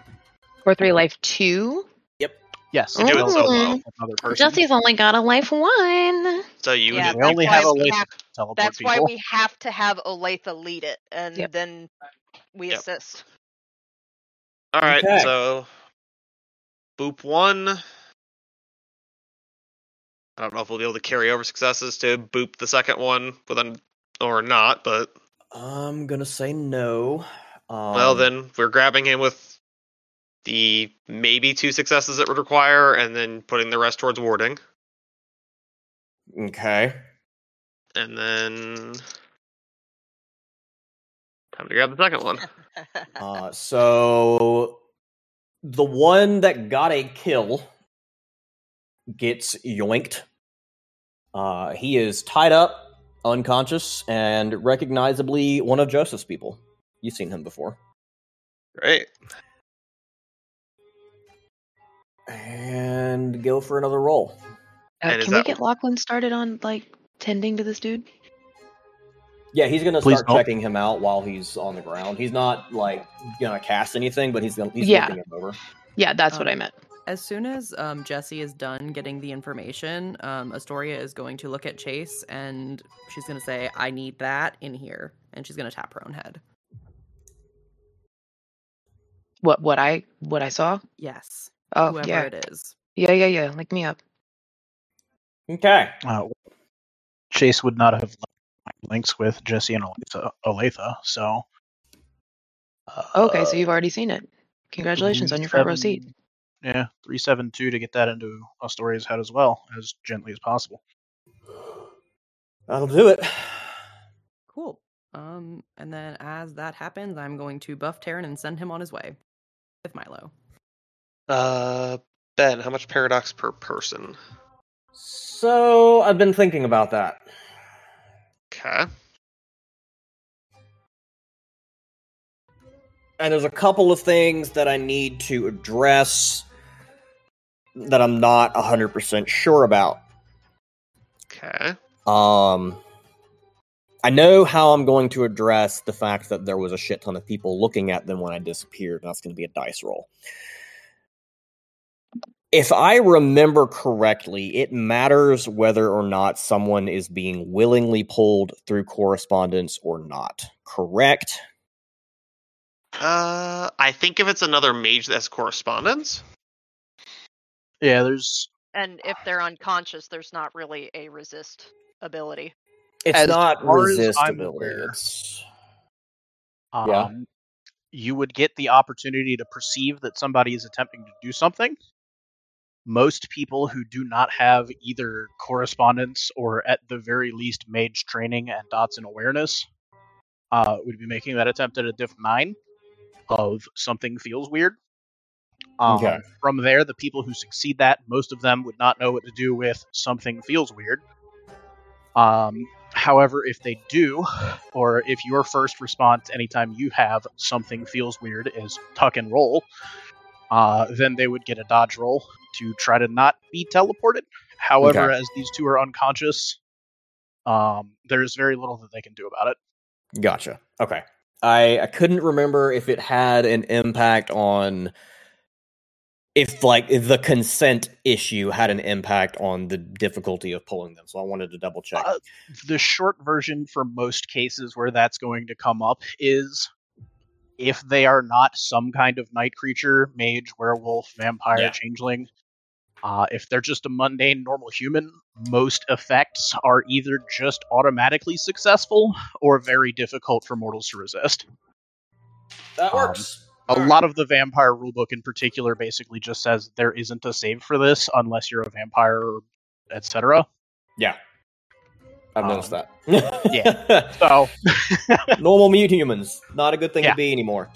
Or three life two? Yep. Yes. You do it well, solo. Another person. Jesse's only got a life one. So you Yeah, would we only have why a we list have- teleport That's people. why we have to have Olathe lead it, and Yep. then we Yep. assist. All right. Okay. So, boop one. I don't know if we'll be able to carry over successes to boop the second one, but then or not. But I'm gonna say no. Um, well, then we're grabbing him with the maybe two successes it would require, and then putting the rest towards warding, Okay. and then time to grab the second one. Uh, so the one that got a kill gets yoinked. Uh, he is tied up, unconscious, and recognizably one of Joseph's people. You've seen him before. Great. And go for another roll. Uh, can we that- get Lachlan started on like tending to this dude? Yeah, he's gonna Please start don't. checking him out while he's on the ground. He's not like gonna cast anything, but he's gonna he's Yeah. looking him over. Yeah, that's what I Um, meant. As soon as um, Jesse is done getting the information, um, Astoria is going to look at Chase and she's going to say, I need that in here. And she's going to tap her own head. What what I what I saw? Yes. Oh whoever yeah. it is. Yeah, yeah, yeah. Link me up. Okay. Uh, Chase would not have links with Jesse and Olathe, Olathe so. Uh, Okay, so you've already seen it. Congratulations on your front row seat. Seven- Yeah, three seven two to get that into Astoria's head as well, as gently as possible. That'll do it. Cool. Um, and then as that happens, I'm going to buff Terran and send him on his way with Milo. Uh, Ben, how much paradox per person? So I've been thinking about that. Okay. and there's a couple of things that I need to address that I'm not 100% sure about. Okay. Um I know how I'm going to address the fact that there was a shit ton of people looking at them when I disappeared, and that's going to be a dice roll. If I remember correctly, it matters whether or not someone is being willingly pulled through correspondence or not. Correct? Uh, I think if it's another mage that has correspondence, Yeah, there's And if they're unconscious, there's not really a resist ability. It's As not resist ability. It's um, Yeah. you would get the opportunity to perceive that somebody is attempting to do something. Most people who do not have either correspondence or at the very least mage training and dots in awareness uh, would be making that attempt at a diff 9. of something feels weird. Um, Okay. From there, the people who succeed that, most of them would not know what to do with something feels weird. Um, however, if they do, or if your first response anytime you have something feels weird is tuck and roll, uh, then they would get a dodge roll to try to not be teleported. However, Okay. as these two are unconscious, um, there's very little that they can do about it. Gotcha. Okay. I, I couldn't remember if it had an impact on if like the consent issue had an impact on the difficulty of pulling them. So I wanted to double check. Uh, the short version for most cases where that's going to come up is if they are not some kind of night creature, mage, werewolf, vampire, Yeah. changeling. Uh, if they're just a mundane normal human, most effects are either just automatically successful or very difficult for mortals to resist. that um, works. A lot of the vampire rulebook in particular basically just says there isn't a save for this unless you're a vampire, etc. yeah. I've um, noticed that. yeah. So, Normal mute humans. Not a good thing Yeah. to be anymore.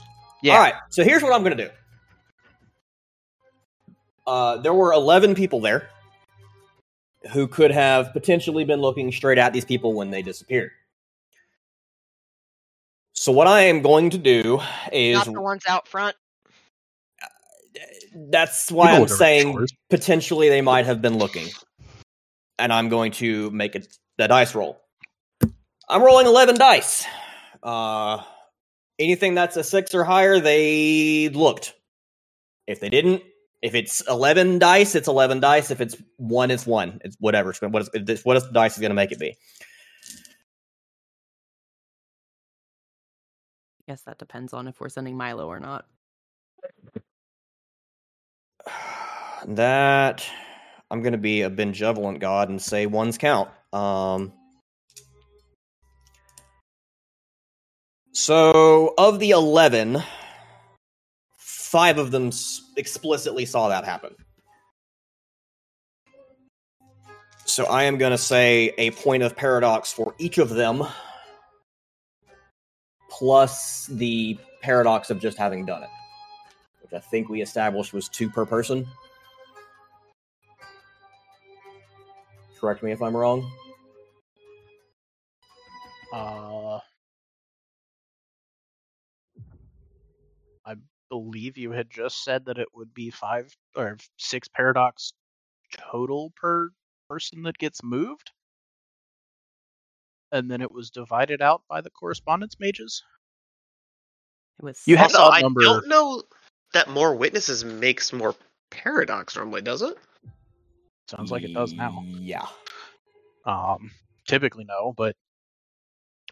yeah. All right. So here's what I'm going to do. Uh, there were 11 people there who could have potentially been looking straight at these people when they disappeared. So what I am going to do is Not the ones out front. that's why I'm saying chores. potentially they might have been looking. And I'm going to make it a dice roll. I'm rolling 11 dice. Uh, anything that's a six or higher, they looked. If they didn't, if it's 11 dice, it's 11 dice. If it's one, it's one. It's whatever. It's what, is, it's, what is the dice is going to make it be. Guess that depends on if we're sending Milo or not. That I'm going to be a benevolent god and say one's count. Um, so of the eleven, five of them explicitly saw that happen. So I am going to say a point of paradox for each of them, plus the paradox of just having done it, which I think we established was two per person. Correct me if I'm wrong. Uh, I believe you had just said that it would be five or six paradox total per person that gets moved. And then it was divided out by the correspondence mages. It was You had six- Also, I number- don't know that more witnesses makes more paradox normally, does it? Sounds like it does now. Yeah. Um, typically no, but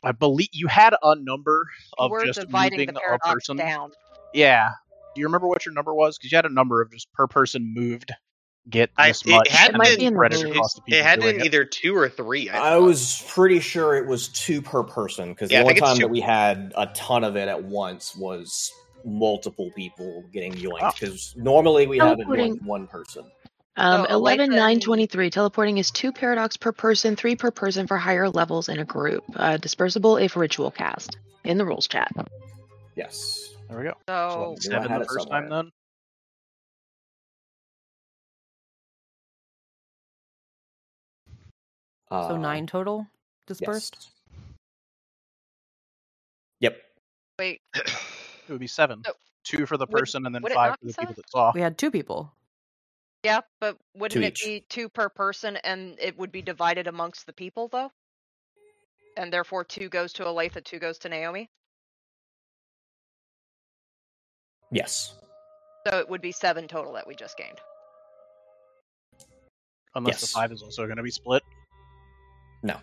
I believe you had a number You of were just moving the a person. down. Yeah. Do you remember what your number was? Because you had a number of just per person moved get I- this it much, had and might in the spread it across the people It had doing been it. either two or three. I, I was pretty sure it was two per person because Yeah, the only time that we had a ton of it at once was multiple people getting yoinked. Oh. Because normally we have it one person. Um, So, 11, Alyssa 9, 23. Teleporting is two paradox per person, three per person for higher levels in a group. Uh, dispersible if ritual cast. In the rules chat. Yes. There we go. So So- Seven the it first time somewhere. Then. so Uh, nine total dispersed. yes. Yep. wait, It would be seven. So, Two for the would- person and then five for be the people that saw. We had two people. yeah, but wouldn't it each. be two per person and it would be divided amongst the people though? And therefore two goes to Aletha, two goes to Naomi? Yes. So it would be seven total that we just gained. Unless the five is also going to be split. No.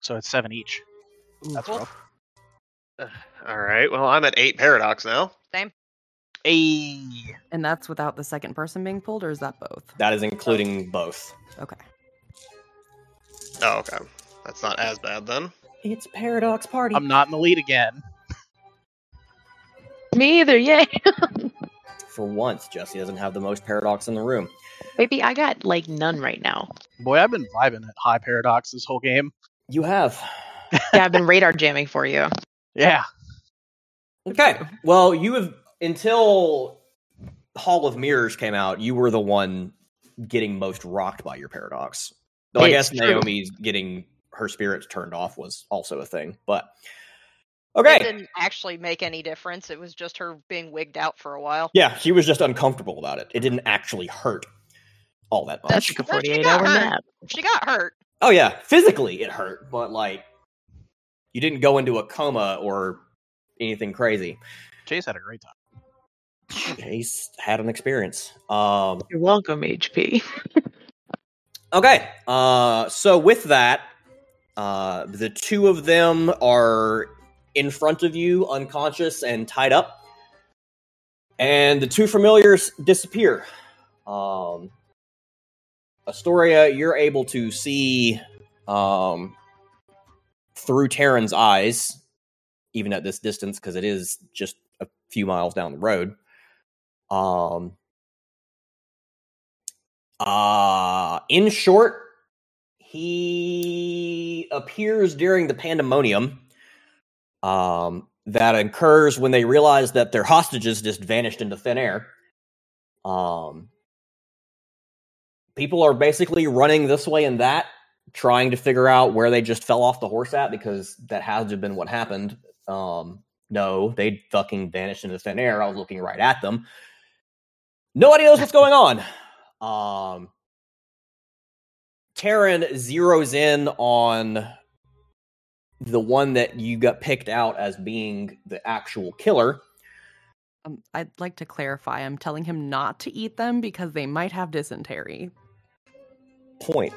So it's seven each. That's Cool. rough. Uh, all right. Well, I'm at eight paradox now. Same. A And that's without the second person being pulled, or is that both? That is including both. Okay. Oh, okay. That's not as bad then. It's paradox party. I'm not in the lead again. Me either, yay! For once, Jesse doesn't have the most paradox in the room. Baby, I got like none right now. Boy, I've been vibing at high paradox this whole game. You have. Yeah, I've been radar jamming for you. Yeah. Okay. Well, you have until Hall of Mirrors came out. You were the one getting most rocked by your paradox. Though I guess true. Naomi's getting her spirits turned off was also a thing. But It okay, didn't actually make any difference. It was just her being wigged out for a while. yeah, she was just uncomfortable about it. It didn't actually hurt all that much. That's like a she 48 got hour hurt. nap. She got hurt. Oh yeah, physically it hurt, but like you didn't go into a coma or anything crazy. Chase had a great time. Chase had an experience. Um, You're welcome, HP. okay, uh, so with that, uh, the two of them are in front of you, unconscious and tied up, and the two familiars disappear. Um, Astoria, you're able to see um, through Terran's eyes, even at this distance, because it is just a few miles down the road. Um, uh, in short, he appears during the pandemonium um, that occurs when they realize that their hostages just vanished into thin air. Um, people are basically running this way and that, trying to figure out where they just fell off the horse at because that has to have been what happened. Um, no, they fucking vanished into thin air. I was looking right at them. Nobody knows what's going on. Um, Terran zeroes in on the one that you got picked out as being the actual killer. Um, I'd like to clarify. I'm telling him not to eat them because they might have dysentery. Point.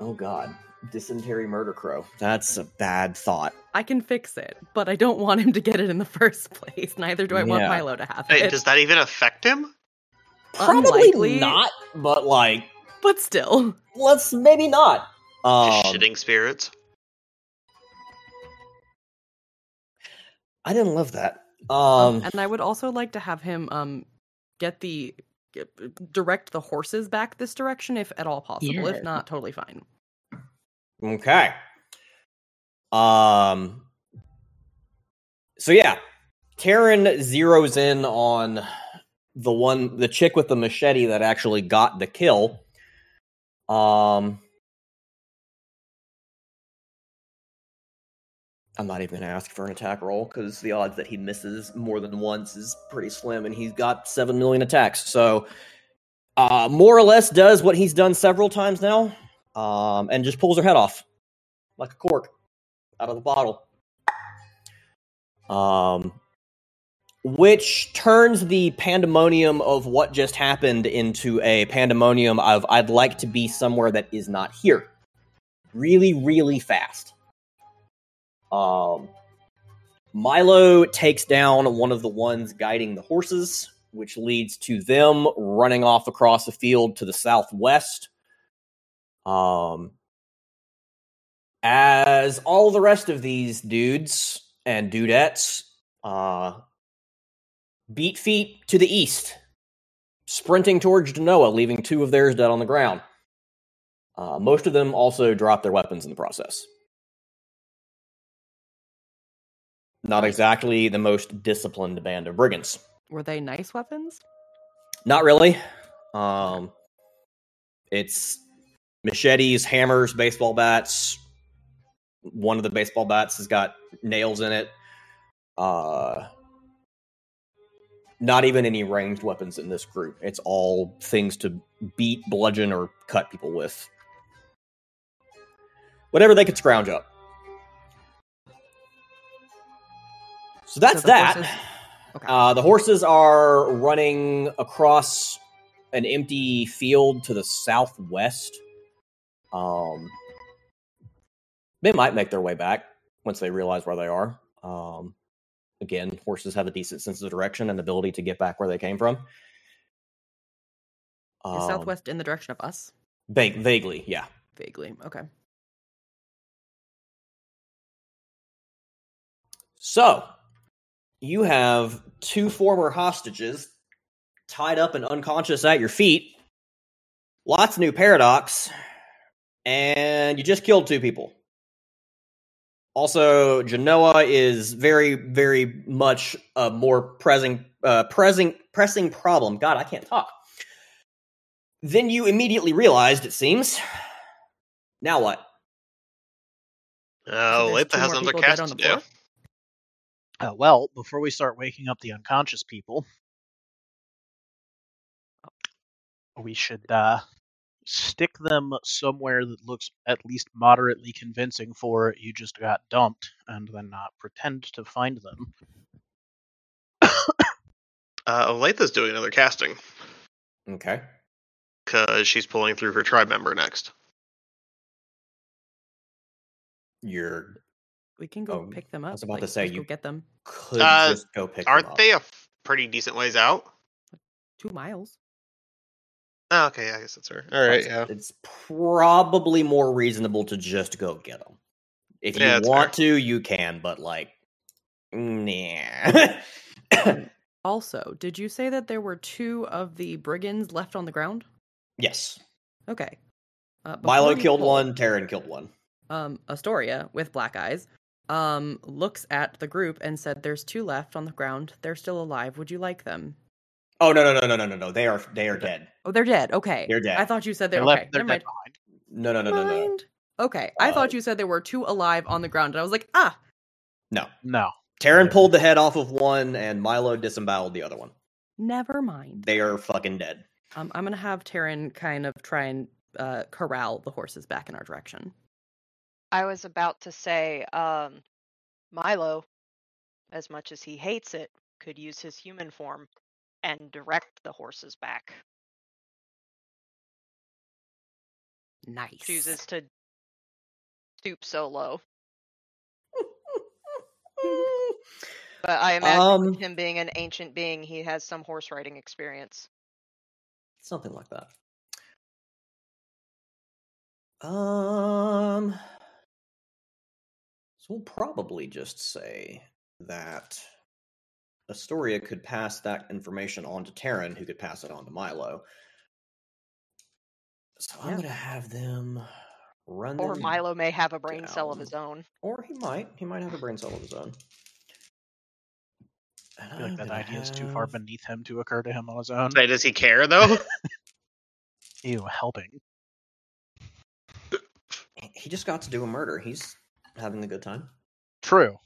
Oh god. Dysentery murder crow. That's a bad thought. I can fix it, but I don't want him to get it in the first place. Neither do I want Yeah. Milo to have Hey, it. does that even affect him? Probably Unlikely. not, but like, But still, let's maybe not. Um, Just shitting spirits. I didn't love that. Um, and I would also like to have him um get the get- direct the horses back this direction if at all possible. Yeah. If not, totally fine. Okay. Um. So yeah, Terran zeroes in on the one, the chick with the machete that actually got the kill. Um. I'm not even going to ask for an attack roll because the odds that he misses more than once is pretty slim, and he's got seven million attacks. So, uh, more or less does what he's done several times now, um, and just pulls her head off like a cork out of the bottle. Um, which turns the pandemonium of what just happened into a pandemonium of I'd like to be somewhere that is not here. Really, really fast. Um, Milo takes down one of the ones guiding the horses, which leads to them running off across the field to the southwest. Um, as all the rest of these dudes and dudettes uh, beat feet to the east, sprinting towards Genoa, leaving two of theirs dead on the ground. Uh, most of them also drop their weapons in the process. Not exactly the most disciplined band of brigands. Were they nice weapons? Not really. Um, it's machetes, hammers, baseball bats. One of the baseball bats has got nails in it. Uh, not even any ranged weapons in this group. It's all things to beat, bludgeon, or cut people with. Whatever they could scrounge up. So that's the that. horses- Okay. Uh, the horses are running across an empty field to the southwest. Um, they might make their way back once they realize where they are. Um, again, horses have a decent sense of direction and ability to get back where they came from. Is Um, southwest in the direction of us? va- vaguely, yeah. Vaguely. Okay. So, you have two former hostages tied up and unconscious at your feet. Lots of new paradox, and you just killed two people. Also, Genoa is very, very much a more pressing, uh, pressing, pressing problem. God, I can't talk. Then you immediately realized, it seems. Now what? Uh, there's Olathe two has more another cast on to the do. floor? Uh, well, before we start waking up the unconscious people, we should uh, stick them somewhere that looks at least moderately convincing for you just got dumped, and then uh, pretend to find them. Uh, Olathe's doing another casting Okay. because she's pulling through her tribe member next. You're We can go Oh, pick them up. I was about like, to say, just go you- get them could Uh, just go pick them Aren't up. they a pretty decent ways out? two miles. Oh, okay, I guess that's fair. All right, yeah. It's probably more reasonable to just go get them. If you Yeah, that's want to, you can, but like, nah. Also, did you say that there were two of the brigands left on the ground? yes. Okay. Uh, Milo killed pull, one, Terran killed one. Um, Astoria with black eyes, um, looks at the group and said, "There's two left on the ground. They're still alive. Would you like them?" Oh no no no no no no no! They are they are dead. Oh, they're dead. Okay, They're dead. I thought you said they They're okay. left. They're Never dead mind. behind. No no no no no Mind. Okay, I Uh, thought you said there were two alive on the ground, and I was like, ah, no. No. Terran pulled the head off of one, and Milo disemboweled the other one. never mind. They are fucking dead. Um, I'm gonna have Terran kind of try and uh, corral the horses back in our direction. I was about to say, um, Milo, as much as he hates it, could use his human form and direct the horses back. Nice. Chooses to stoop so low. But I imagine Um, him being an ancient being, he has some horse riding experience. something like that. Um, we'll probably just say that Astoria could pass that information on to Terran, who could pass it on to Milo. So I'm gonna have them run. Or them Milo may have a brain cell of his own. or he might. He might have a brain cell of his own. I feel like that gonna idea is too far beneath him to occur to him on his own. Say, does he care though? Ew, helping. He just got to do a murder. He's having a good time. True.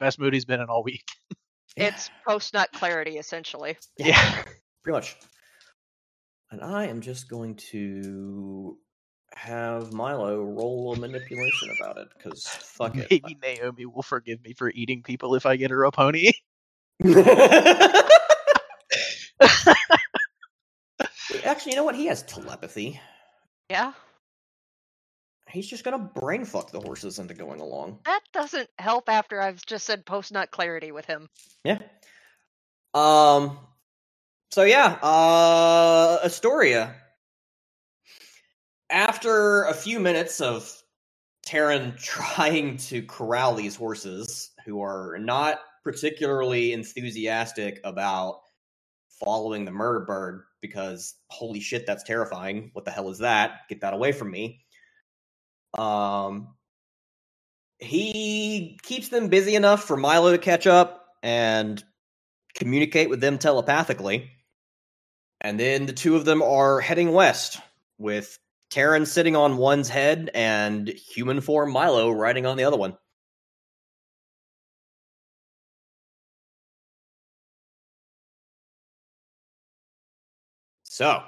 Best mood he's been in all week. It's post nut clarity, essentially. Yeah. pretty much. And I am just going to have Milo roll a manipulation about it because fuck it. Maybe Naomi will forgive me for eating people if I get her a pony. Actually, you know what? He has telepathy. Yeah. He's just gonna brain fuck the horses into going along. That doesn't help after I've just said post nut clarity with him. Yeah. Um. So yeah, uh, Astoria. After a few minutes of Terran trying to corral these horses, who are not particularly enthusiastic about following the murder bird, because holy shit, that's terrifying. What the hell is that? Get that away from me. Um, he keeps them busy enough for Milo to catch up and communicate with them telepathically. And then the two of them are heading west with Terran sitting on one's head and human form Milo riding on the other one. So,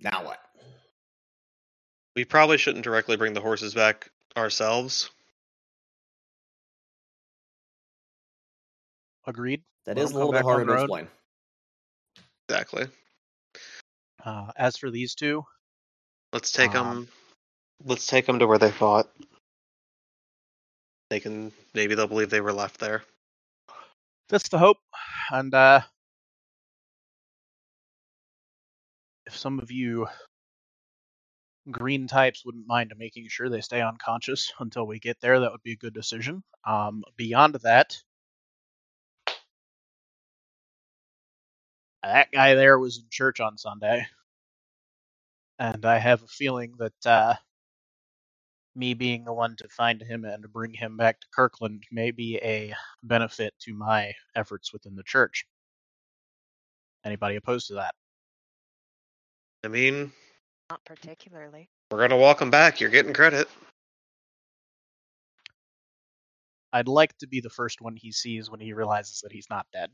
now what? We probably shouldn't directly bring the horses back ourselves. Agreed. That Let is a little come bit back harder to road. explain. Exactly. Uh, as for these two, Let's take them. Um, let's take them to where they fought. They can. Maybe they'll believe they were left there. that's the hope. And uh, if some of you green types wouldn't mind making sure they stay unconscious until we get there, that would be a good decision. Um, beyond that, that guy there was in church on Sunday, and I have a feeling that uh, me being the one to find him and bring him back to Kirkland may be a benefit to my efforts within the church. Anybody opposed to that? I mean, Not particularly. we're gonna walk him back. You're getting credit. I'd like to be the first one he sees when he realizes that he's not dead.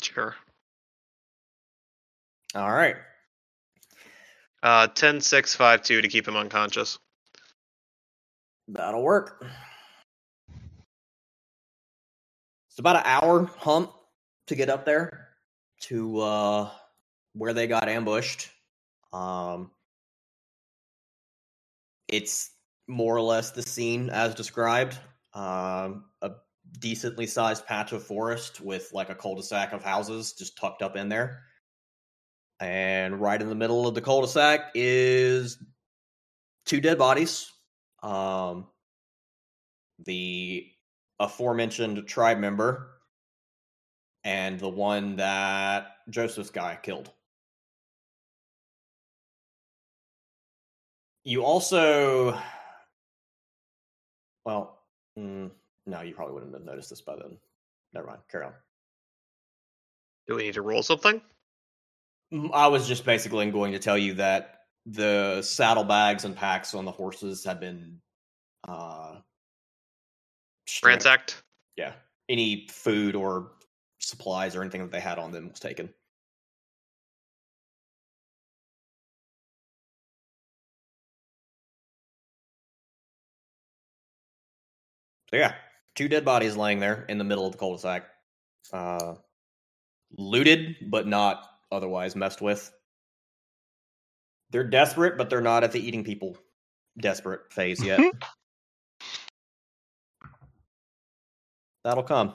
Sure. All right. Uh, ten six five two to keep him unconscious. That'll work. It's about an hour hump to get up there to uh, where they got ambushed. Um, it's more or less the scene as described. Um, a decently sized patch of forest with like a cul-de-sac of houses just tucked up in there. And right in the middle of the cul-de-sac is two dead bodies. Um, the aforementioned tribe member and the one that Joseph's guy killed. You also, well, mm, no, you probably wouldn't have noticed this by then. Never mind. Carry on. Do we need to roll something? Mm, I was just basically going to tell you that the saddlebags and packs on the horses had been uh. Ransacked. Yeah. Any food or supplies or anything that they had on them was taken. Yeah, two dead bodies laying there in the middle of the cul-de-sac. Uh, looted, but not otherwise messed with. They're desperate, but they're not at the eating people desperate phase yet. That'll come.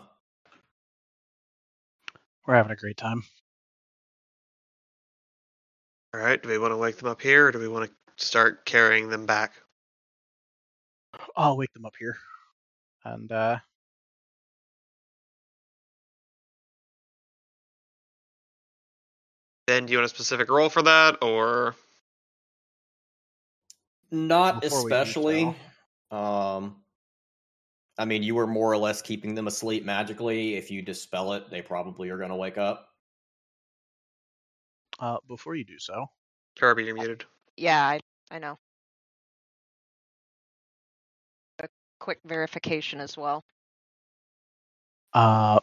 We're having a great time. All right. Do we want to wake them up here, or do we want to start carrying them back? I'll wake them up here. And uh Ben, do you want a specific roll for that, or Not Before especially. Um, I mean, you were more or less keeping them asleep magically. If you dispel it, they probably are going to wake up. uh before you do so, Kirby? You're muted. Yeah, I, I know. Quick verification as well. uh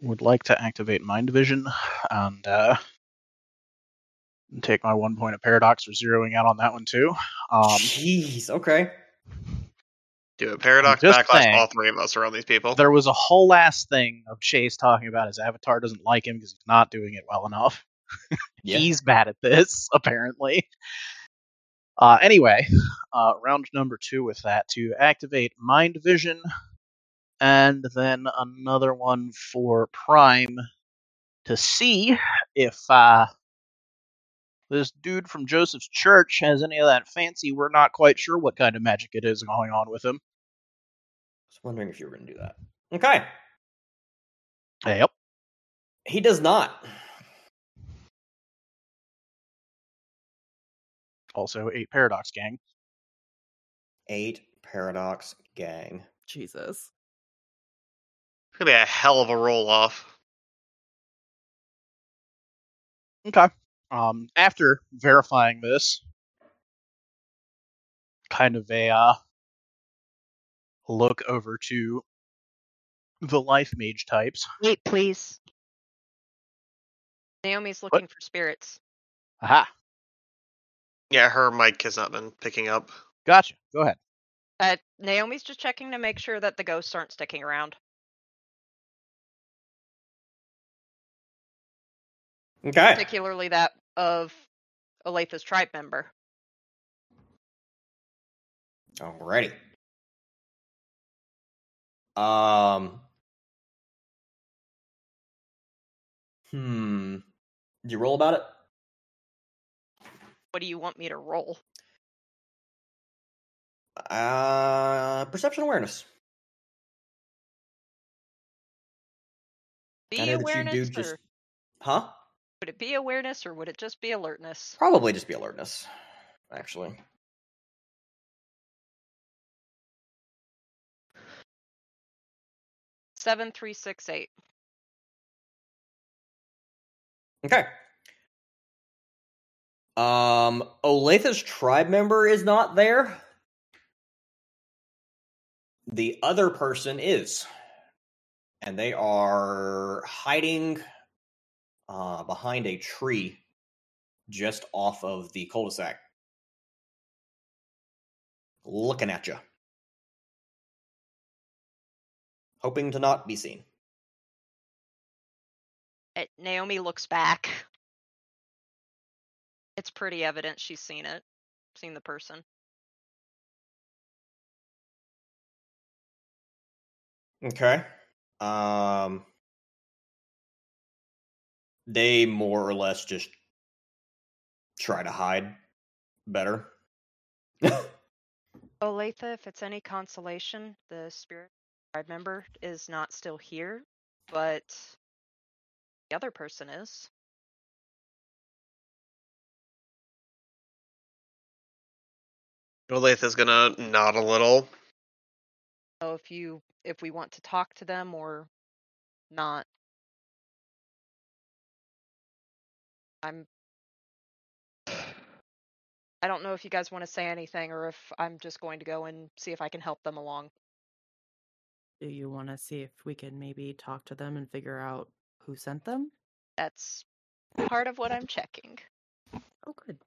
would like to activate mind vision and uh take my one point of paradox for zeroing out on that one too. Um Jeez. Okay. Do it. Paradox just backlash. saying. All three of us are on these people. there was a whole last thing of Chase talking about his avatar doesn't like him because he's not doing it well enough. Yeah. He's bad at this, apparently. Uh, anyway, uh, round number two with that to activate Mind Vision, and then another one for Prime to see if uh, this dude from Joseph's church has any of that fancy. We're not quite sure what kind of magic it is going on with him. I was wondering if you were going to do that. Okay. Yep. He does not. Also, eight Paradox Gang. Eight paradox gang. Jesus. It's gonna be a hell of a roll off. Okay. Um, after verifying this, kind of a uh, look over to the life mage types. Wait, please. Naomi's looking for spirits. Aha, Yeah, her mic has not been picking up. gotcha. Go ahead. Uh, Naomi's just checking to make sure that the ghosts aren't sticking around. Okay. particularly that of Olathe's tribe member. Alrighty. Um. Hmm. Did you roll about it? What do you want me to roll? Uh, perception awareness. Be awareness, just... huh? Would it be awareness, or would it just be alertness? Probably just be alertness, actually. Seven, three, six, eight. Okay. Um, Olathe's tribe member is not there. The other person is. And they are hiding uh, behind a tree just off of the cul-de-sac. Looking at you. Hoping to not be seen. Eh, Naomi looks back. It's pretty evident she's seen it, seen the person. Okay. Um they more or less just try to hide better. Olathe, if it's any consolation, the spirit tribe member is not still here, but the other person is. Olathe is gonna nod a little. So if you if we want to talk to them or not, I'm. I don't know if you guys want to say anything or if I'm just going to go and see if I can help them along. Do you want to see if we can maybe talk to them and figure out who sent them? That's part of what I'm checking. Oh, good.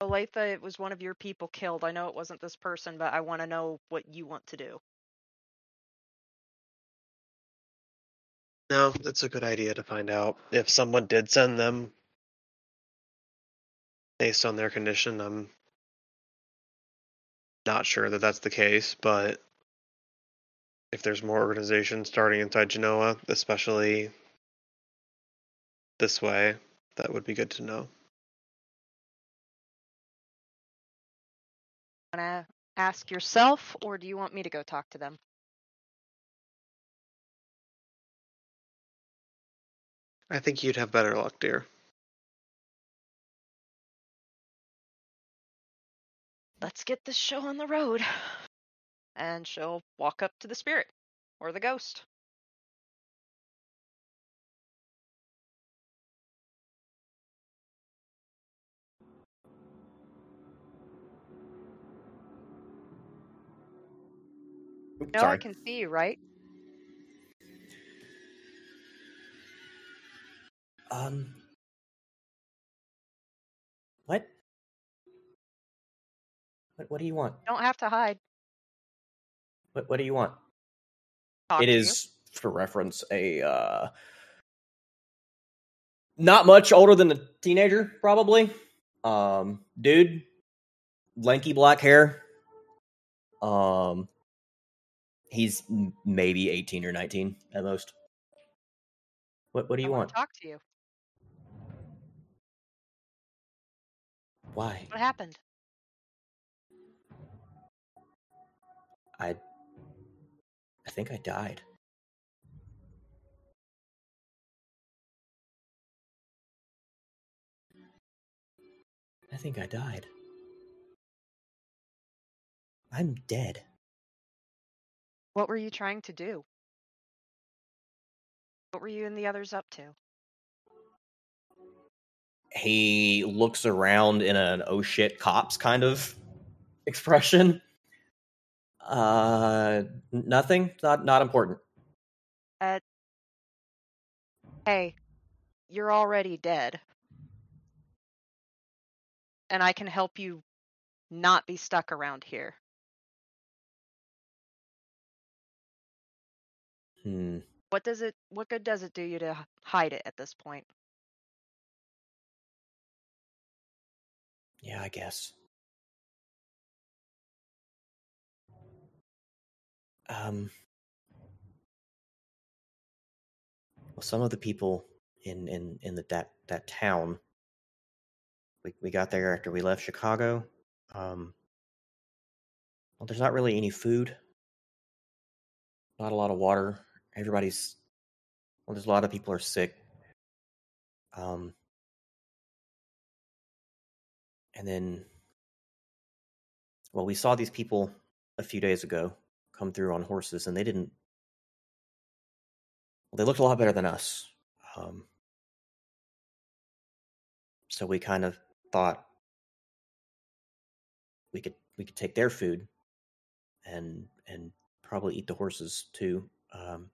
Olathe, it was one of your people killed. I know it wasn't this person, but I want to know what you want to do. No, it's a good idea to find out if someone did send them based on their condition. I'm not sure that that's the case, but if there's more organizations starting inside Genoa, especially this way, that would be good to know. Want to ask yourself, or do you want me to go talk to them? I think you'd have better luck, dear. Let's get this show on the road. And she'll walk up to the spirit or the ghost. No, I can see you, right? Um. What? What? What do you want? You don't have to hide. What? What do you want? Talk It to you. for reference, a uh, not much older than a teenager, probably. Um, dude, lanky black hair. Um, he's maybe eighteen or nineteen at most. What? What do I you wanna want? Talk to you. Why? What happened? I. I think I died. I think I died. I'm dead. What were you trying to do? What were you and the others up to? He looks around in an oh shit cops kind of expression. Uh nothing. Not not important. Uh, hey, you're already dead. And I can help you not be stuck around here. Hmm. What does it what good does it do you to hide it at this point? Yeah, I guess. Um well some of the people in in in the that that town we we got there after we left Chicago. Um well there's not really any food. Not a lot of water. Everybody's well there's a lot of people are sick. Um, and then, well, we saw these people a few days ago come through on horses, and they didn't. Well, they looked a lot better than us. Um, so we kind of thought we could we could take their food and and probably eat the horses too. Um,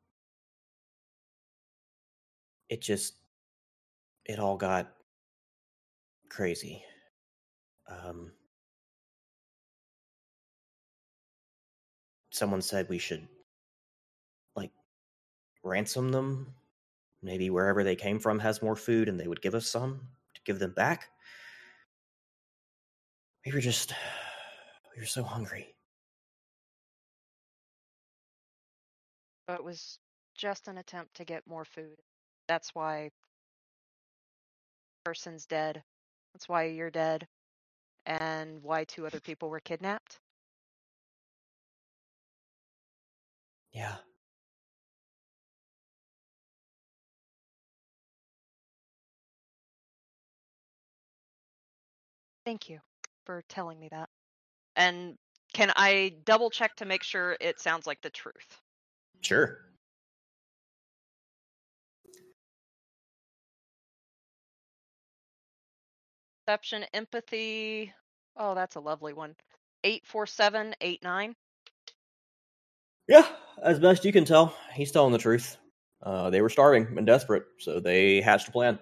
it just it all got crazy. Um, someone said we should like ransom them. Maybe wherever they came from has more food, and they would give us some to give them back. We were just we were so hungry. But it was just an attempt to get more food. That's why person's dead. That's why you're dead. And why two other people were kidnapped. Yeah. Thank you for telling me that. And can I double check to make sure it sounds like the truth? Sure. Perception, empathy. Oh, that's a lovely one. Eight four seven eight nine. Yeah, as best you can tell, he's telling the truth. Uh, they were starving and desperate, so they hatched a plan.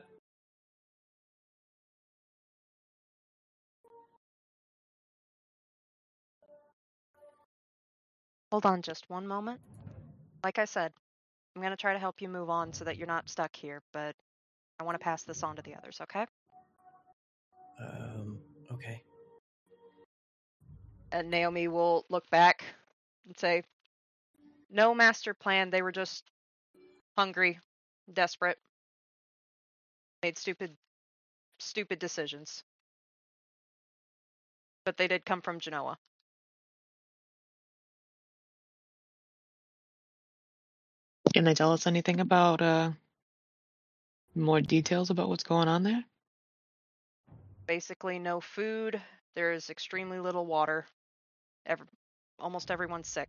Hold on just one moment. Like I said, I'm going to try to help you move on so that you're not stuck here, but I want to pass this on to the others, okay? Um, okay. And Naomi will look back and say, No master plan. They were just hungry, desperate, made stupid, stupid decisions. But they did come from Genoa. Can they tell us anything about uh more details about what's going on there? Basically, no food. There is extremely little water. Every, almost everyone's sick.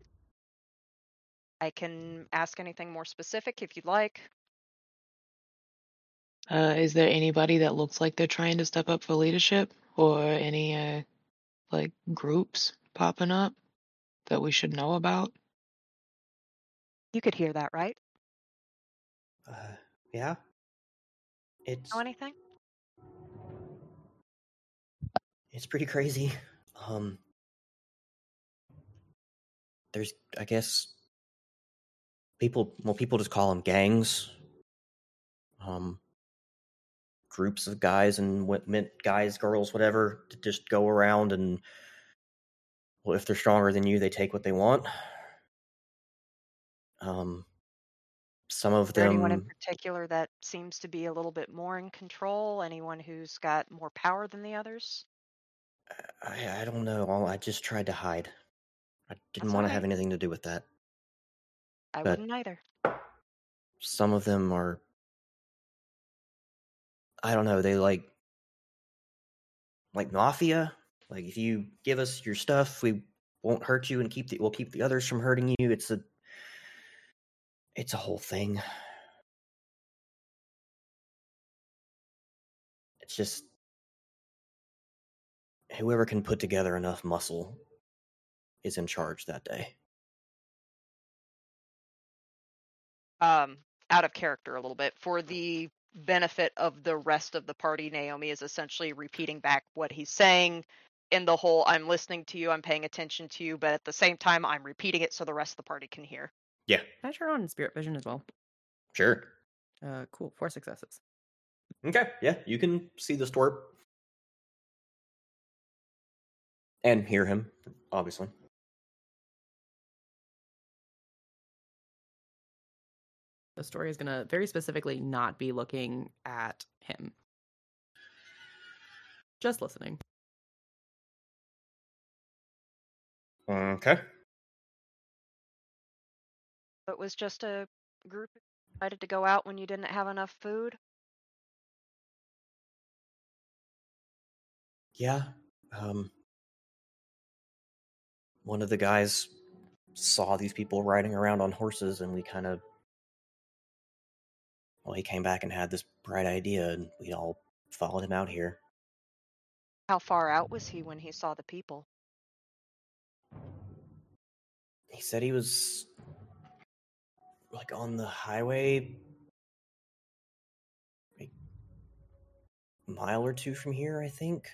I can ask anything more specific if you'd like. Uh, is there anybody that looks like they're trying to step up for leadership, or any uh like groups popping up that we should know about? You could hear that, right? Uh, yeah. It's Know anything? It's pretty crazy. Um, there's, I guess, people. Well, people just call them gangs. Um, groups of guys and what meant guys, girls, whatever, to just go around and, well, if they're stronger than you, they take what they want. Um, some of them. anyone in particular that seems to be a little bit more in control? Anyone who's got more power than the others? I, I don't know. I just tried to hide. I didn't That's want to have anything to do with that. I But- wouldn't either. Some of them are. I don't know. They like. Like mafia. Like if you give us your stuff, we won't hurt you and keep the. We'll keep the others from hurting you. It's a. It's a whole thing. It's just. Whoever can put together enough muscle is in charge that day. Um, out of character a little bit for the benefit of the rest of the party. Naomi is essentially repeating back what he's saying in the whole I'm listening to you, I'm paying attention to you, but at the same time I'm repeating it so the rest of the party can hear. Yeah, Can I turn on spirit vision as well? sure. Uh, cool. Four successes. Okay, yeah, you can see the storp and hear him, obviously. The story is gonna very specifically not be looking at him. Just listening. Okay. It was just a group who decided to go out when you didn't have enough food. Yeah. Um, one of the guys saw these people riding around on horses, and we kind of. Well, he came back and had this bright idea, and we all followed him out here. How far out was he when he saw the people? He said he was like on the highway, a mile or two from here, I think.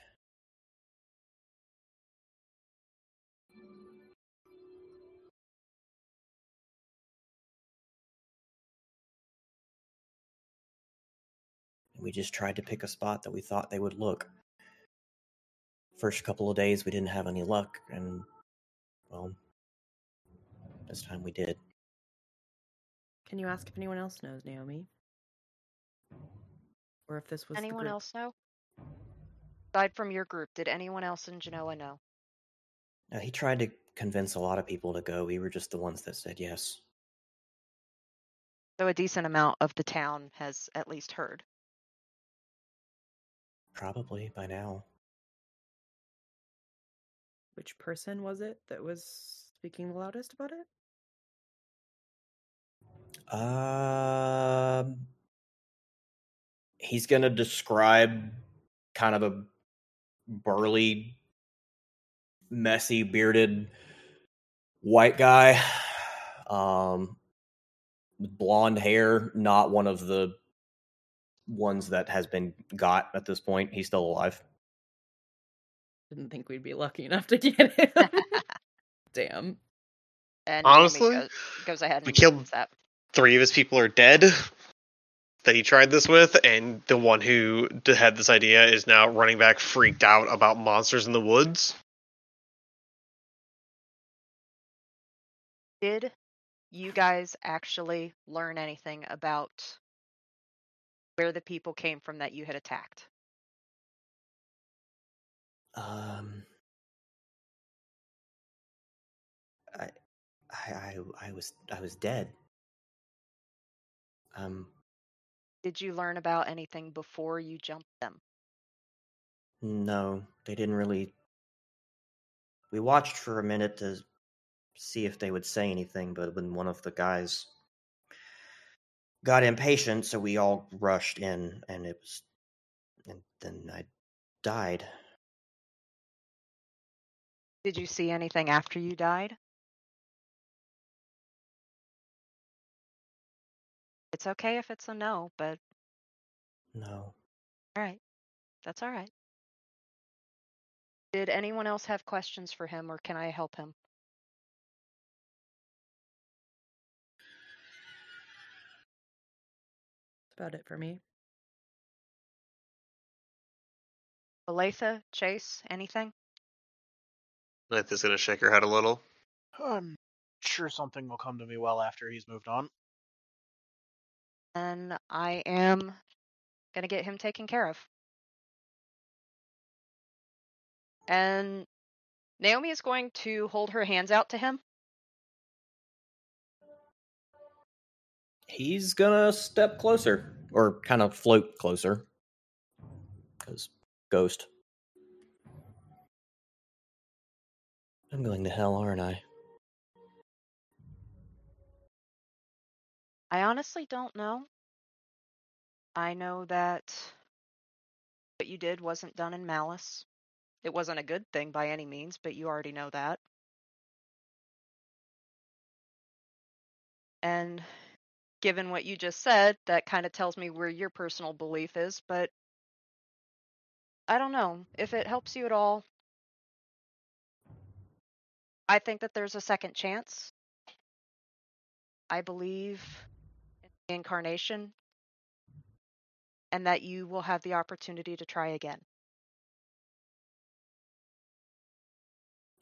We just tried to pick a spot that we thought they would look. First couple of days, we didn't have any luck, and well, this time we did. Can you ask if anyone else knows Naomi? Or if this was the anyone group? else know? Aside from your group, did anyone else in Genoa know? Now, he tried to convince a lot of people to go. We were just the ones that said yes. So a decent amount of the town has at least heard. Probably by now. Which person was it that was speaking the loudest about it? Um, he's gonna describe kind of a burly, messy, bearded white guy, um, with blonde hair. Not one of the ones that has been got at this point. He's still alive. Didn't think we'd be lucky enough to get him. Damn. And Honestly, goes, goes ahead and we killed- that. Three of his people are dead that he tried this with, and the one who had this idea is now running back, freaked out about monsters in the woods. Did you guys actually learn anything about where the people came from that you had attacked? Um, I, I, I, I was, I was dead. Um, Did you learn about anything before you jumped them? no, they didn't really. We watched for a minute to see if they would say anything, but when one of the guys got impatient, so we all rushed in, and it was, and then I died. Did you see anything after you died? It's okay if it's a no, but No. all right. That's all right. Did anyone else have questions for him or can I help him? About it for me. Olathe, Chase, anything? Letha's gonna shake her head a little. I'm sure something will come to me well after he's moved on. And I am going to get him taken care of. And Naomi is going to hold her hands out to him. He's gonna step closer, or kind of float closer, because ghost. I'm going to hell, aren't I? I honestly don't know. I know that what you did wasn't done in malice. It wasn't a good thing by any means, but you already know that. And given what you just said, that kind of tells me where your personal belief is, but I don't know. If it helps you at all, I think that there's a second chance. I believe in the incarnation and that you will have the opportunity to try again.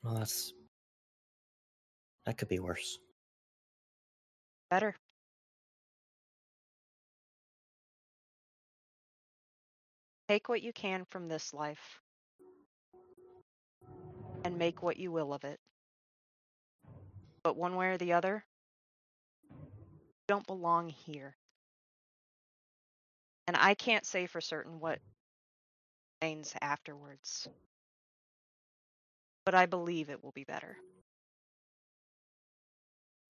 Well, that's that could be worse. Better. Take what you can from this life and make what you will of it. But one way or the other, you don't belong here. And I can't say for certain what remains afterwards. But I believe it will be better.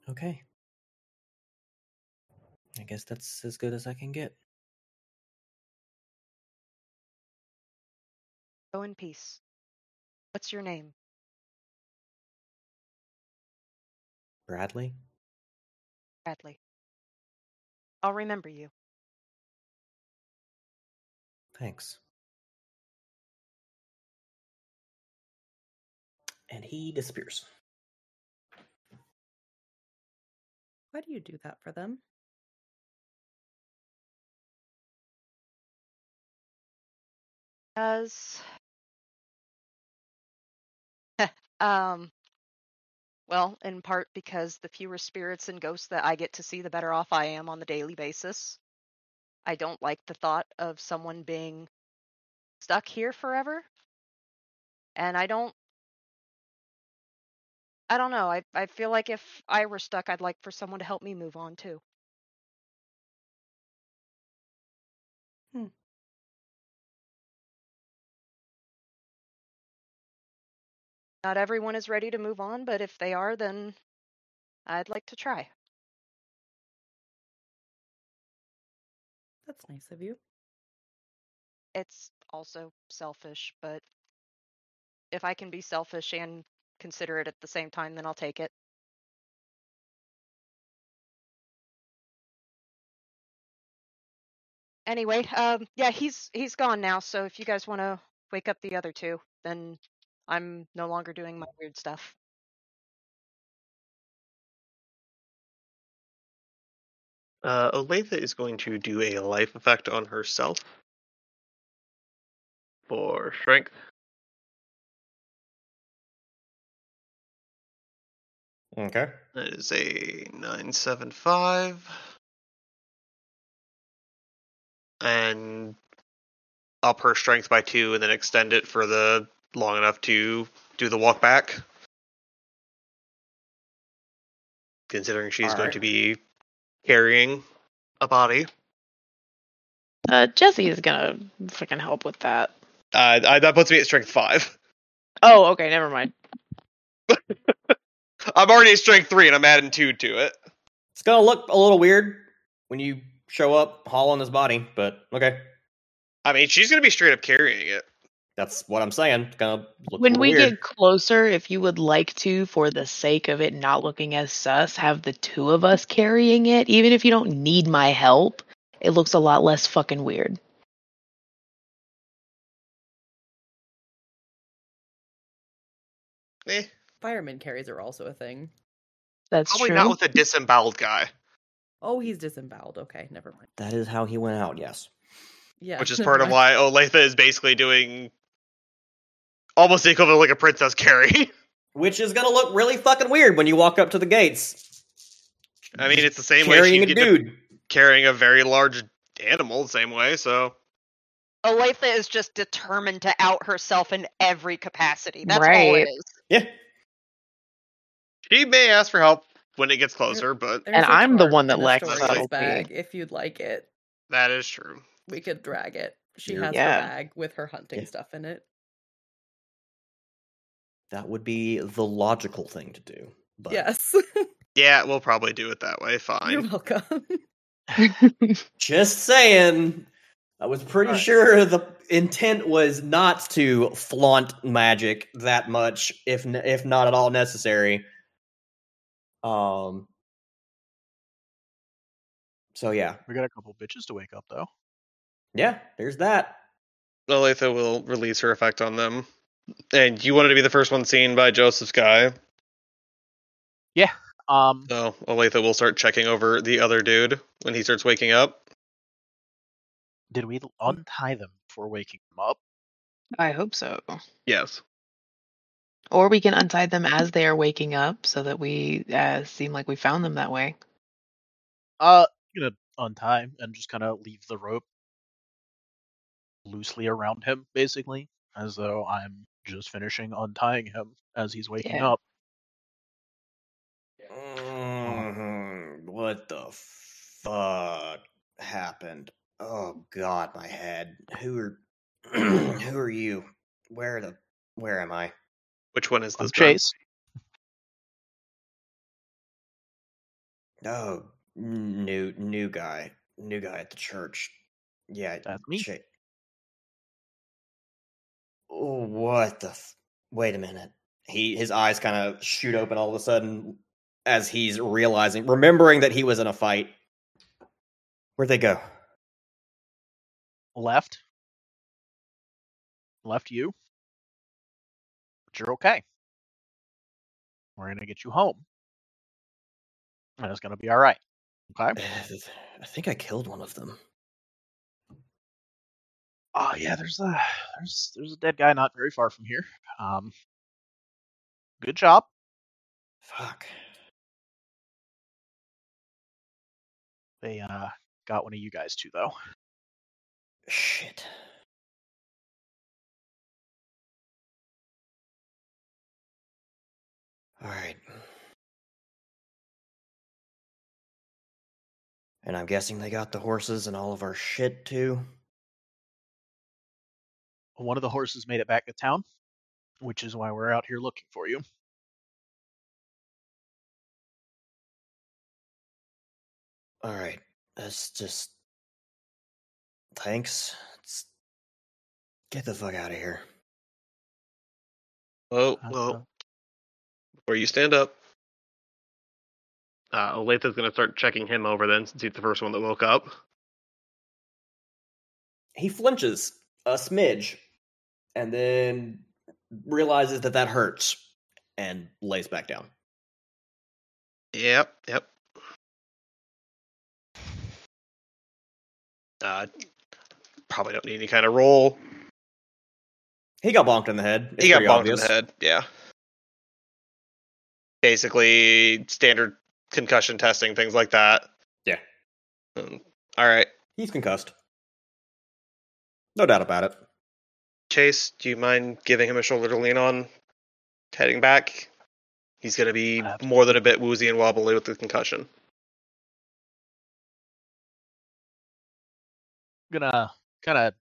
Okay. I guess that's as good as I can get. Go in peace. What's your name? Bradley? Bradley. I'll remember you. Thanks. And he disappears. Why do you do that for them? Because um well, in part because the fewer spirits and ghosts that I get to see, the better off I am on the daily basis. I don't like the thought of someone being stuck here forever. And I don't I don't know. I I feel like if I were stuck, I'd like for someone to help me move on too. Not everyone is ready to move on, but if they are, then I'd like to try. That's nice of you. It's also selfish, but if I can be selfish and considerate at the same time, then I'll take it. Anyway, um, yeah, he's he's gone now. So if you guys want to wake up the other two, then I'm no longer doing my weird stuff. Uh, Olathe is going to do a life effect on herself for strength. Okay. That is a 975. And up her strength by two and then extend it for the long enough to do the walk back. Considering she's going to be carrying a body. Uh, Jesse is gonna freaking help with that. Uh, I, that puts me at strength five. Oh, okay, never mind. I'm already at strength three and I'm adding two to it. It's gonna look a little weird when you show up hauling this body, but okay. I mean, she's going to be straight up carrying it. That's what I'm saying. It's gonna look When little we weird. get closer, if you would like to, for the sake of it not looking as sus, have the two of us carrying it, even if you don't need my help, it looks a lot less fucking weird. Eh, Fireman carries are also a thing. That's probably true. not with a disemboweled guy, Oh, he's disemboweled. Okay, never mind. That is how he went out, yes. Yeah, which is part of why Olathe is basically doing almost the equivalent of like a princess carry. Which is gonna look really fucking weird when you walk up to the gates. I mean, it's the same way carrying she'd a dude. carrying a very large animal the same way. So Olathe is just determined to out herself in every capacity. That's all Right. it is. Yeah. she may ask for help when it gets closer, but There's And I'm the one that in the lacks store's subtlety. bag. If you'd like it, that is true. we could drag it. She has Yeah. her bag with her hunting Yeah. stuff in it. That would be the logical thing to do. But Yes, Yeah, we'll probably do it that way. Fine. You're welcome. just saying. I was pretty Alright. sure the intent was not to flaunt magic that much, if n- if not at all necessary. Um. So yeah, We got a couple bitches to wake up though. yeah. There's that. Olathe will release her effect on them. And you wanted to be the first one seen by Joseph's guy, Um, so Olathe will start checking over the other dude when he starts waking up. did we untie them before waking them up? I hope so. Yes. Or we can untie them as they are waking up so that we uh, seem like we found them that way. Uh, I'm gonna untie and just kind of leave the rope loosely around him, basically, as though I'm just finishing untying him as he's waking Yeah. up. Mhm, What the fuck happened? Oh god, my head. Who are Who are you? Where the where am I? Which one is I'm this? Chase. Oh, new new guy. New guy at the church. Yeah, That's me. Cha- what the f- Wait a minute. He his eyes kind of shoot open all of a sudden as he's realizing remembering that he was in a fight. Where'd they go? Left. Left you. But you're okay. We're gonna get you home. And it's gonna be all right. Okay. I think I killed one of them. Oh yeah, there's a there's there's a dead guy not very far from here. Um, good job. Fuck. They uh got one of you guys too, though. Shit. All right. And I'm guessing they got the horses and all of our shit too. One of the horses made it back to town, which is why we're out here looking for you. All right. That's just. Thanks. Let's get the fuck out of here. Oh, well, before you stand up, uh, Olathe's going to start checking him over then, since he's the first one that woke up. He flinches a smidge and then realizes that that hurts and lays back down. Yep, yep. Uh, probably don't need any kind of roll. He got bonked in the head. It's he got bonked obvious. in the head. Yeah. Basically, standard concussion testing, things like that. Yeah. Um, all right, He's concussed. No doubt about it. Chase, do you mind giving him a shoulder to lean on, heading back? He's going to be more than a bit woozy and wobbly with the concussion. gonna kind of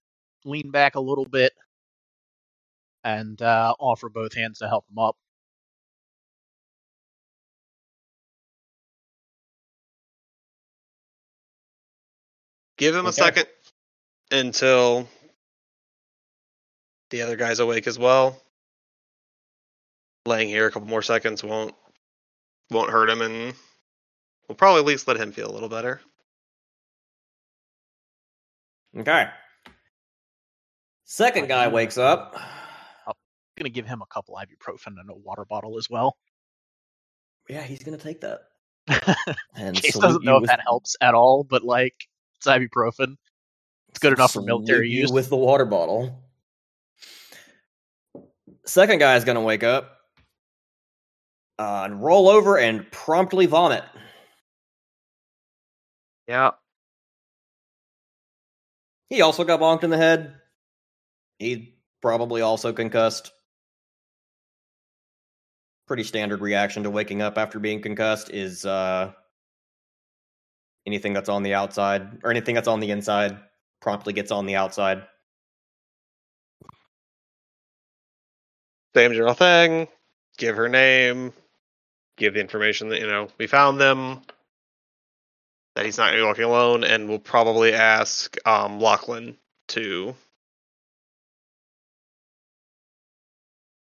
lean back a little bit and uh, offer both hands to help him up. Give him a second until the other guy's awake as well. Laying here a couple more seconds won't won't hurt him, and we'll probably at least let him feel a little better. Okay. Second guy wakes up. I'm gonna give him a couple ibuprofen and a water bottle as well. Yeah, he's gonna take that. And Chase doesn't know if with- that helps at all, but like it's ibuprofen. It's good enough for military use. with the water bottle. Second guy is gonna wake up uh, and roll over and promptly vomit. Yeah. He also got bonked in the head. He probably also concussed. Pretty standard reaction to waking up after being concussed is uh, anything that's on the outside or anything that's on the inside promptly gets on the outside. Same general thing. Give her name. Give the information that you know we found them. That he's not going to be walking alone, and we'll probably ask um, Lachlan to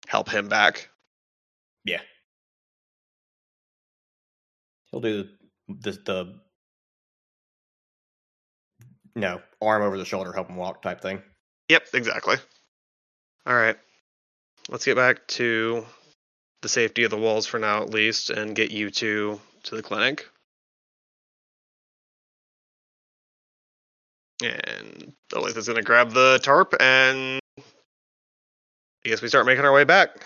help him back. Yeah, he'll do the, the no arm over the shoulder, help him walk type thing. Yep, exactly. All right. Let's get back to the safety of the walls for now, at least, and get you to to the clinic. And Olathe going to grab the tarp, and I guess we start making our way back.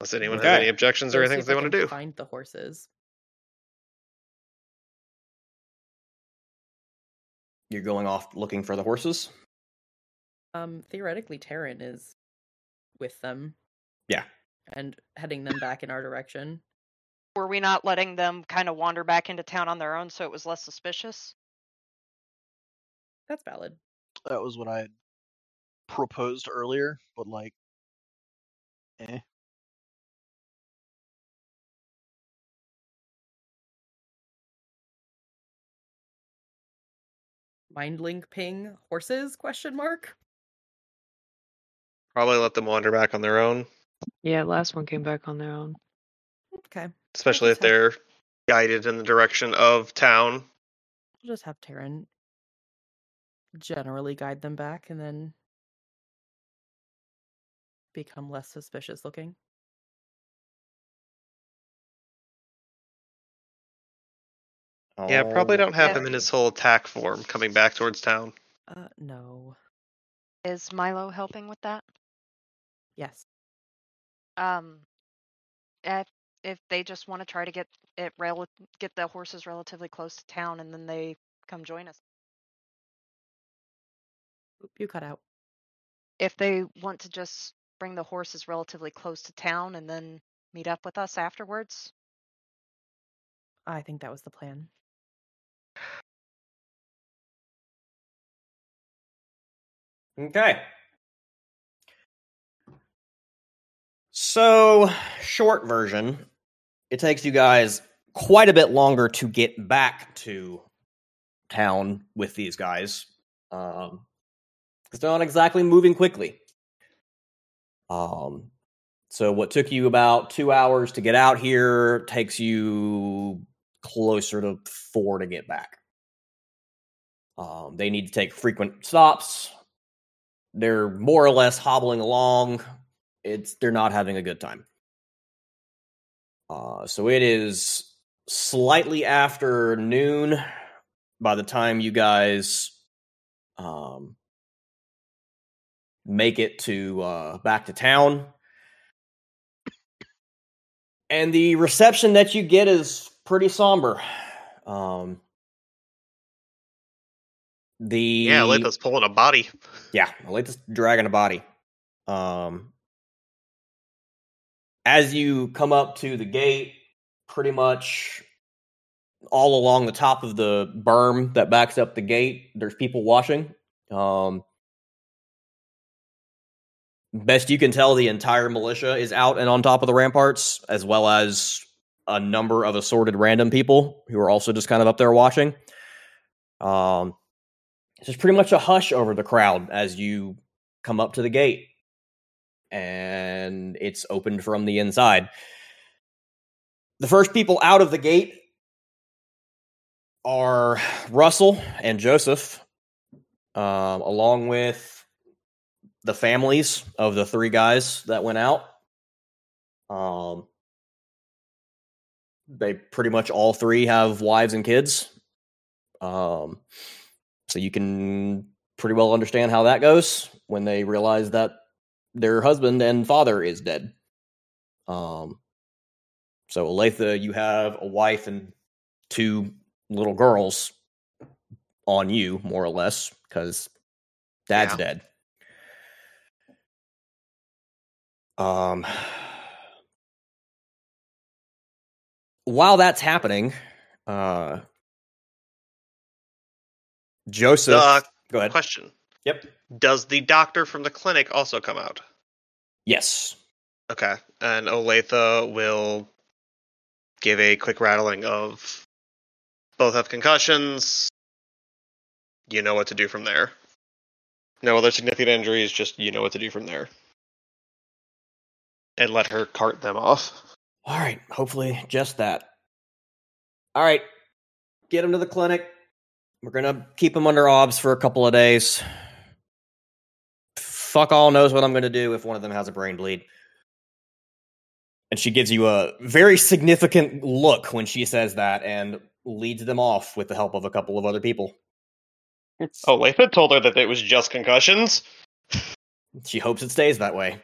Unless anyone has any objections or Go anything they want to do. Find the horses. You're going off looking for the horses. Um, theoretically, Terran is with them. Yeah. And heading them back in our direction. Were we not letting them kind of wander back into town on their own so it was less suspicious? That's valid. That was what I had proposed earlier, but like, eh. Mind link ping horses? Question mark. Probably let them wander back on their own, Yeah, last one came back on their own. Okay, especially if they're guided in the direction of town. we'll just have Terran generally guide them back, and then become less suspicious looking. Yeah, probably don't have Yeah. him in his whole attack form coming back towards town. Uh, no. Is Milo helping with that? Yes. Um, if if they just want to try to get it rel- get the horses relatively close to town, and then they come join us. Oop, you cut out. If they want to just bring the horses relatively close to town and then meet up with us afterwards. I think that was the plan. Okay. So, short version, it takes you guys quite a bit longer to get back to town with these guys. Um, they're not exactly moving quickly. Um, so what took you about two hours to get out here takes you closer to four to get back. Um, they need to take frequent stops. They're more or less hobbling along. It's they're not having a good time. Uh, so it is slightly after noon by the time you guys um, make it to uh, back to town. And the reception that you get is pretty somber. Um, the Yeah, Letha's pulling a body. yeah, Olathe's dragging a body. Um, as you come up to the gate, pretty much all along the top of the berm that backs up the gate, there's people watching. Um, best you can tell, the entire militia is out and on top of the ramparts, as well as a number of assorted random people who are also just kind of up there watching. Um, it's pretty much a hush over the crowd as you come up to the gate and it's opened from the inside. The first people out of the gate are russell and joseph um, along with the families of the three guys that went out. Um, they pretty much all three have wives and kids. Um, so you can pretty well understand how that goes when they realize that their husband and father is dead. Um, so Olathe, you have a wife and two little girls on you, more or less, because dad's Yeah. dead. Um, while that's happening, uh, Joseph, Uh, go ahead. question: Yep. Does the doctor from the clinic also come out? Yes. Okay, and Olathe will give a quick rattling of both have concussions. You know what to do from there. No other significant injuries, just you know what to do from there. And let her cart them off. All right. Hopefully, just that. All right. Get him to the clinic. We're gonna keep him under obs for a couple of days. Fuck all knows what I'm gonna do if one of them has a brain bleed. And she gives you a very significant look when she says that and leads them off with the help of a couple of other people. Olathe had told her that it was just concussions. She hopes it stays that way.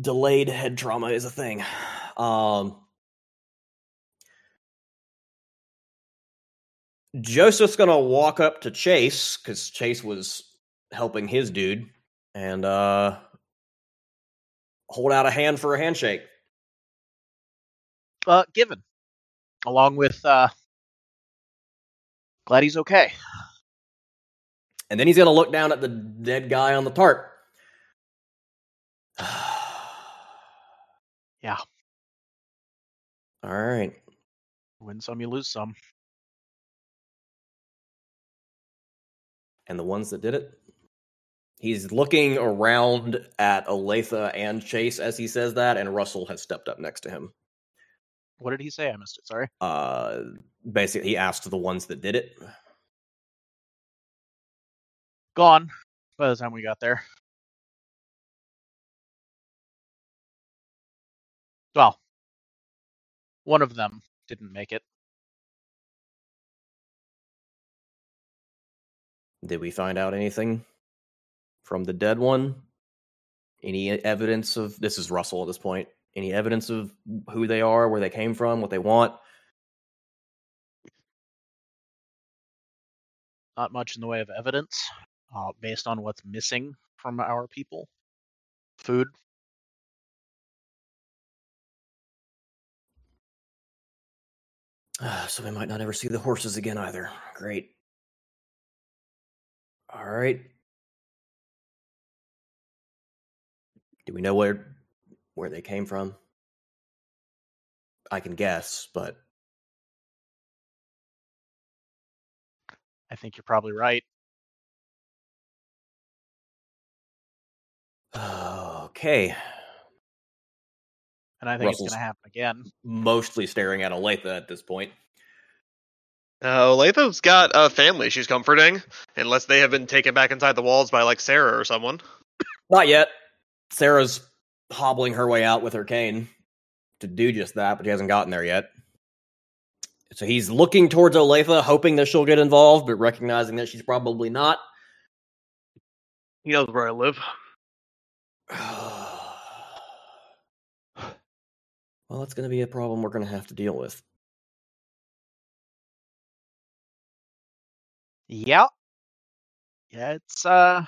Delayed head trauma is a thing. Um, Joseph's gonna walk up to Chase because Chase was helping his dude and uh, hold out a hand for a handshake. Uh, given, along with uh, glad he's okay. And then he's gonna look down at the dead guy on the tarp. Yeah. All right. Win some, you lose some. And the ones that did it? He's looking around at Olathe and Chase as he says that, and Russell has stepped up next to him. What did he say? I missed it. Sorry. Uh, basically, he asked the ones that did it. Gone by the time we got there. Well, one of them didn't make it. Did we find out anything from the dead one? Any evidence of this is Russell at this point? Any evidence of who they are, where they came from, what they want? Not much in the way of evidence, uh, based on what's missing from our people. Food. Ah, so we might not ever see the horses again either. Great. All right. Do we know where where they came from? I can guess, but I think you're probably right. okay. And I think Russell's- it's going to happen again. Mostly staring at Olathe at this point. Uh, Olathe's got a family she's comforting, unless they have been taken back inside the walls by like Sarah or someone. Not yet. Sarah's hobbling her way out with her cane to do just that, but she hasn't gotten there yet. So he's looking towards Olathe, hoping that she'll get involved, but recognizing that she's probably not. He knows where I live. well, that's going to be a problem we're going to have to deal with. Yeah. Yeah, it's uh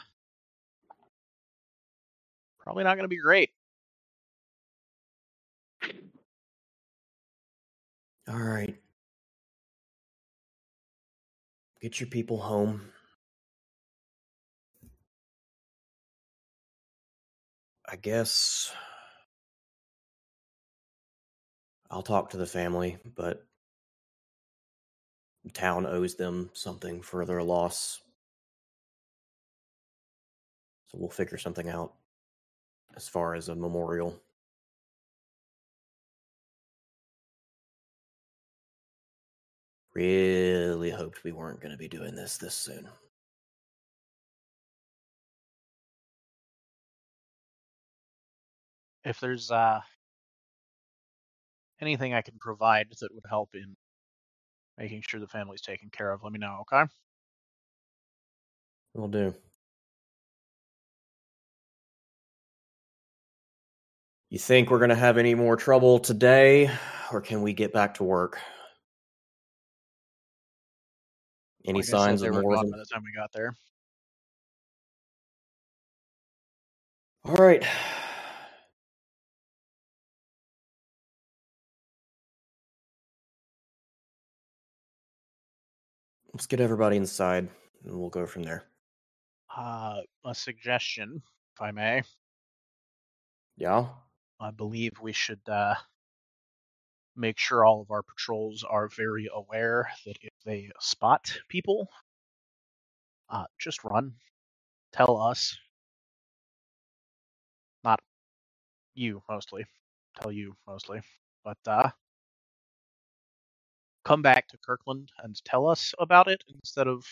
probably not going to be great. All right. Get your people home. I guess I'll talk to the family, but the town owes them something for their loss. So we'll figure something out as far as a memorial. Really hoped we weren't going to be doing this this soon. If there's uh anything I can provide that would help in making sure the family's taken care of, let me know, okay? Will do. You think we're going to have any more trouble today, or can we get back to work? Any Like signs of more? by the time we got there. All right. Let's get everybody inside, and we'll go from there. Uh a suggestion, if I may. Yeah. I believe we should uh, make sure all of our patrols are very aware that if they spot people, uh, just run. Tell us. Not you mostly. Tell you mostly. But uh, come back to Kirkland and tell us about it instead of.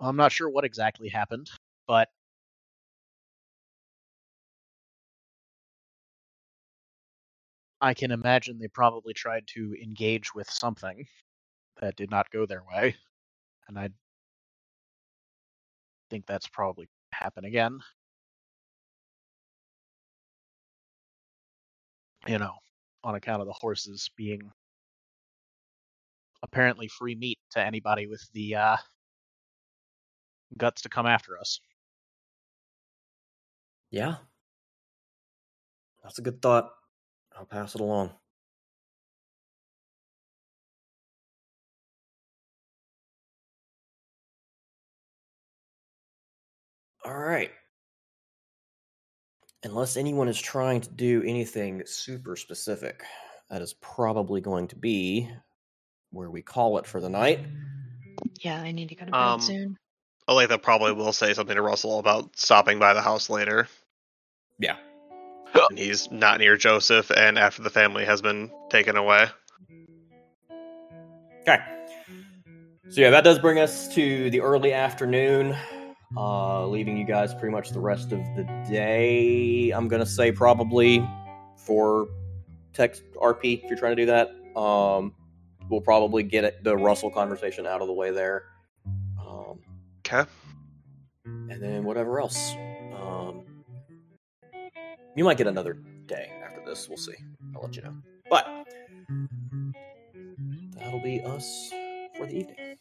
I'm not sure what exactly happened, but I can imagine they probably tried to engage with something that did not go their way, and I think that's probably happen again. You know, on account of the horses being apparently free meat to anybody with the uh, guts to come after us. Yeah. That's a good thought. I'll pass it along. All right. Unless anyone is trying to do anything super specific, that is probably going to be where we call it for the night. Yeah, I need to go to bed Um, soon. Olathe probably will say something to Russell about stopping by the house later. Yeah. And he's not near Joseph, and after the family has been taken away. Okay. So yeah, that does bring us to the early afternoon, uh, leaving you guys pretty much the rest of the day. I'm gonna say probably for text RP if you're trying to do that. Um, we'll probably get it, the Russell conversation out of the way there. Um, Okay. and then whatever else. Um, you might get another day after this. We'll see. I'll let you know. But that'll be us for the evening.